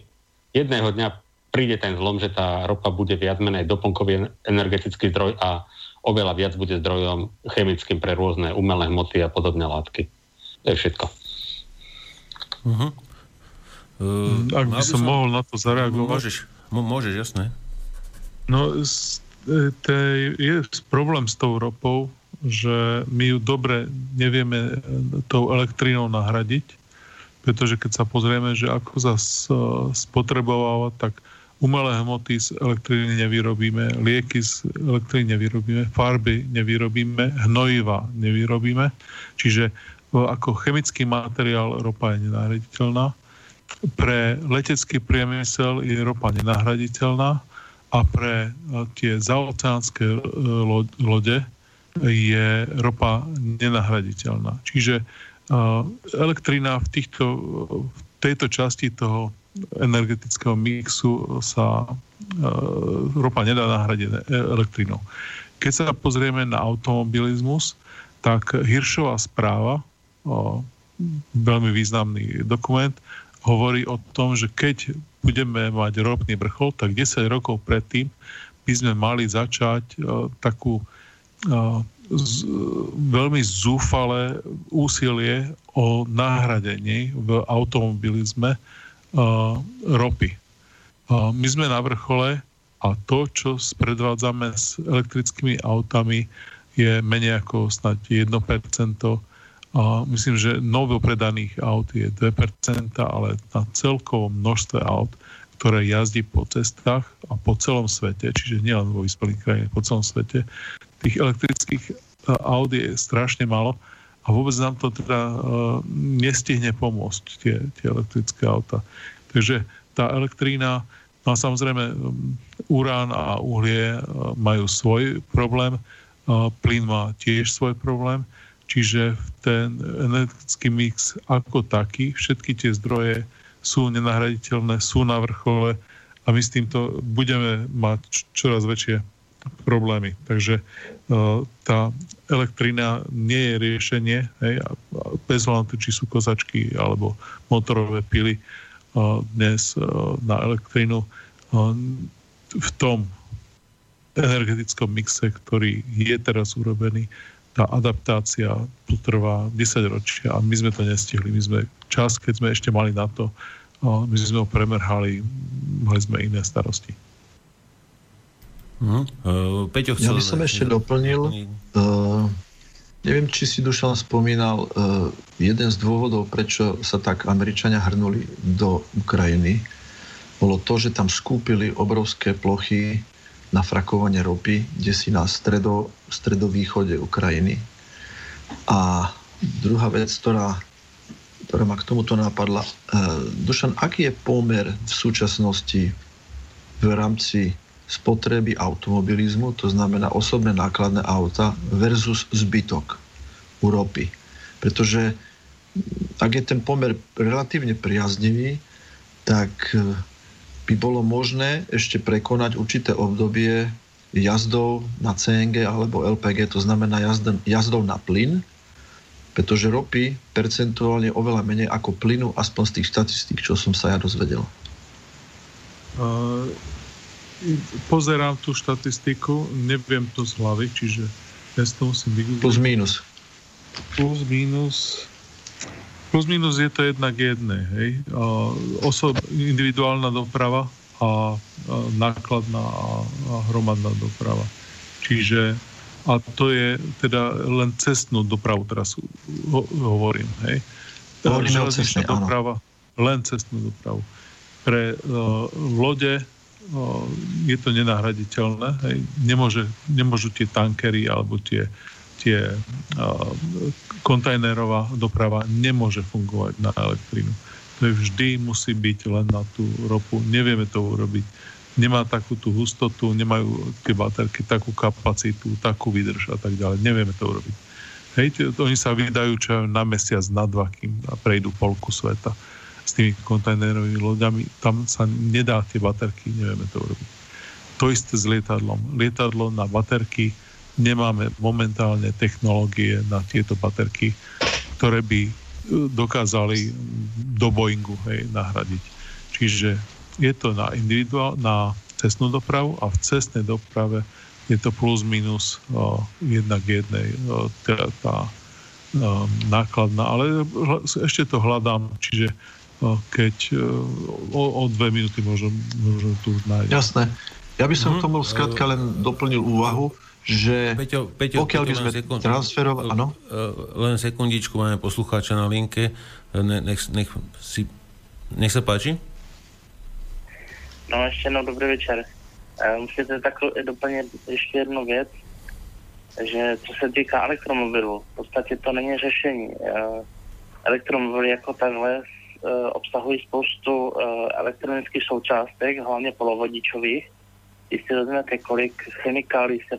Jedného dňa príde ten zlom, že tá ropa bude viac menej doplnkový energetický zdroj a oveľa viac bude zdrojom chemickým pre rôzne umelé hmoty a podobné látky. To je všetko. Uh-huh. Uh, Ak by som, som mohol na to zareagovať. Môžeš, môžeš, jasné. No, te, je problém s tou ropou, že my ju dobre nevieme tou elektrínou nahradiť, pretože keď sa pozrieme, že ako sa spotrebováva, tak umelé hmoty z elektriny nevyrobíme, lieky z elektriny nevyrobíme, farby nevyrobíme, hnojiva nevyrobíme. Čiže ako chemický materiál ropa je nenahraditeľná pre letecký priemysel je ropa nenahraditeľná a pre e, tie zaoceánske e, lode je ropa nenahraditeľná. Čiže e, elektrina v, týchto, v tejto časti toho energetického mixu sa ropa nedá nahradiť elektrinou. Keď sa pozrieme na automobilizmus, tak Hiršová správa, veľmi významný dokument, hovorí o tom, že keď budeme mať ropný vrchol, tak 10 rokov predtým by sme mali začať uh, takú uh, z, veľmi zúfale úsilie o nahradení v automobilizme ropy. My sme na vrchole a to, čo predvádzame s elektrickými autami, je menej ako snad 1% a myslím, že novo predaných aut je 2%, ale na celkovom množstve aut, ktoré jazdí po cestách a po celom svete, čiže nielen vo vyspelých krajinách, po celom svete, tých elektrických aut je strašne málo a vôbec nám to teda uh, nestihne pomôcť, tie, tie elektrické auta. Takže tá elektrína, no a samozrejme urán a uhlie uh, majú svoj problém, uh, plyn má tiež svoj problém, Čiže ten energetický mix ako taký, všetky tie zdroje sú nenahraditeľné, sú na vrchole a my s týmto budeme mať čoraz väčšie problémy. Takže uh, tá elektrina nie je riešenie, hej, bez hľadu, či sú kozačky alebo motorové pily uh, dnes uh, na elektrínu v tom energetickom mixe, ktorý je teraz urobený, tá adaptácia tu trvá 10 ročia a my sme to nestihli. My sme čas, keď sme ešte mali na to, my sme ho premerhali, mali sme iné starosti. Uh-huh. Uh, Peťo chcel... Ja by som ešte doplnil, uh, neviem, či si Dušan spomínal, uh, jeden z dôvodov, prečo sa tak Američania hrnuli do Ukrajiny, bolo to, že tam skúpili obrovské plochy na frakovanie ropy, kde si na stredo, stredovýchode Ukrajiny. A druhá vec, ktorá, ktorá ma k tomuto napadla. E, Dušan, aký je pomer v súčasnosti v rámci spotreby automobilizmu, to znamená osobné nákladné auta versus zbytok ropy? Pretože ak je ten pomer relatívne priaznivý, tak by bolo možné ešte prekonať určité obdobie jazdou na CNG alebo LPG, to znamená jazdou, jazdou na plyn, pretože ropy percentuálne oveľa menej ako plynu, aspoň z tých štatistík, čo som sa ja dozvedel. Uh, pozerám tú štatistiku, neviem to z hlavy, čiže ja to musím vygoogliť. Plus minus. Plus minus Plus minus je to jednak jedné. Hej? Osob, individuálna doprava a, a nákladná a, a hromadná doprava. Čiže a to je teda len cestnú dopravu teraz ho, hovorím. Hej? Železničná doprava, áno. len cestnú dopravu. Pre uh, lode je to nenahraditeľné. Hej? Nemôže, nemôžu tie tankery alebo tie tie kontajnerová doprava nemôže fungovať na elektrínu. To je vždy musí byť len na tú ropu. Nevieme to urobiť. Nemá takú tú hustotu, nemajú tie baterky takú kapacitu, takú výdrž a tak ďalej. Nevieme to urobiť. Hej, oni sa vydajú čo na mesiac, na dva, kým prejdú polku sveta s tými kontajnerovými loďami. Tam sa nedá tie baterky, nevieme to urobiť. To isté s lietadlom. Lietadlo na baterky nemáme momentálne technológie na tieto baterky, ktoré by e, dokázali do Boeingu hej, nahradiť. Čiže je to na individuál, na cestnú dopravu a v cestnej doprave je to plus minus o, jednak jednej o, tá, tá o, nákladná, ale ešte to hľadám, čiže keď o, o dve minúty môžem, môžem tu nájsť. Jasné. Ja by som mm-hmm. k tomu skrátka len doplnil úvahu, že Peťo, Peťo, pokiaľ Peťo, by sme sekund... transferovali... Áno? Len sekundičku, máme poslucháča na linke. Ne, nech, nech, si, nech sa páči. No ještě jednou dobrý večer. Musíte takhle doplnit ještě jednu věc, že co se týká elektromobilů, v podstatě to není řešení. Elektromobily jako takhle obsahují spoustu elektronických součástek, hlavně polovodičových. Když si vezmete, kolik chemikálí se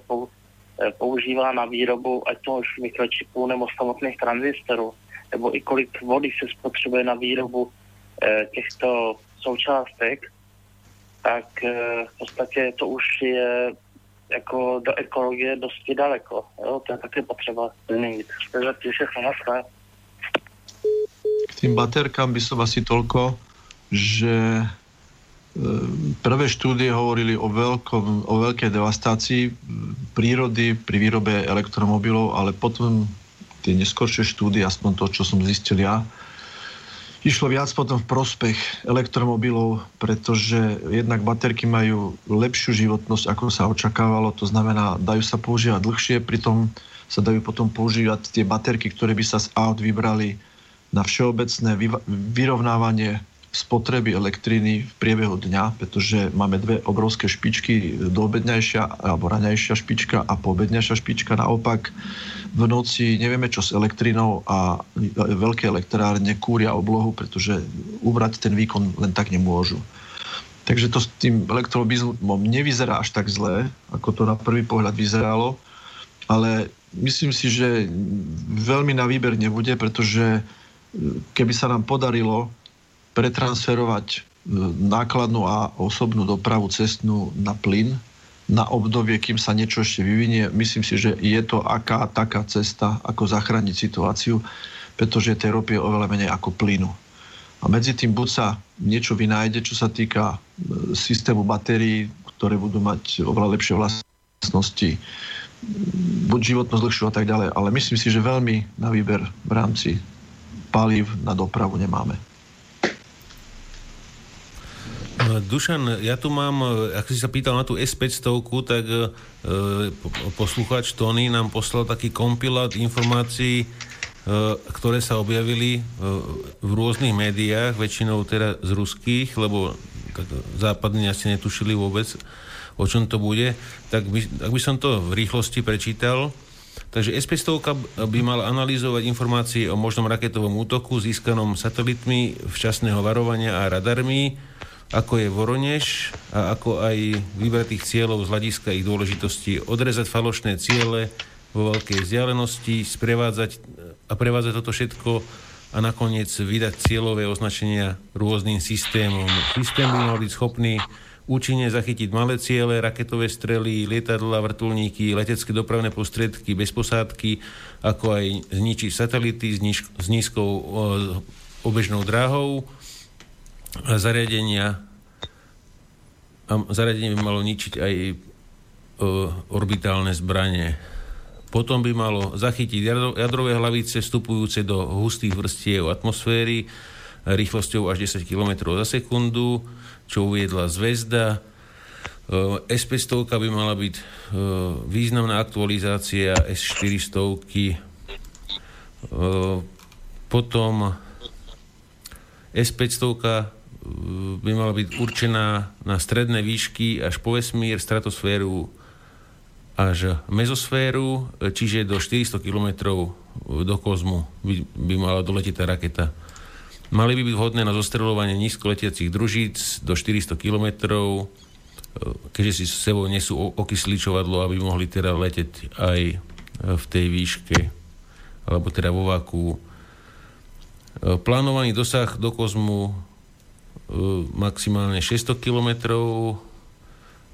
Eh, používá na výrobu ať toho mikročipů nebo samotných tranzistorů, nebo i kolik vody se spotřebuje na výrobu eh, těchto součástek, tak eh, v podstatě to už je jako do ekologie dosti daleko. Jo? To je také potřeba změnit. Takže všechno na. K tým baterkám by som asi toľko, že Prvé štúdie hovorili o, veľkom, o veľkej devastácii prírody pri výrobe elektromobilov, ale potom tie neskoršie štúdie, aspoň to, čo som zistil ja, išlo viac potom v prospech elektromobilov, pretože jednak baterky majú lepšiu životnosť, ako sa očakávalo, to znamená, dajú sa používať dlhšie, pritom sa dajú potom používať tie baterky, ktoré by sa z aut vybrali na všeobecné vyrovnávanie spotreby elektriny v priebehu dňa, pretože máme dve obrovské špičky, doobednejšia alebo raňajšia špička a poobednejšia špička. Naopak v noci nevieme čo s elektrinou a veľké elektrárne kúria oblohu, pretože ubrať ten výkon len tak nemôžu. Takže to s tým elektrobizmom nevyzerá až tak zlé, ako to na prvý pohľad vyzeralo, ale myslím si, že veľmi na výber nebude, pretože keby sa nám podarilo pretransferovať e, nákladnú a osobnú dopravu cestnú na plyn na obdobie, kým sa niečo ešte vyvinie. Myslím si, že je to aká taká cesta, ako zachrániť situáciu, pretože tej ropy je oveľa menej ako plynu. A medzi tým buď sa niečo vynájde, čo sa týka systému batérií, ktoré budú mať oveľa lepšie vlastnosti, buď životnosť dlhšiu a tak ďalej. Ale myslím si, že veľmi na výber v rámci palív na dopravu nemáme. Dušan, ja tu mám, ak si sa pýtal na tú S500, tak e, posluchač Tony nám poslal taký kompilát informácií, e, ktoré sa objavili e, v rôznych médiách, väčšinou teda z ruských, lebo tak západní asi netušili vôbec, o čom to bude. Tak by, ak by som to v rýchlosti prečítal, Takže S-500 by mal analyzovať informácie o možnom raketovom útoku získanom satelitmi včasného varovania a radarmi, ako je Voronež a ako aj vybratých cieľov z hľadiska ich dôležitosti, odrezať falošné ciele vo veľkej vzdialenosti, sprevádzať a prevádzať toto všetko a nakoniec vydať cieľové označenia rôznym systémom. Systém by mal byť schopný účinne zachytiť malé ciele, raketové strely, lietadla, vrtulníky, letecké dopravné prostriedky bez posádky, ako aj zničiť satelity s, níž, s nízkou o, obežnou dráhou. Zariadenia a zariadenie by malo ničiť aj o, orbitálne zbranie. Potom by malo zachytiť jadrové hlavice vstupujúce do hustých vrstiev atmosféry rýchlosťou až 10 km za sekundu čo uviedla Zvezda. E, S500 by mala byť e, významná aktualizácia S400. E, potom S500 by mala byť určená na stredné výšky až po vesmír, stratosféru až mezosféru, čiže do 400 km do kozmu by, by mala doletieť tá raketa. Mali by byť vhodné na zostreľovanie nízkoletiacich družíc do 400 km, e, keďže si s sebou nesú okysličovadlo, aby mohli teda leteť aj e, v tej výške, alebo teda vo váku. E, plánovaný dosah do kozmu maximálne 600 km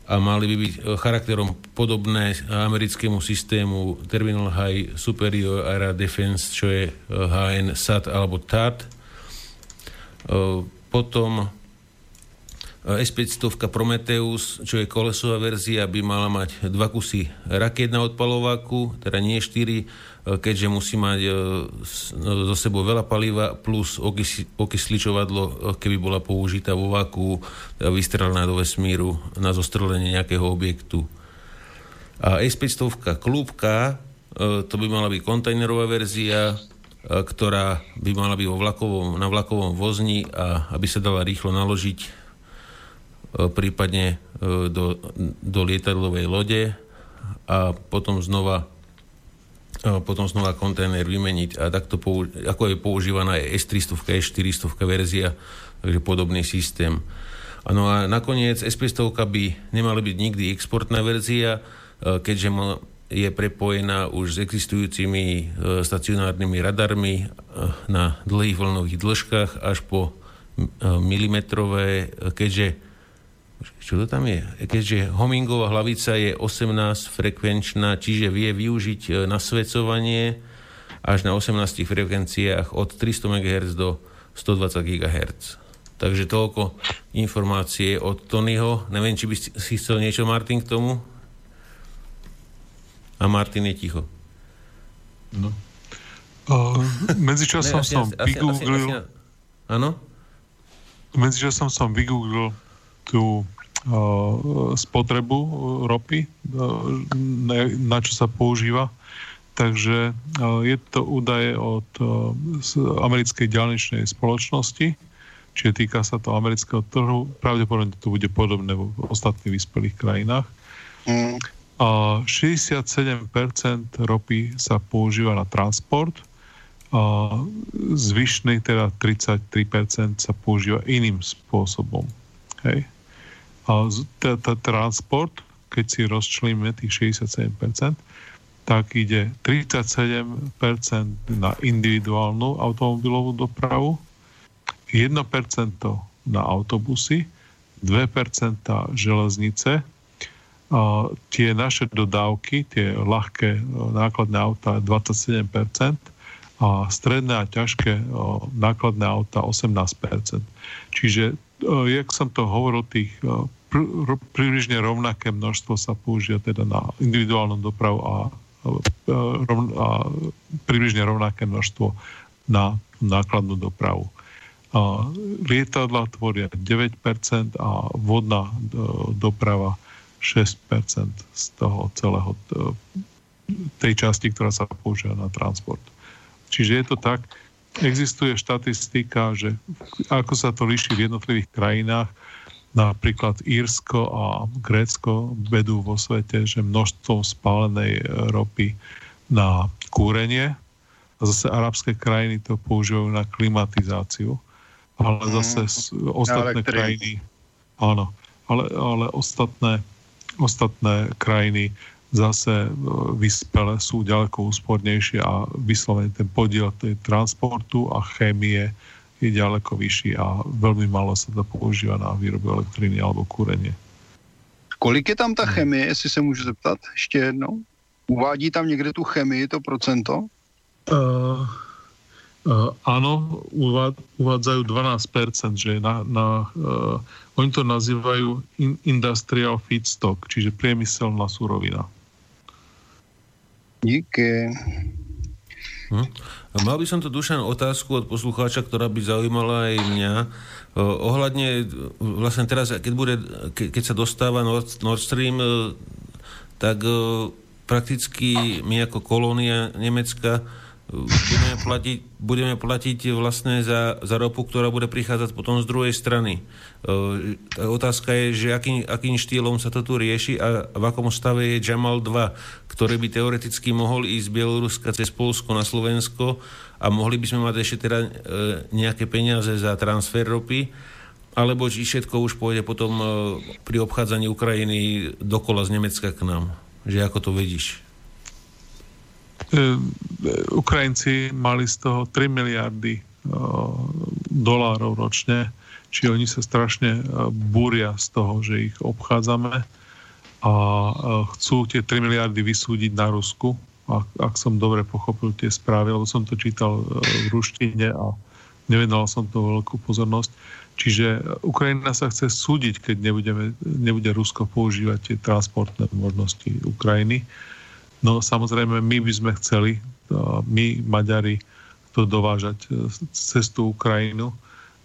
a mali by byť charakterom podobné americkému systému Terminal High Superior Air Defense, čo je HN-SAT alebo TAT potom S-500 Prometheus, čo je kolesová verzia, by mala mať dva kusy raket na odpalováku, teda nie štyri, keďže musí mať zo sebou veľa paliva plus okysličovadlo, keby bola použitá vo váku, vystrelená do vesmíru na zostrelenie nejakého objektu. A S-500 Klúbka, to by mala byť kontajnerová verzia, E, ktorá by mala byť vo vlakovom, na vlakovom vozni a aby sa dala rýchlo naložiť e, prípadne e, do, do lietadlovej lode a potom znova potom znova kontajner vymeniť a takto použ- ako je používaná je S300, S400 verzia, takže podobný systém. No a nakoniec S500 by nemala byť nikdy exportná verzia, keďže je prepojená už s existujúcimi e, stacionárnymi radarmi e, na dlhých vlnových dĺžkach až po e, milimetrové, keďže čo to tam je? Keďže homingová hlavica je 18 frekvenčná, čiže vie využiť nasvedcovanie až na 18 frekvenciách od 300 MHz do 120 GHz. Takže toľko informácie od Tonyho. Neviem, či by si chcel niečo, Martin, k tomu? A Martin je ticho. No. Uh, medzičasom ne, som vygooglil... Áno? Medzičasom som vygooglil tú uh, spotrebu uh, ropy, uh, na, na čo sa používa. Takže uh, je to údaje od uh, americkej ďalničnej spoločnosti, čiže týka sa to amerického trhu. Pravdepodobne to bude podobné v ostatných vyspelých krajinách. Mm 67% ropy sa používa na transport a zvyšný teda 33% sa používa iným spôsobom. Hej. A teda transport, keď si rozčlíme tých 67%, tak ide 37% na individuálnu automobilovú dopravu, 1% na autobusy, 2% železnice, tie naše dodávky, tie ľahké nákladné auta 27% a stredné a ťažké nákladné auta 18%. Čiže, jak som to hovoril, tých pr- približne rovnaké množstvo sa použia teda na individuálnu dopravu a, a, a približne rovnaké množstvo na nákladnú dopravu. A lietadla tvoria 9% a vodná doprava 6% z toho celého tej časti, ktorá sa používa na transport. Čiže je to tak, existuje štatistika, že ako sa to líši v jednotlivých krajinách, napríklad Írsko a Grécko vedú vo svete, že množstvo spálenej ropy na kúrenie a zase arabské krajiny to používajú na klimatizáciu, ale zase mm, ostatné krajiny áno, ale, ale ostatné, ostatné krajiny zase e, vyspele sú ďaleko úspornejšie a vyslovene ten podiel tej transportu a chémie je ďaleko vyšší a veľmi málo sa to používa na výrobu elektriny alebo kúrenie. Kolik je tam ta chemie, jestli se můžu zeptat ještě jednou? Uvádí tam někde tu chemii, to procento? Uh, áno, uvád, uvádzajú 12%, že na, na, uh, oni to nazývajú in, industrial feedstock, čiže priemyselná surovina. Díky. Hm. Mal by som tu, Dušan, otázku od poslucháča, ktorá by zaujímala aj mňa. ohľadne, vlastne teraz, keď, bude, keď sa dostáva Nord, Nord Stream, tak prakticky my ako kolónia Nemecka budeme platiť, budeme platiť vlastne za, za ropu, ktorá bude prichádzať potom z druhej strany. E, otázka je, že akým, akým štýlom sa to tu rieši a v akom stave je Jamal 2, ktorý by teoreticky mohol ísť z Bieloruska cez Polsko na Slovensko a mohli by sme mať ešte teda e, nejaké peniaze za transfer ropy, alebo či všetko už pôjde potom e, pri obchádzaní Ukrajiny dokola z Nemecka k nám. Že ako to vidíš? E, Ukrajinci mali z toho 3 miliardy e, dolárov ročne, či oni sa strašne e, búria z toho, že ich obchádzame a chcú tie 3 miliardy vysúdiť na Rusku, ak, ak som dobre pochopil tie správy, lebo som to čítal v ruštine a nevenoval som to veľkú pozornosť. Čiže Ukrajina sa chce súdiť, keď nebudeme, nebude Rusko používať tie transportné možnosti Ukrajiny. No samozrejme, my by sme chceli, my Maďari, to dovážať e, cez tú Ukrajinu,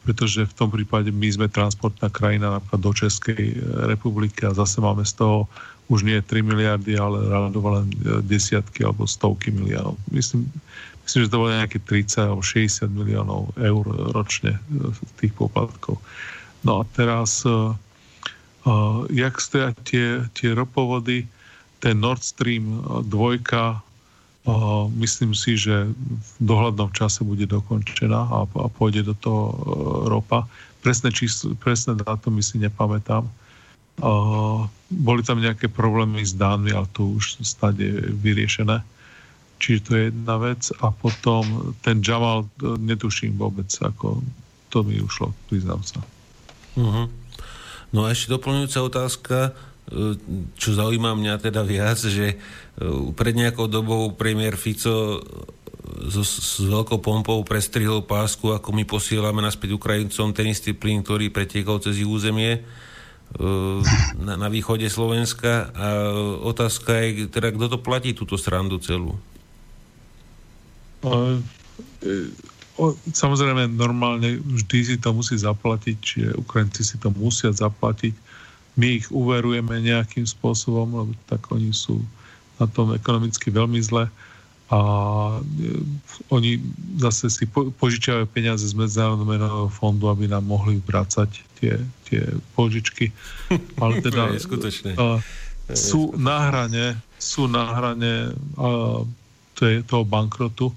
pretože v tom prípade my sme transportná krajina napríklad do Českej e, republiky a zase máme z toho už nie 3 miliardy, ale rádovo len e, desiatky alebo stovky miliónov. Myslím, myslím, že to bolo nejaké 30 alebo 60 miliónov eur ročne tých poplatkov. No a teraz, jak stoja tie, tie ropovody, ten Nord Stream 2 myslím si, že v dohľadnom čase bude dokončená a, a pôjde do toho e, ropa. Presné, číslo, presné dátumy si nepamätám. Boli tam nejaké problémy s dánmi, ale to už stade vyriešené. Čiže to je jedna vec. A potom ten Jamal, netuším vôbec, ako to mi ušlo, priznám sa. Uh-huh. No a ešte doplňujúca otázka čo zaujíma mňa teda viac, že e, pred nejakou dobou premiér Fico so, s veľkou pompou prestrihol pásku, ako my posielame naspäť Ukrajincom ten istý plyn, ktorý pretiekol cez ich územie e, na, na východe Slovenska a otázka je, teda kto to platí túto srandu celú? O, e, o, samozrejme, normálne vždy si to musí zaplatiť, čiže Ukrajinci si to musia zaplatiť my ich uverujeme nejakým spôsobom, lebo tak oni sú na tom ekonomicky veľmi zle a e, oni zase si po, požičiavajú peniaze z Medzinárodného menového fondu, aby nám mohli vrácať tie, tie požičky. Ale teda to je skutočné. A, sú na hrane, sú na hrane a, to je, toho bankrotu.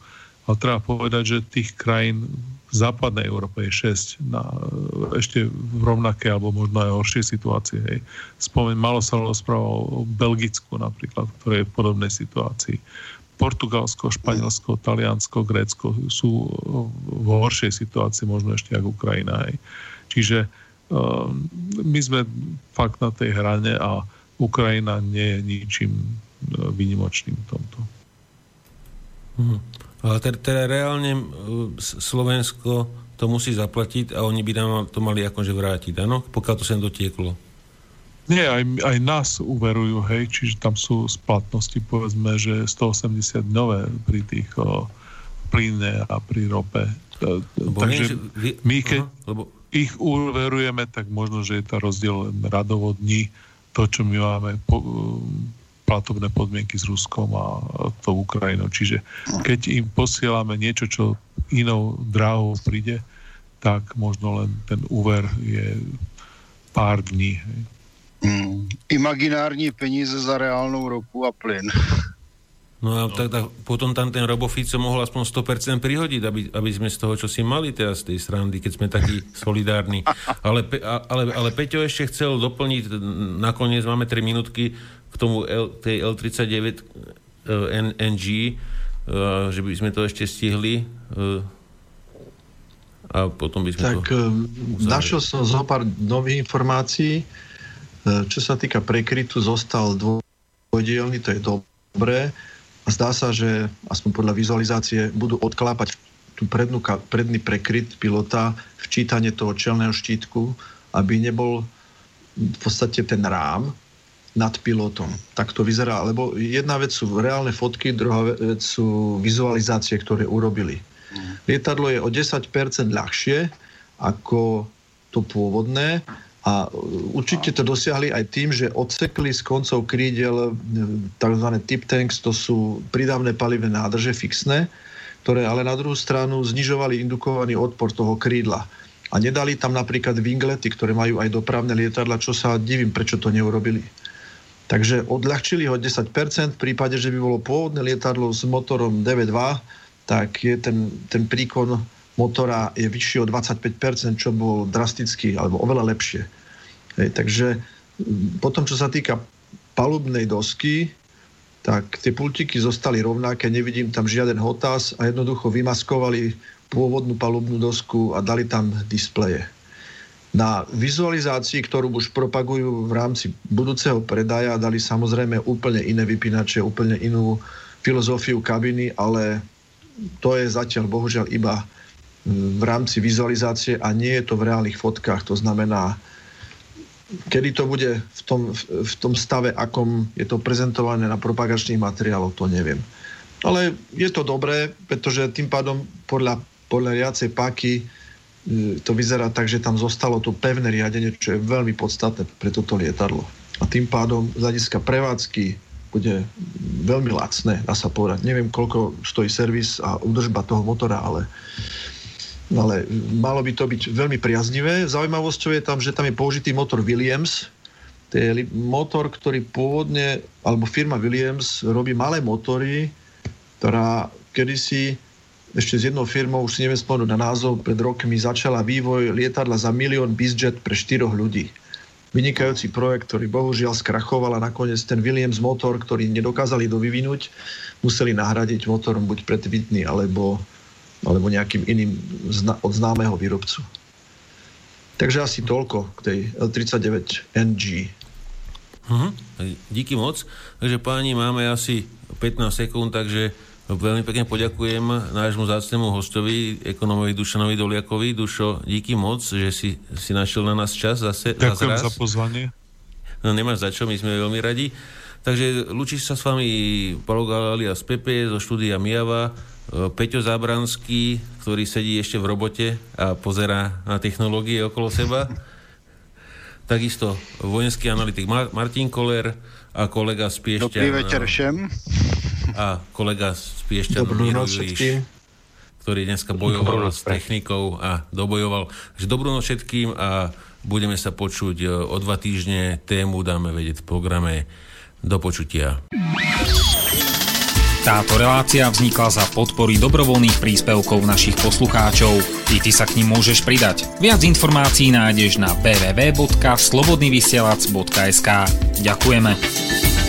A treba povedať, že tých krajín v západnej Európe je 6 na ešte v rovnaké alebo možno aj horšej situácii. Hej. Spomeň, malo sa rozprávalo o Belgicku napríklad, ktoré je v podobnej situácii. Portugalsko, Španielsko, Taliansko, Grécko sú v horšej situácii možno ešte ako Ukrajina. Hej. Čiže uh, my sme fakt na tej hrane a Ukrajina nie je ničím uh, výnimočným v tomto. Mhm. Teda, teda reálne e, Slovensko to musí zaplatiť a oni by nám to mali akože vrátiť, áno? Pokiaľ to sem dotieklo. Nie, aj, aj nás uverujú, hej, čiže tam sú splatnosti, povedzme, že 180 nové pri tých o, plyne a pri rope. Lebo Takže vy... my keď Aha, lebo... ich uverujeme, tak možno, že je to rozdiel len radovo dní, to, čo my máme po, platobné podmienky s Ruskom a tou Ukrajinou. Čiže keď im posielame niečo, čo inou dráhou príde, tak možno len ten úver je pár dní. Mm. Imaginární peníze za reálnou ropu a plyn. No a no. Tak, tak potom tam ten Robofico mohol aspoň 100% prihodiť, aby, aby sme z toho, čo si mali teraz z tej strandy, keď sme takí solidárni. Ale, ale, ale Peťo ešte chcel doplniť, nakoniec máme 3 minútky, k tomu L, tej L39 uh, NG, uh, že by sme to ešte stihli uh, a potom by sme tak, to... Tak našiel som zo pár nových informácií. Čo sa týka prekrytu, zostal dvojdielny, to je dobré. A zdá sa, že aspoň podľa vizualizácie budú odklápať tú prednú, predný prekryt pilota, včítanie toho čelného štítku, aby nebol v podstate ten rám, nad pilotom. Tak to vyzerá, lebo jedna vec sú reálne fotky, druhá vec sú vizualizácie, ktoré urobili. Mm. Lietadlo je o 10% ľahšie ako to pôvodné a určite to dosiahli aj tým, že odsekli z koncov krídel tzv. tip tanks, to sú pridávne palivné nádrže fixné, ktoré ale na druhú stranu znižovali indukovaný odpor toho krídla. A nedali tam napríklad winglety, ktoré majú aj dopravné lietadla, čo sa divím, prečo to neurobili. Takže odľahčili ho 10%, v prípade, že by bolo pôvodné lietadlo s motorom 9.2, tak je ten, ten príkon motora je vyšší o 25%, čo bol drasticky, alebo oveľa lepšie. Hej, takže potom, čo sa týka palubnej dosky, tak tie pultiky zostali rovnaké, nevidím tam žiaden hotaz a jednoducho vymaskovali pôvodnú palubnú dosku a dali tam displeje. Na vizualizácii, ktorú už propagujú v rámci budúceho predaja, dali samozrejme úplne iné vypínače, úplne inú filozofiu kabiny, ale to je zatiaľ bohužiaľ iba v rámci vizualizácie a nie je to v reálnych fotkách. To znamená, kedy to bude v tom, v tom stave, akom je to prezentované na propagačných materiáloch, to neviem. Ale je to dobré, pretože tým pádom podľa, podľa riacej páky to vyzerá tak, že tam zostalo to pevné riadenie, čo je veľmi podstatné pre toto lietadlo. A tým pádom z hľadiska prevádzky bude veľmi lacné, dá sa povedať. Neviem, koľko stojí servis a údržba toho motora, ale, ale malo by to byť veľmi priaznivé. Zaujímavosťou je tam, že tam je použitý motor Williams. To je motor, ktorý pôvodne, alebo firma Williams robí malé motory, ktorá kedysi ešte s jednou firmou, už si neviem spomenúť na názov, pred rokmi začala vývoj lietadla za milión bizjet pre štyroch ľudí. Vynikajúci projekt, ktorý bohužiaľ skrachoval a nakoniec ten Williams motor, ktorý nedokázali dovyvinúť, museli nahradiť motorom buď predvitný alebo, alebo nejakým iným zna, od známeho výrobcu. Takže asi toľko k tej L39 NG. Uh-huh. Díky moc. Takže páni, máme asi 15 sekúnd, takže veľmi pekne poďakujem nášmu zácnemu hostovi, ekonomovi Dušanovi Doliakovi. Dušo, díky moc, že si, si našiel na nás čas zase. Ďakujem za pozvanie. No nemáš za čo, my sme veľmi radi. Takže lučí sa s vami Paolo Galali a z Pepe zo štúdia Mijava, e, Peťo Zábranský, ktorý sedí ešte v robote a pozerá na technológie okolo seba. Takisto vojenský analytik Martin Koller a kolega z Piešťa. Dobrý večer všem a kolega z Piešťanu Juriš, ktorý dneska bojoval s technikou a dobojoval. Takže dobrú noc všetkým a budeme sa počuť e, o dva týždne. Tému dáme vedieť v programe. Do počutia. Táto relácia vznikla za podpory dobrovoľných príspevkov našich poslucháčov. I ty sa k ním môžeš pridať. Viac informácií nájdeš na www.slobodnyvysielac.sk Ďakujeme.